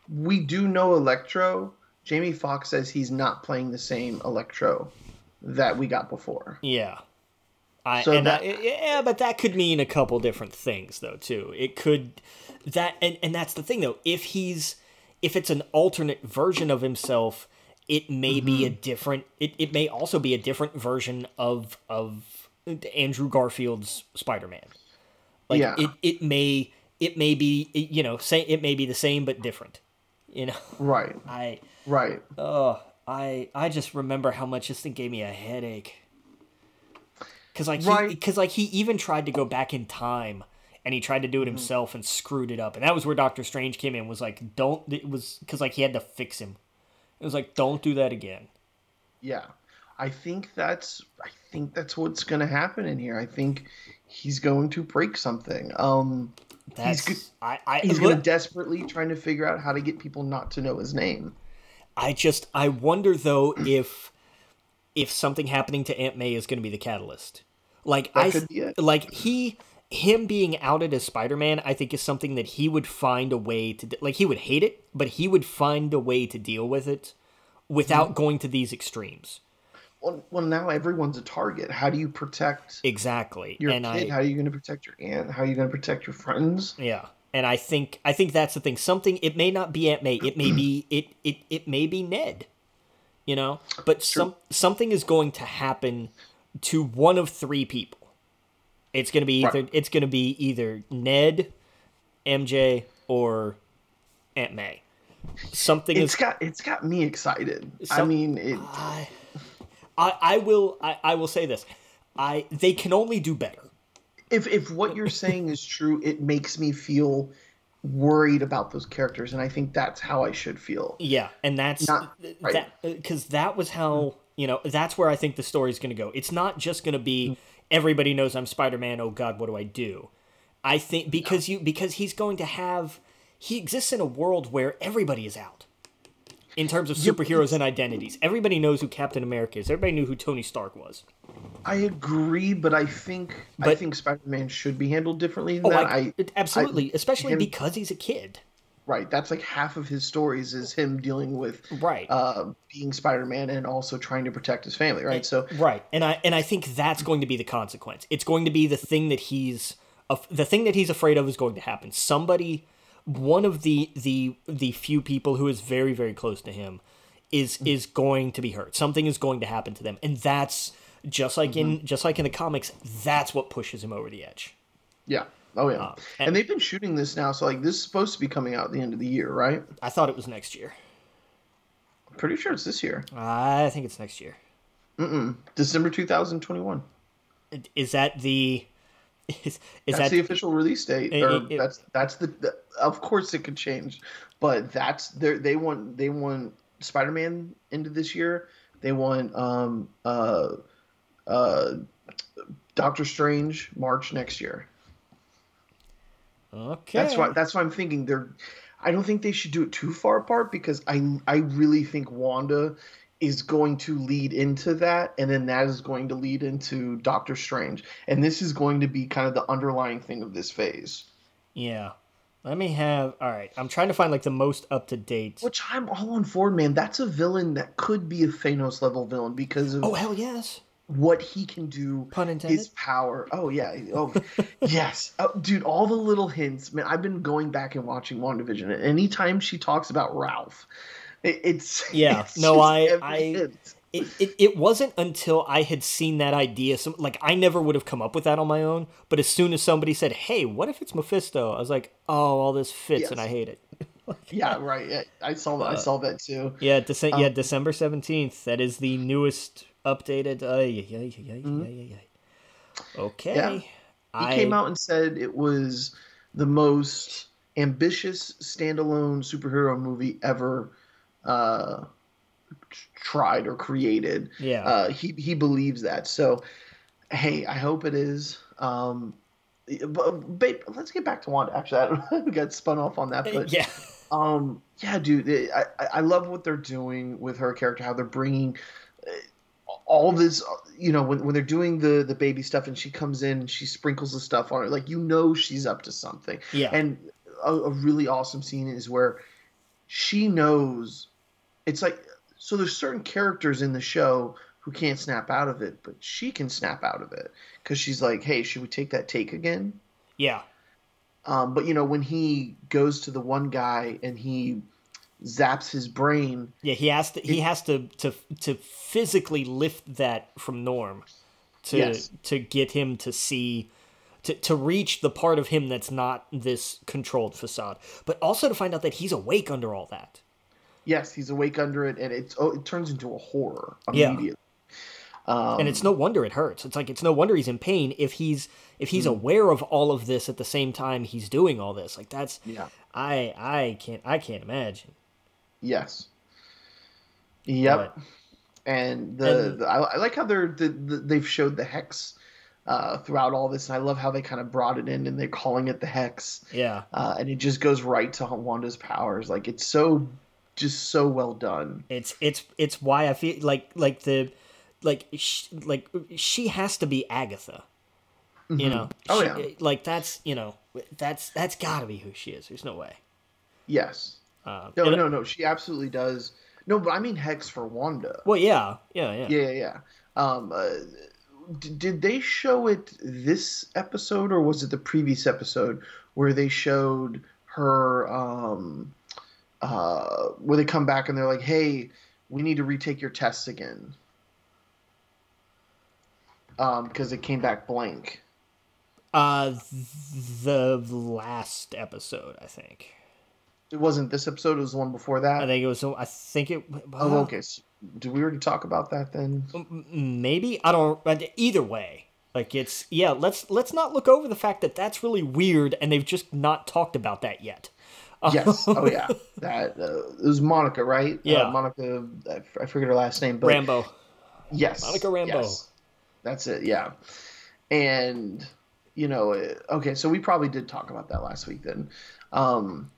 We do know Electro. Jamie Foxx says he's not playing the same Electro that we got before. Yeah. I, So and that- I- yeah, but that could mean a couple different things though too. It could that and, and that's the thing though. If he's if it's an alternate version of himself, it may be a Mm-hmm. different it, it may also be a different version of of Andrew Garfield's Spider-Man. Like Yeah. it, it may it may be you know, say it may be the same but different. You know. Right. I Right. Oh, I I just remember how much this thing gave me a headache. Cause like he, Right. like he even tried to go back in time, and he tried to do Mm-hmm. it himself and screwed it up, and that was where Doctor Strange came in. Was like, don't it was because like he had to fix him. It was like, don't do that again. Yeah. I think that's I think that's what's going to happen in here. I think he's going to break something. Um That's go- I I he's going to desperately trying to figure out how to get people not to know his name. I just I wonder though if if something happening to Aunt May is going to be the catalyst. Like That I could be it. like he him being outed as Spider-Man I think is something that he would find a way to like he would hate it, but he would find a way to deal with it without Mm-hmm. going to these extremes. Well, well, now everyone's a target. How do you protect Exactly. your and kid? I How are you going to protect your aunt? How are you going to protect your friends? Yeah. And I think I think that's the thing. Something it may not be Aunt May. It may be it it it may be Ned. You know? But some something is going to happen to one of three people. It's gonna be either Right. it's gonna be either Ned, MJ, or Aunt May. Something It's is got it's got me excited. I mean, it, I, I I will I, I will say this. I they can only do better. if if what you're saying is true, it makes me feel worried about those characters, and I think that's how I should feel. Yeah, and that's Not- right. that because that was how you know that's where I think the story's going to go. It's not just going to be mm. Everybody knows I'm Spider Man. Oh God, what do I do? I think because you because he's going to have he exists in a world where everybody is out in terms of superheroes and identities. Everybody knows who Captain America is. Everybody knew who Tony Stark was. I agree, but I think I think Spider-Man should be handled differently than Oh, that. I, I, absolutely, especially him- because he's a kid. Right. That's like half of his stories is him dealing with Right. uh, being Spider-Man and also trying to protect his family. Right. So right and i and i think that's going to be the consequence it's going to be the thing that he's the thing that he's afraid of is going to happen somebody one of the the the few people who is very very close to him is is going to be hurt something is going to happen to them and that's just like in just like in the comics that's what pushes him over the edge yeah. Oh yeah. and- and, they've been shooting this now, so like this is supposed to be coming out at the end of the year, right? i thought it was next year I'm pretty sure it's this year, i think it's next year December 2021. is that the is, is That's that the official release date. It- or it- it- that's that's the, the. Of course, it could change, but that's they they want they want Spider-Man into this year. They want um uh uh Doctor Strange March next year. Okay That's why that's why I'm thinking they're. I don't think they should do it too far apart because I I really think Wanda is going to lead into that, and then that is going to lead into Doctor Strange, and this is going to be kind of the underlying thing of this phase. yeah let me have all right i'm trying to find like the most up to date Which I'm all on board, man. That's a villain that could be a Thanos level villain because of Oh hell yes! What he can do. Pun intended. His power. Oh yeah. Oh yes, oh, dude. All the little hints, man. I've been going back and watching WandaVision. and Anytime she talks about Ralph, it, it's Yeah, it's no, I- I- hint. It, it it wasn't until I had seen that idea. Some like I never would have come up with that on my own. But as soon as somebody said, "Hey, what if it's Mephisto?" I was like, "Oh, all this fits, and I hate it." Yeah, right. Yeah, I saw that. I saw that too. Yeah, Dece- Um, yeah, December seventeenth. That is the newest updated. Uh, yeah, yeah, yeah, yeah. Okay. Mm-hmm. Yeah. He I, came out and said it was the most ambitious standalone superhero movie ever uh, tried or created. Yeah. Uh, he he believes that. So, hey, I hope it is. Um, but, babe, let's get back to Wanda. Actually, I don't know. we got spun off on that, but yeah. um, yeah, dude, I I- love what they're doing with her character. How they're bringing uh, all this, you know, when when they're doing the the baby stuff, and she comes in and she sprinkles the stuff on her, like you know she's up to something. Yeah. And a, a really awesome scene is where she knows it's like so there's certain characters in the show who can't snap out of it, but she can snap out of it because she's like, hey, should we take that take again? yeah. Um, but you know, when he goes to the one guy and he zaps his brain, Yeah, he has to he has to to to physically lift that from Norm to Yes. to get him to see to, to reach the part of him that's not this controlled facade, but also to find out that he's awake under all that. yes, he's awake under it, and it's oh, it turns into a horror Yeah. Um, and it's no wonder it hurts. It's like it's no wonder he's in pain if he's if he's aware of all of this at the same time he's doing all this. Like that's yeah, I I can't I can't imagine. Yes, yep. And the, And- the I, I like how they're the, the, they've showed the hex uh, throughout all this, and I love how they kind of brought it in and they're calling it the hex, Yeah. uh, and it just goes right to Wanda's powers. Like it's so just so well done. It's it's it's why I feel like like the like sh- like she has to be Agatha. You know. Oh, She- yeah. Like that's you know that's that's got to be who she is. There's no way. Yes. Um, No, no, no. She absolutely does. No, but I mean hex for Wanda. Well, yeah, yeah, yeah. Yeah, yeah. Um, uh, d- did they show it this episode or was it the previous episode where they showed her? Um, uh, where they come back and they're like, "Hey, we need to retake your tests again," um, because it came back blank. Uh, th- the last episode, I think. It wasn't this episode; it was the one before that. I think it was. I think it. oh, okay. So, did we already talk about that then? Maybe I don't. Either way, like it's yeah. Let's let's not look over the fact that that's really weird, and they've just not talked about that yet. Yes. Oh yeah. That uh, it was Monica, right? Yeah. Uh, Monica. I forget her last name, but Rambo. Yes. Monica Rambo. yes. That's it. Yeah. And you know, uh, okay, so we probably did talk about that last week then. Um,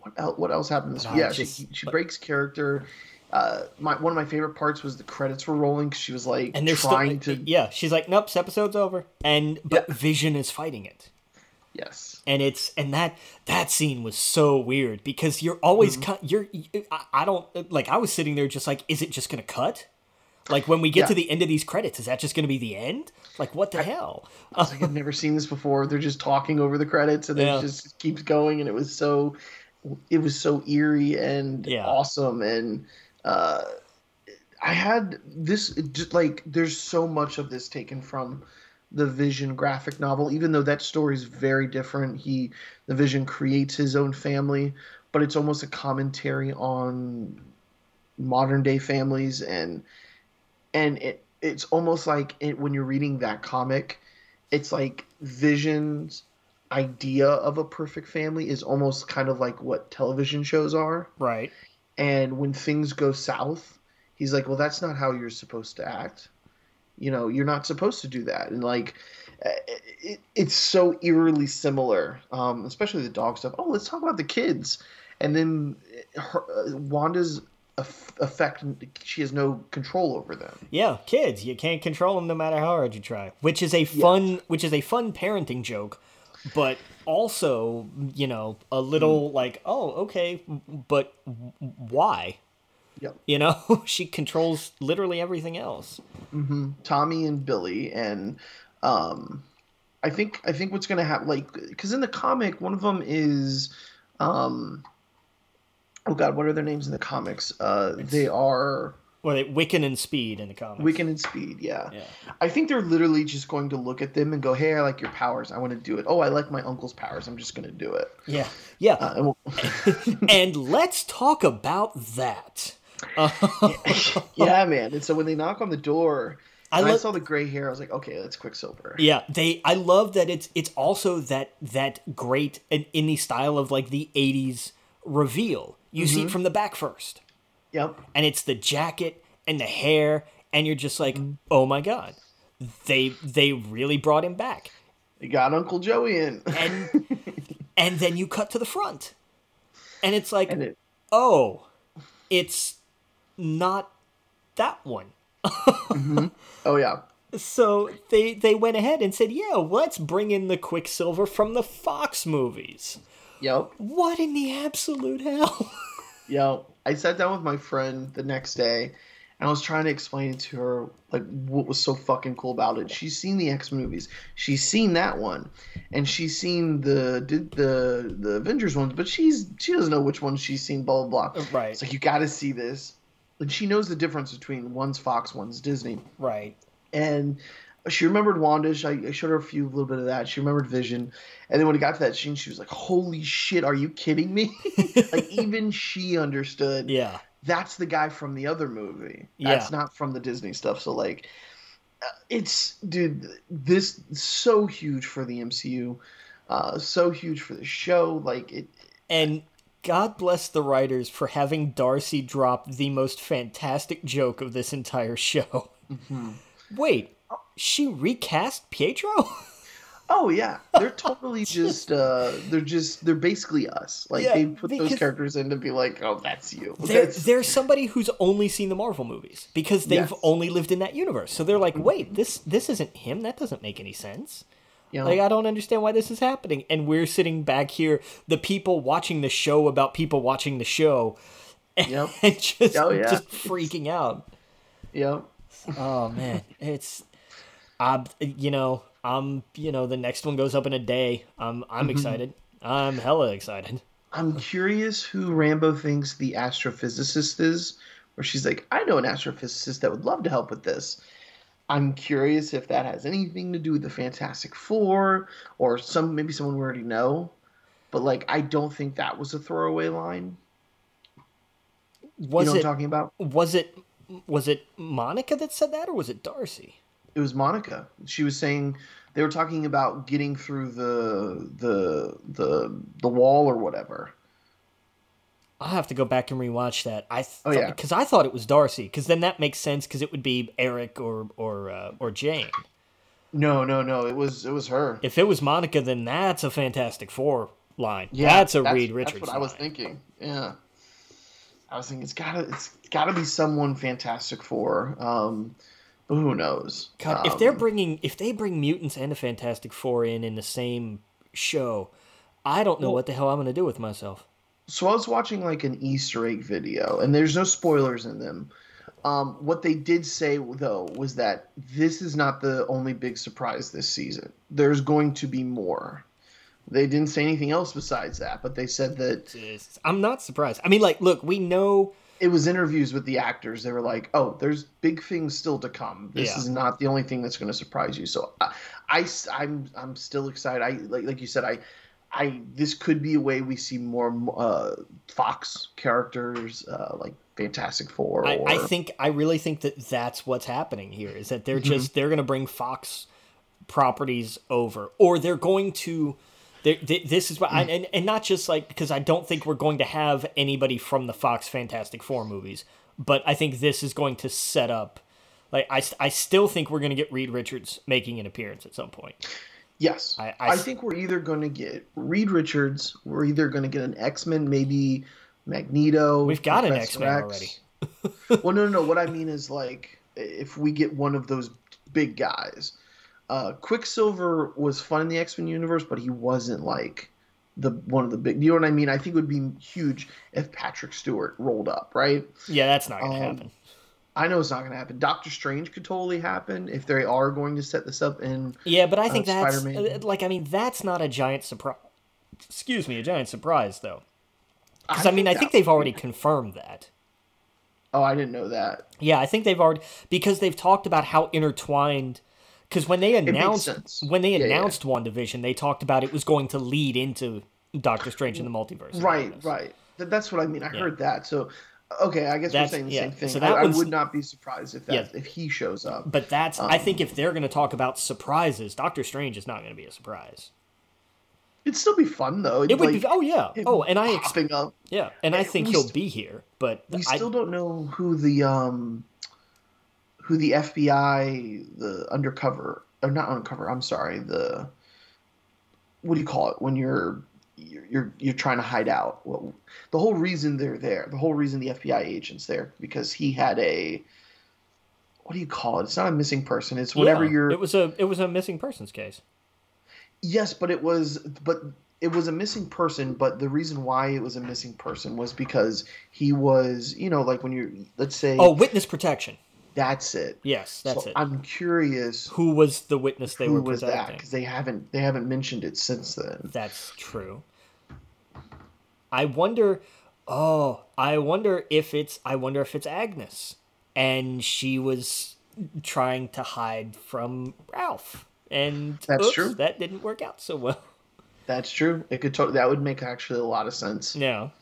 what else? What else happened this week? Yeah, just- she she but- breaks character. Uh, my one of my favorite parts was the credits were rolling because she was like And they're trying still, to. yeah. She's like, nope, this episode's over, and but Yeah. Vision is fighting it. Yes. and it's and that that scene was so weird because you're always Mm-hmm. cut you're I, I don't like i was sitting there just like is it just gonna cut like when we get Yeah. to the end of these credits is that just gonna be the end like what the hell I like, I've never seen this before. They're just talking over the credits, and Yeah. it just keeps going, and it was so, it was so eerie and Yeah. awesome, and uh, I had this just like there's so much of this taken from the Vision graphic novel, even though that story is very different. He, the Vision, creates his own family, but it's almost a commentary on modern day families and and it it's almost like it, when you're reading that comic it's like vision's idea of a perfect family is almost kind of like what television shows are. Right. And when things go south he's like well that's not how you're supposed to act. You know you're not supposed to do that. And like uh, it, it's so eerily similar um, especially the dog stuff. Oh let's talk about the kids. And then her, uh, wanda's effect she has no control over them. Yeah kids you can't control them no matter how hard you try which is a fun which is a fun parenting joke but also you know a little Hmm. like oh okay but why? Yep. you know she controls literally everything else. Tommy and Billy, and um, I think I think what's gonna happen, like, because in the comic, one of them is, um, oh god, what are their names in the comics? Uh, they are Well, they, Wiccan and Speed in the comics. Wiccan and Speed. Yeah. Yeah. I think they're literally just going to look at them and go, "Hey, I like your powers. I want to do it. Oh, I like my uncle's powers. I'm just gonna do it." Yeah. Yeah. Uh, and we'll, and let's talk about that. Uh, yeah, man. And so when they knock on the door, I, lo- I saw the gray hair. I was like, okay, that's Quicksilver. Yeah, they. I love that it's it's also that that great in, in the style of like the '80s reveal. You see it mm-hmm. from the back first, Yep. and it's the jacket and the hair, and you're just like, oh my god, they they really brought him back. You got Uncle Joey in. And and then you cut to the front, and it's like, and it, oh, it's not that one. Mm-hmm. oh yeah. So they they went ahead and said, yeah, let's bring in the Quicksilver from the Fox movies. Yep. What in the absolute hell? Yep. I sat down with my friend the next day and I was trying to explain to her like what was so fucking cool about it. She's seen the X movies. She's seen that one. And she's seen the did the the Avengers ones, but she's she doesn't know which ones she's seen, blah blah blah. Uh, right. It's like you gotta see this. And she knows the difference between one's Fox, one's Disney. right. and she remembered Wandish. I, I showed her a few little bit of that. She remembered Vision, and then when it got to that scene, she was like, "Holy shit, are you kidding me?" like even she understood. Yeah. That's the guy from the other movie. Yeah. That's not from the Disney stuff. So like, uh, it's dude, this so huge for the MCU, uh, so huge for the show. Like it, And God bless the writers for having Darcy drop the most fantastic joke of this entire show. Wait, she recast Pietro? Oh yeah, they're totally just uh they're just they're basically us. Like Yeah, they put those characters in to be like, oh, that's you. They're, That's they're somebody who's only seen the Marvel movies because they've Yes. only lived in that universe. So they're like, wait, this this isn't him. That doesn't make any sense. know, Like I don't understand why this is happening. And we're sitting back here, the people watching the show about people watching the show, Yep. and just Oh, yeah. just freaking out. yeah. Oh man, it's I'm you know I'm you know the next one goes up in a day. I'm I'm mm-hmm. excited. I'm hella excited. I'm curious who Rambo thinks the astrophysicist is, where she's like, I know an astrophysicist that would love to help with this. I'm curious if that has anything to do with the Fantastic Four or some maybe someone we already know. But like I don't think that was a throwaway line. Was you know it what I'm talking about? was it was it Monica that said that or was it Darcy? It was Monica. She was saying they were talking about getting through the the the the wall or whatever. I'll have to go back and rewatch that. I th- Oh, yeah. because I thought it was Darcy because then that makes sense because it would be Eric or or uh, or Jane. No, no, no. It was it was her. If it was Monica, then that's a Fantastic Four line. Yeah, that's a Reed Richards. That's what I was thinking. Yeah, I was thinking it's gotta it's gotta be someone Fantastic Four. Um, who knows? God, if they're Um, bringing if they bring mutants and a Fantastic Four in in the same show, I don't know what the hell I'm gonna do with myself. so I was watching like an Easter egg video, and there's no spoilers in them. Um, what they did say though was that this is not the only big surprise this season. There's going to be more. They didn't say anything else besides that, but they said that I'm not surprised. I mean, like, look, we know. It was interviews with the actors. They were like, "Oh, there's big things still to come. This Yeah. is not the only thing that's going to surprise you." So, I, I, am I'm still excited. I like like you said, I, I this could be a way we see more uh, Fox characters uh, like Fantastic Four. I, or, I think I really think that that's what's happening here is that they're just they're gonna bring Fox properties over, or they're going to. They're- this is what, I, hmm. and and not just like because I don't think we're going to have anybody from the Fox Fantastic Four movies, but I think this is going to set up. Like I, I still think we're going to get Reed Richards making an appearance at some point. yes, I- I, I- think we're either going to get Reed Richards. We're either going to get an X Men, maybe Magneto. We've got an X-Men X. well, no, no, no. What I mean is like if we get one of those big guys. Uh, Quicksilver was fun in the X Men universe, but he wasn't like the one of the big. You know what I mean? I think it would be huge if Patrick Stewart rolled up, right? Yeah, that's not going to Um, happen. I know it's not going to happen. Doctor Strange could totally happen if they are going to set this up in. Yeah, but I think uh, that's Spider-Man. uh, like I mean that's not a giant surprise. Excuse me, a giant surprise though. Because I, mean, I think they've already confirmed that. Oh, I didn't know that. Yeah, I think they've already because they've talked about how intertwined. Because when they announced when they Yeah, yeah. announced WandaVision, they talked about it was going to lead into Doctor Strange in the Multiverse. Right, right. Th- That's what I mean. I heard that. So Okay, I guess That's- we're saying the yeah, same thing. so I, that I would not be surprised if that Yeah. if he shows up. But that's I think Um, if they're going to talk about surprises, Doctor Strange is not going to be a surprise. It'd still be fun though. It would like, be. Oh yeah. Oh, and I ex- up. yeah, and I think he'll st- be here. But We I, still don't know who the um who the FBI the undercover or not undercover. I'm sorry. The what do you call it when you're you're you're, you're trying to hide out? Well, the whole reason they're there, the whole reason the FBI agent's there, because he had a what do you call it? It's not a missing person. It's whatever yeah, you're It was a it was a missing persons case. Yes, but it was but it was a missing person, but the reason why it was a missing person was because he was, you know, like when you're let's say Oh, witness protection. That's it. Yes, that's so it. I'm curious Who was the witness they who were was that because they haven't they haven't mentioned it since then. That's true. I wonder. Oh, I wonder if it's. I wonder if it's Agnes, and she was trying to hide from Ralph, and That's oops, true. That didn't work out so well. That's true. It could to- that would make actually a lot of sense. No,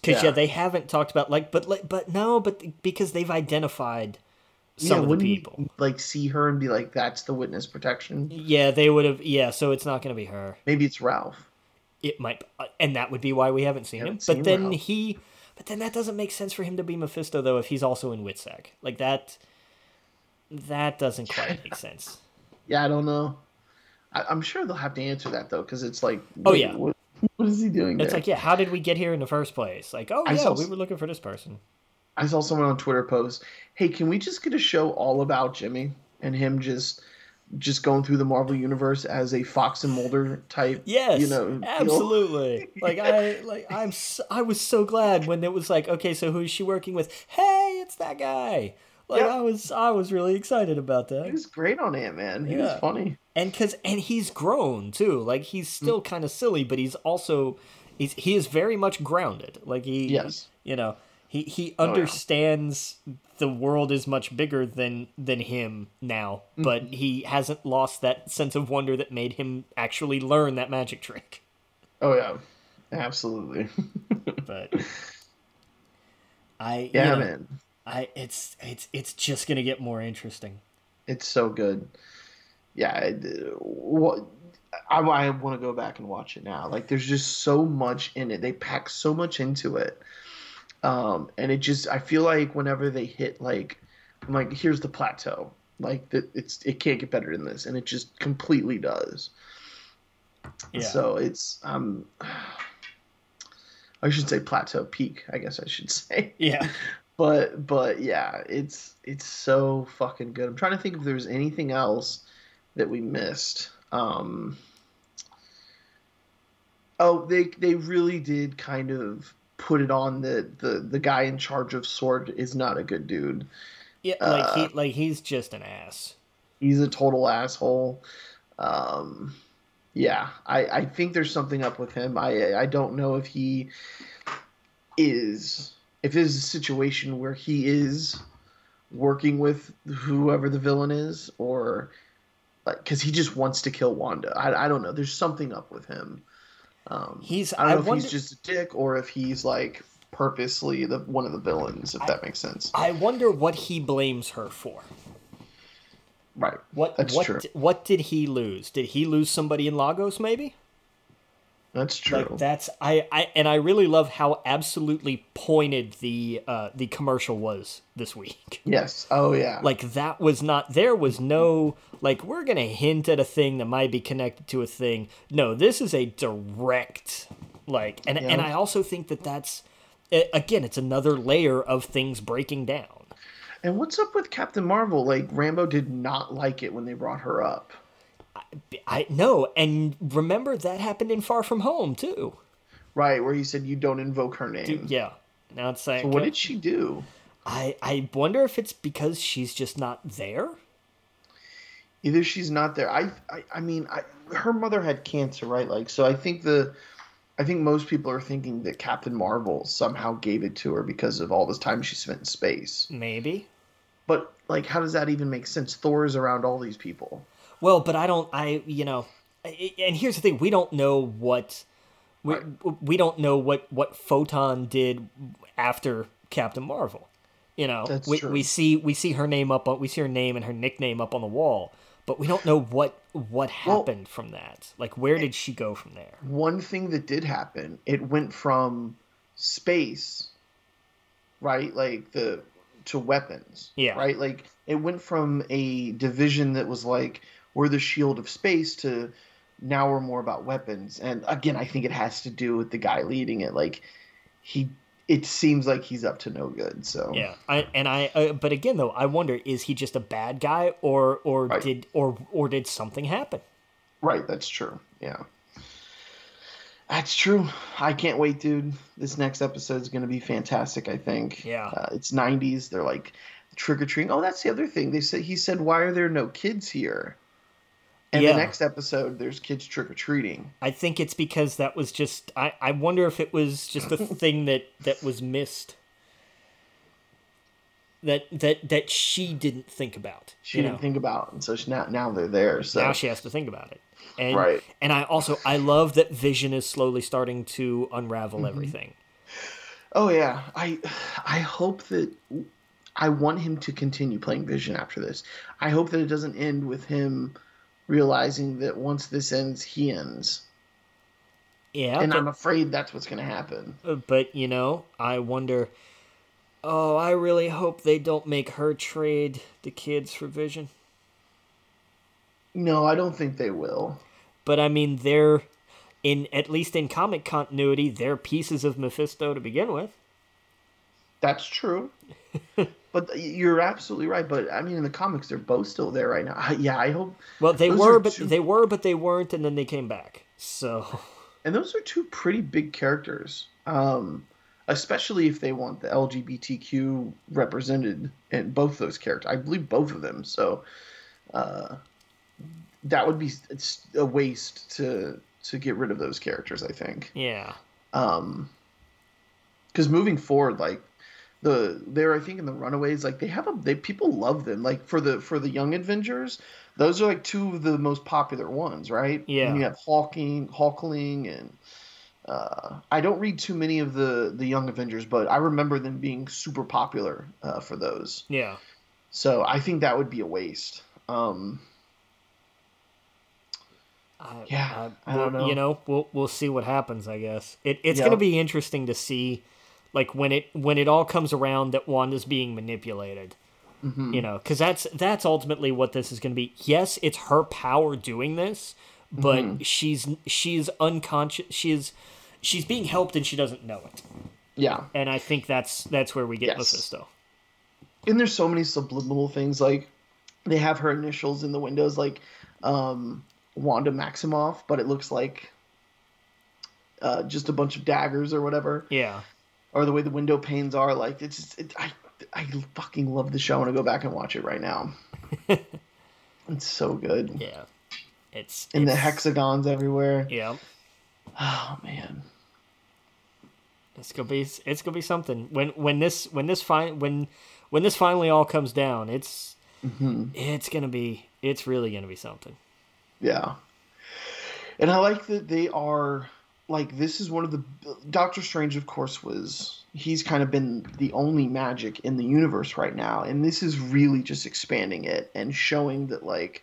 because yeah. Yeah. they haven't talked about like, but like, but no, but because they've identified some yeah, of the people. you like see her and be like, "That's the witness protection"? Yeah, they would have. Yeah, so it's not going to be her. Maybe it's Ralph. it might and that would be why we haven't seen him Haven't but seen then Ralph. he but then that doesn't make sense for him to be mephisto though if he's also in witsec like that that doesn't quite make sense Yeah, I don't know. I, I'm sure they'll have to answer that though, because it's like, Oh, wait, yeah. what, what is he doing? it's there? like yeah how did we get here in the first place like oh I yeah we were looking for this person I saw someone on Twitter post, "Hey, can we just get a show all about Jimmy and him just just going through the Marvel universe as a Fox and Mulder type?" yes you know, deal?" absolutely like i like i'm so, i was so glad when it was like okay so who's she working with hey it's that guy like Yeah. i was i was really excited about that He was great on Ant Man. He Yeah. was funny. and because and he's grown too like he's hmm. still kind of silly but he's also he's he is very much grounded like he Yes. you know he he oh, yeah. understands the world is much bigger than than him now mm-hmm. but he hasn't lost that sense of wonder that made him actually learn that magic trick Oh yeah, absolutely. but i yeah, you know, man, i it's it's it's just gonna get more interesting it's so good. Yeah, it, what. I, I want to go back and watch it now. Like, there's just so much in it. They pack so much into it. Um, and it just I feel like whenever they hit like I'm like here's the plateau. Like that it's it can't get better than this. And it just completely does. Yeah. So it's um I should say plateau peak I guess I should say. Yeah. But but yeah it's it's so fucking good. I'm trying to think if there's anything else that we missed. Um oh they they really did kind of put it on that the the guy in charge of SWORD is not a good dude. Yeah like he Uh, like he's just an ass. he's a total asshole. Um yeah i i think there's something up with him. I i don't know if he is if there's a situation where he is working with whoever the villain is or like because he just wants to kill wanda. I, I don't know. There's something up with him um He's- i don't I know if he's just a dick or if he's like purposely the one of the villains if that makes sense I wonder what he blames her for. right What That's what true. what did he lose? Did he lose somebody in Lagos maybe? That's true Like that's I, I and I really love how absolutely pointed the uh the commercial was this week. yes oh yeah Like that was not there was no like we're going to hint at a thing that might be connected to a thing. No, this is a direct like and and I also think that that's again it's another layer of things breaking down. And what's up with Captain Marvel? Like Rambo did not like it when they brought her up. I know, and remember that happened in Far From Home too. Right, where he said you don't invoke her name. Dude, yeah. Now it's like So what uh, did she do? I I wonder if it's because she's just not there. Either she's not there. I I, I mean, I, her mother had cancer, right? Like, so I think the, I think most people are thinking that Captain Marvel somehow gave it to her because of all this time she spent in space. Maybe. But like, how does that even make sense? Thor is around all these people. Well, but I don't. I you know, and here's the thing: we don't know what we, we don't know what what Photon did after Captain Marvel. You know, That's we, true. we see we see her name up on we see her name and her nickname up on the wall, but we don't know what what happened from that. Like where did she go from there? One thing that did happen, it went from space, right? Like the to weapons. Yeah. Right? Like it went from a division that was like we're the shield of space to now we're more about weapons. And again, I think it has to do with the guy leading it. Like he it seems like he's up to no good. So Yeah, I and I uh, but again though, I wonder is he just a bad guy or or Right. did or or did something happen? Right, that's true. Yeah. That's true. I can't wait, dude. This next episode is going to be fantastic, I think. Yeah. Uh, it's 90s. They're like trick or treating. Oh, that's the other thing. They said he said, "Why are there no kids here?" And Yeah. the next episode, there's kids trick or treating. I think it's because that was just I, I wonder if it was just a thing that that was missed. That that that she didn't think about. She didn't know? think about, and so she, now now they're there. So now she has to think about it. And Right. and I also I love that Vision is slowly starting to Mm-hmm. unravel everything. Oh yeah, I I hope that I want him to continue playing Vision after this. I hope that it doesn't end with him realizing that once this ends, he ends. Yeah, and but, I'm afraid that's what's going to happen. Uh, but you know, I wonder Oh, I really hope they don't make her trade the kids for Vision. No, I don't think they will. But I mean, they're in at least in comic continuity, they're pieces of Mephisto to begin with. That's true. but you're absolutely right. But I mean, in the comics, they're both still there right now. I- Yeah, I hope. Well, they were, but two- they were, but they weren't, and then they came back. So And those are two pretty big characters, um, especially if they want the LGBTQ represented in both those characters. I believe both of them. So uh, that would be it's a waste to to get rid of those characters. I think. yeah, um because moving forward like the they're i think in the runaways like they have a they people love them like for the for the young avengers those are like two of the most popular ones right Yeah. and you have hawking Hulkling and uh, I don't read too many of the the Young Avengers, but I remember them being super popular uh, for those. yeah. So I think that would be a waste. Um, I, Yeah, I well, don't know. You know, we'll we'll see what happens. I guess it, it's to be interesting to see, like when it when it all comes around that Wanda's being manipulated. mhm. You know, because that's that's ultimately what this is going to be. Yes, it's her power doing this, but Mm-hmm. she's she's unconscious. She's she's being helped and she doesn't know it. Yeah, And I think that's that's where we get Yes. Mephisto. and there's so many subliminal things like they have her initials in the windows like um, Wanda Maximoff, but it looks like uh, just a bunch of daggers or whatever, Yeah. Or the way the window panes are. Like it's just, it, I I fucking love the show. I want to go back and watch it right now. it's so good, Yeah. It's and the hexagons everywhere. Yeah. Oh man, It's gonna be it's gonna be something when when this when this fin- when when this finally all comes down. It's hmm it's gonna be it's really gonna be something. yeah. And I like that they are like this is one of the Doctor Strange, of course, was he's kind of been the only magic in the universe right now, and this is really just expanding it and showing that like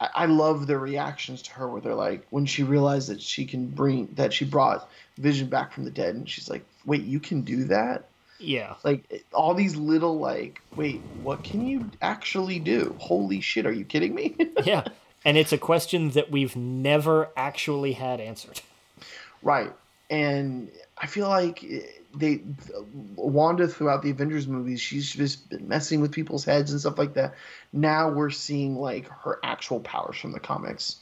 I, I love the reactions to her where they're like when she realized that she can bring that she brought Vision back from the dead, and she's like, "Wait, you can do that?" Yeah. Like all these little like, "Wait, what can you actually do?" Holy shit, are you kidding me? Yeah. And it's a question that we've never actually had answered. Right. And I feel like they Wanda throughout the Avengers movies, she's just been messing with people's heads and stuff like that. Now we're seeing like her actual powers from the comics.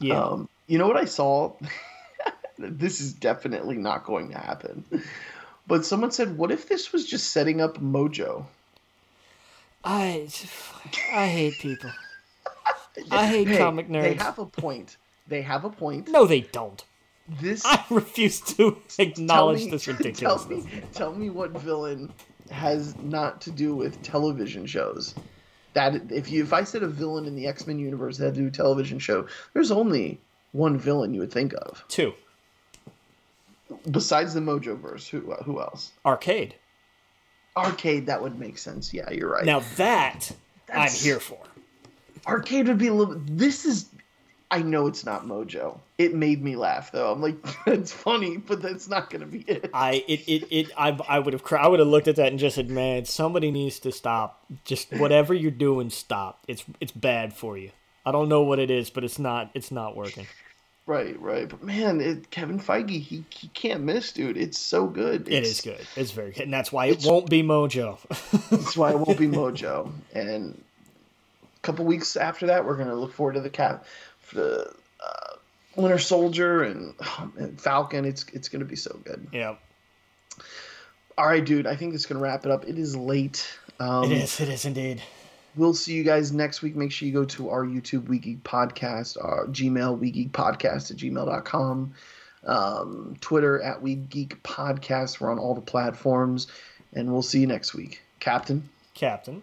Yeah. Um, you know what I saw? this is definitely not going to happen. But someone said, "What if this was just setting up Mojo?" I I hate people. I hate Hey, comic nerds. They have a point. They have a point. No, they don't. This I refuse to acknowledge me- this Tell ridiculousness. me, tell me what villain has not to do with television shows. That if you if I said a villain in the X Men universe that had to do television show, there's only one villain you would think of. Two. Besides the Mojo verse, who uh, who else? Arcade. Arcade, that would make sense. Yeah, you're right. Now that I'm here for. Arcade would be a little. This is. I know it's not Mojo. It made me laugh though. I'm like, that's funny, but that's not gonna be it. I it it, it I, I would have cr- I would have looked at that and just said, man, somebody needs to stop. Just whatever you're doing, stop. It's it's bad for you. I don't know what it is, but it's not it's not working. Right, right. But man, it, Kevin Feige, he he can't miss, dude. It's so good. It It's, good. It's very good, and that's why it won't be Mojo. That's why it won't be Mojo. And a couple weeks after that, we're gonna look forward to the cap, the uh, Winter Soldier and, oh, man, Falcon. It's it's gonna be so good. yeah, All right, dude. I think that's gonna wrap it up. It is late. Um, it is. It is indeed. We'll see you guys next week. Make sure you go to our YouTube WeGeek Podcast, our Gmail WeGeek Podcast at gmail.com, um, Twitter at WeGeek Podcast. We're on all the platforms, and we'll see you next week. Captain. Captain.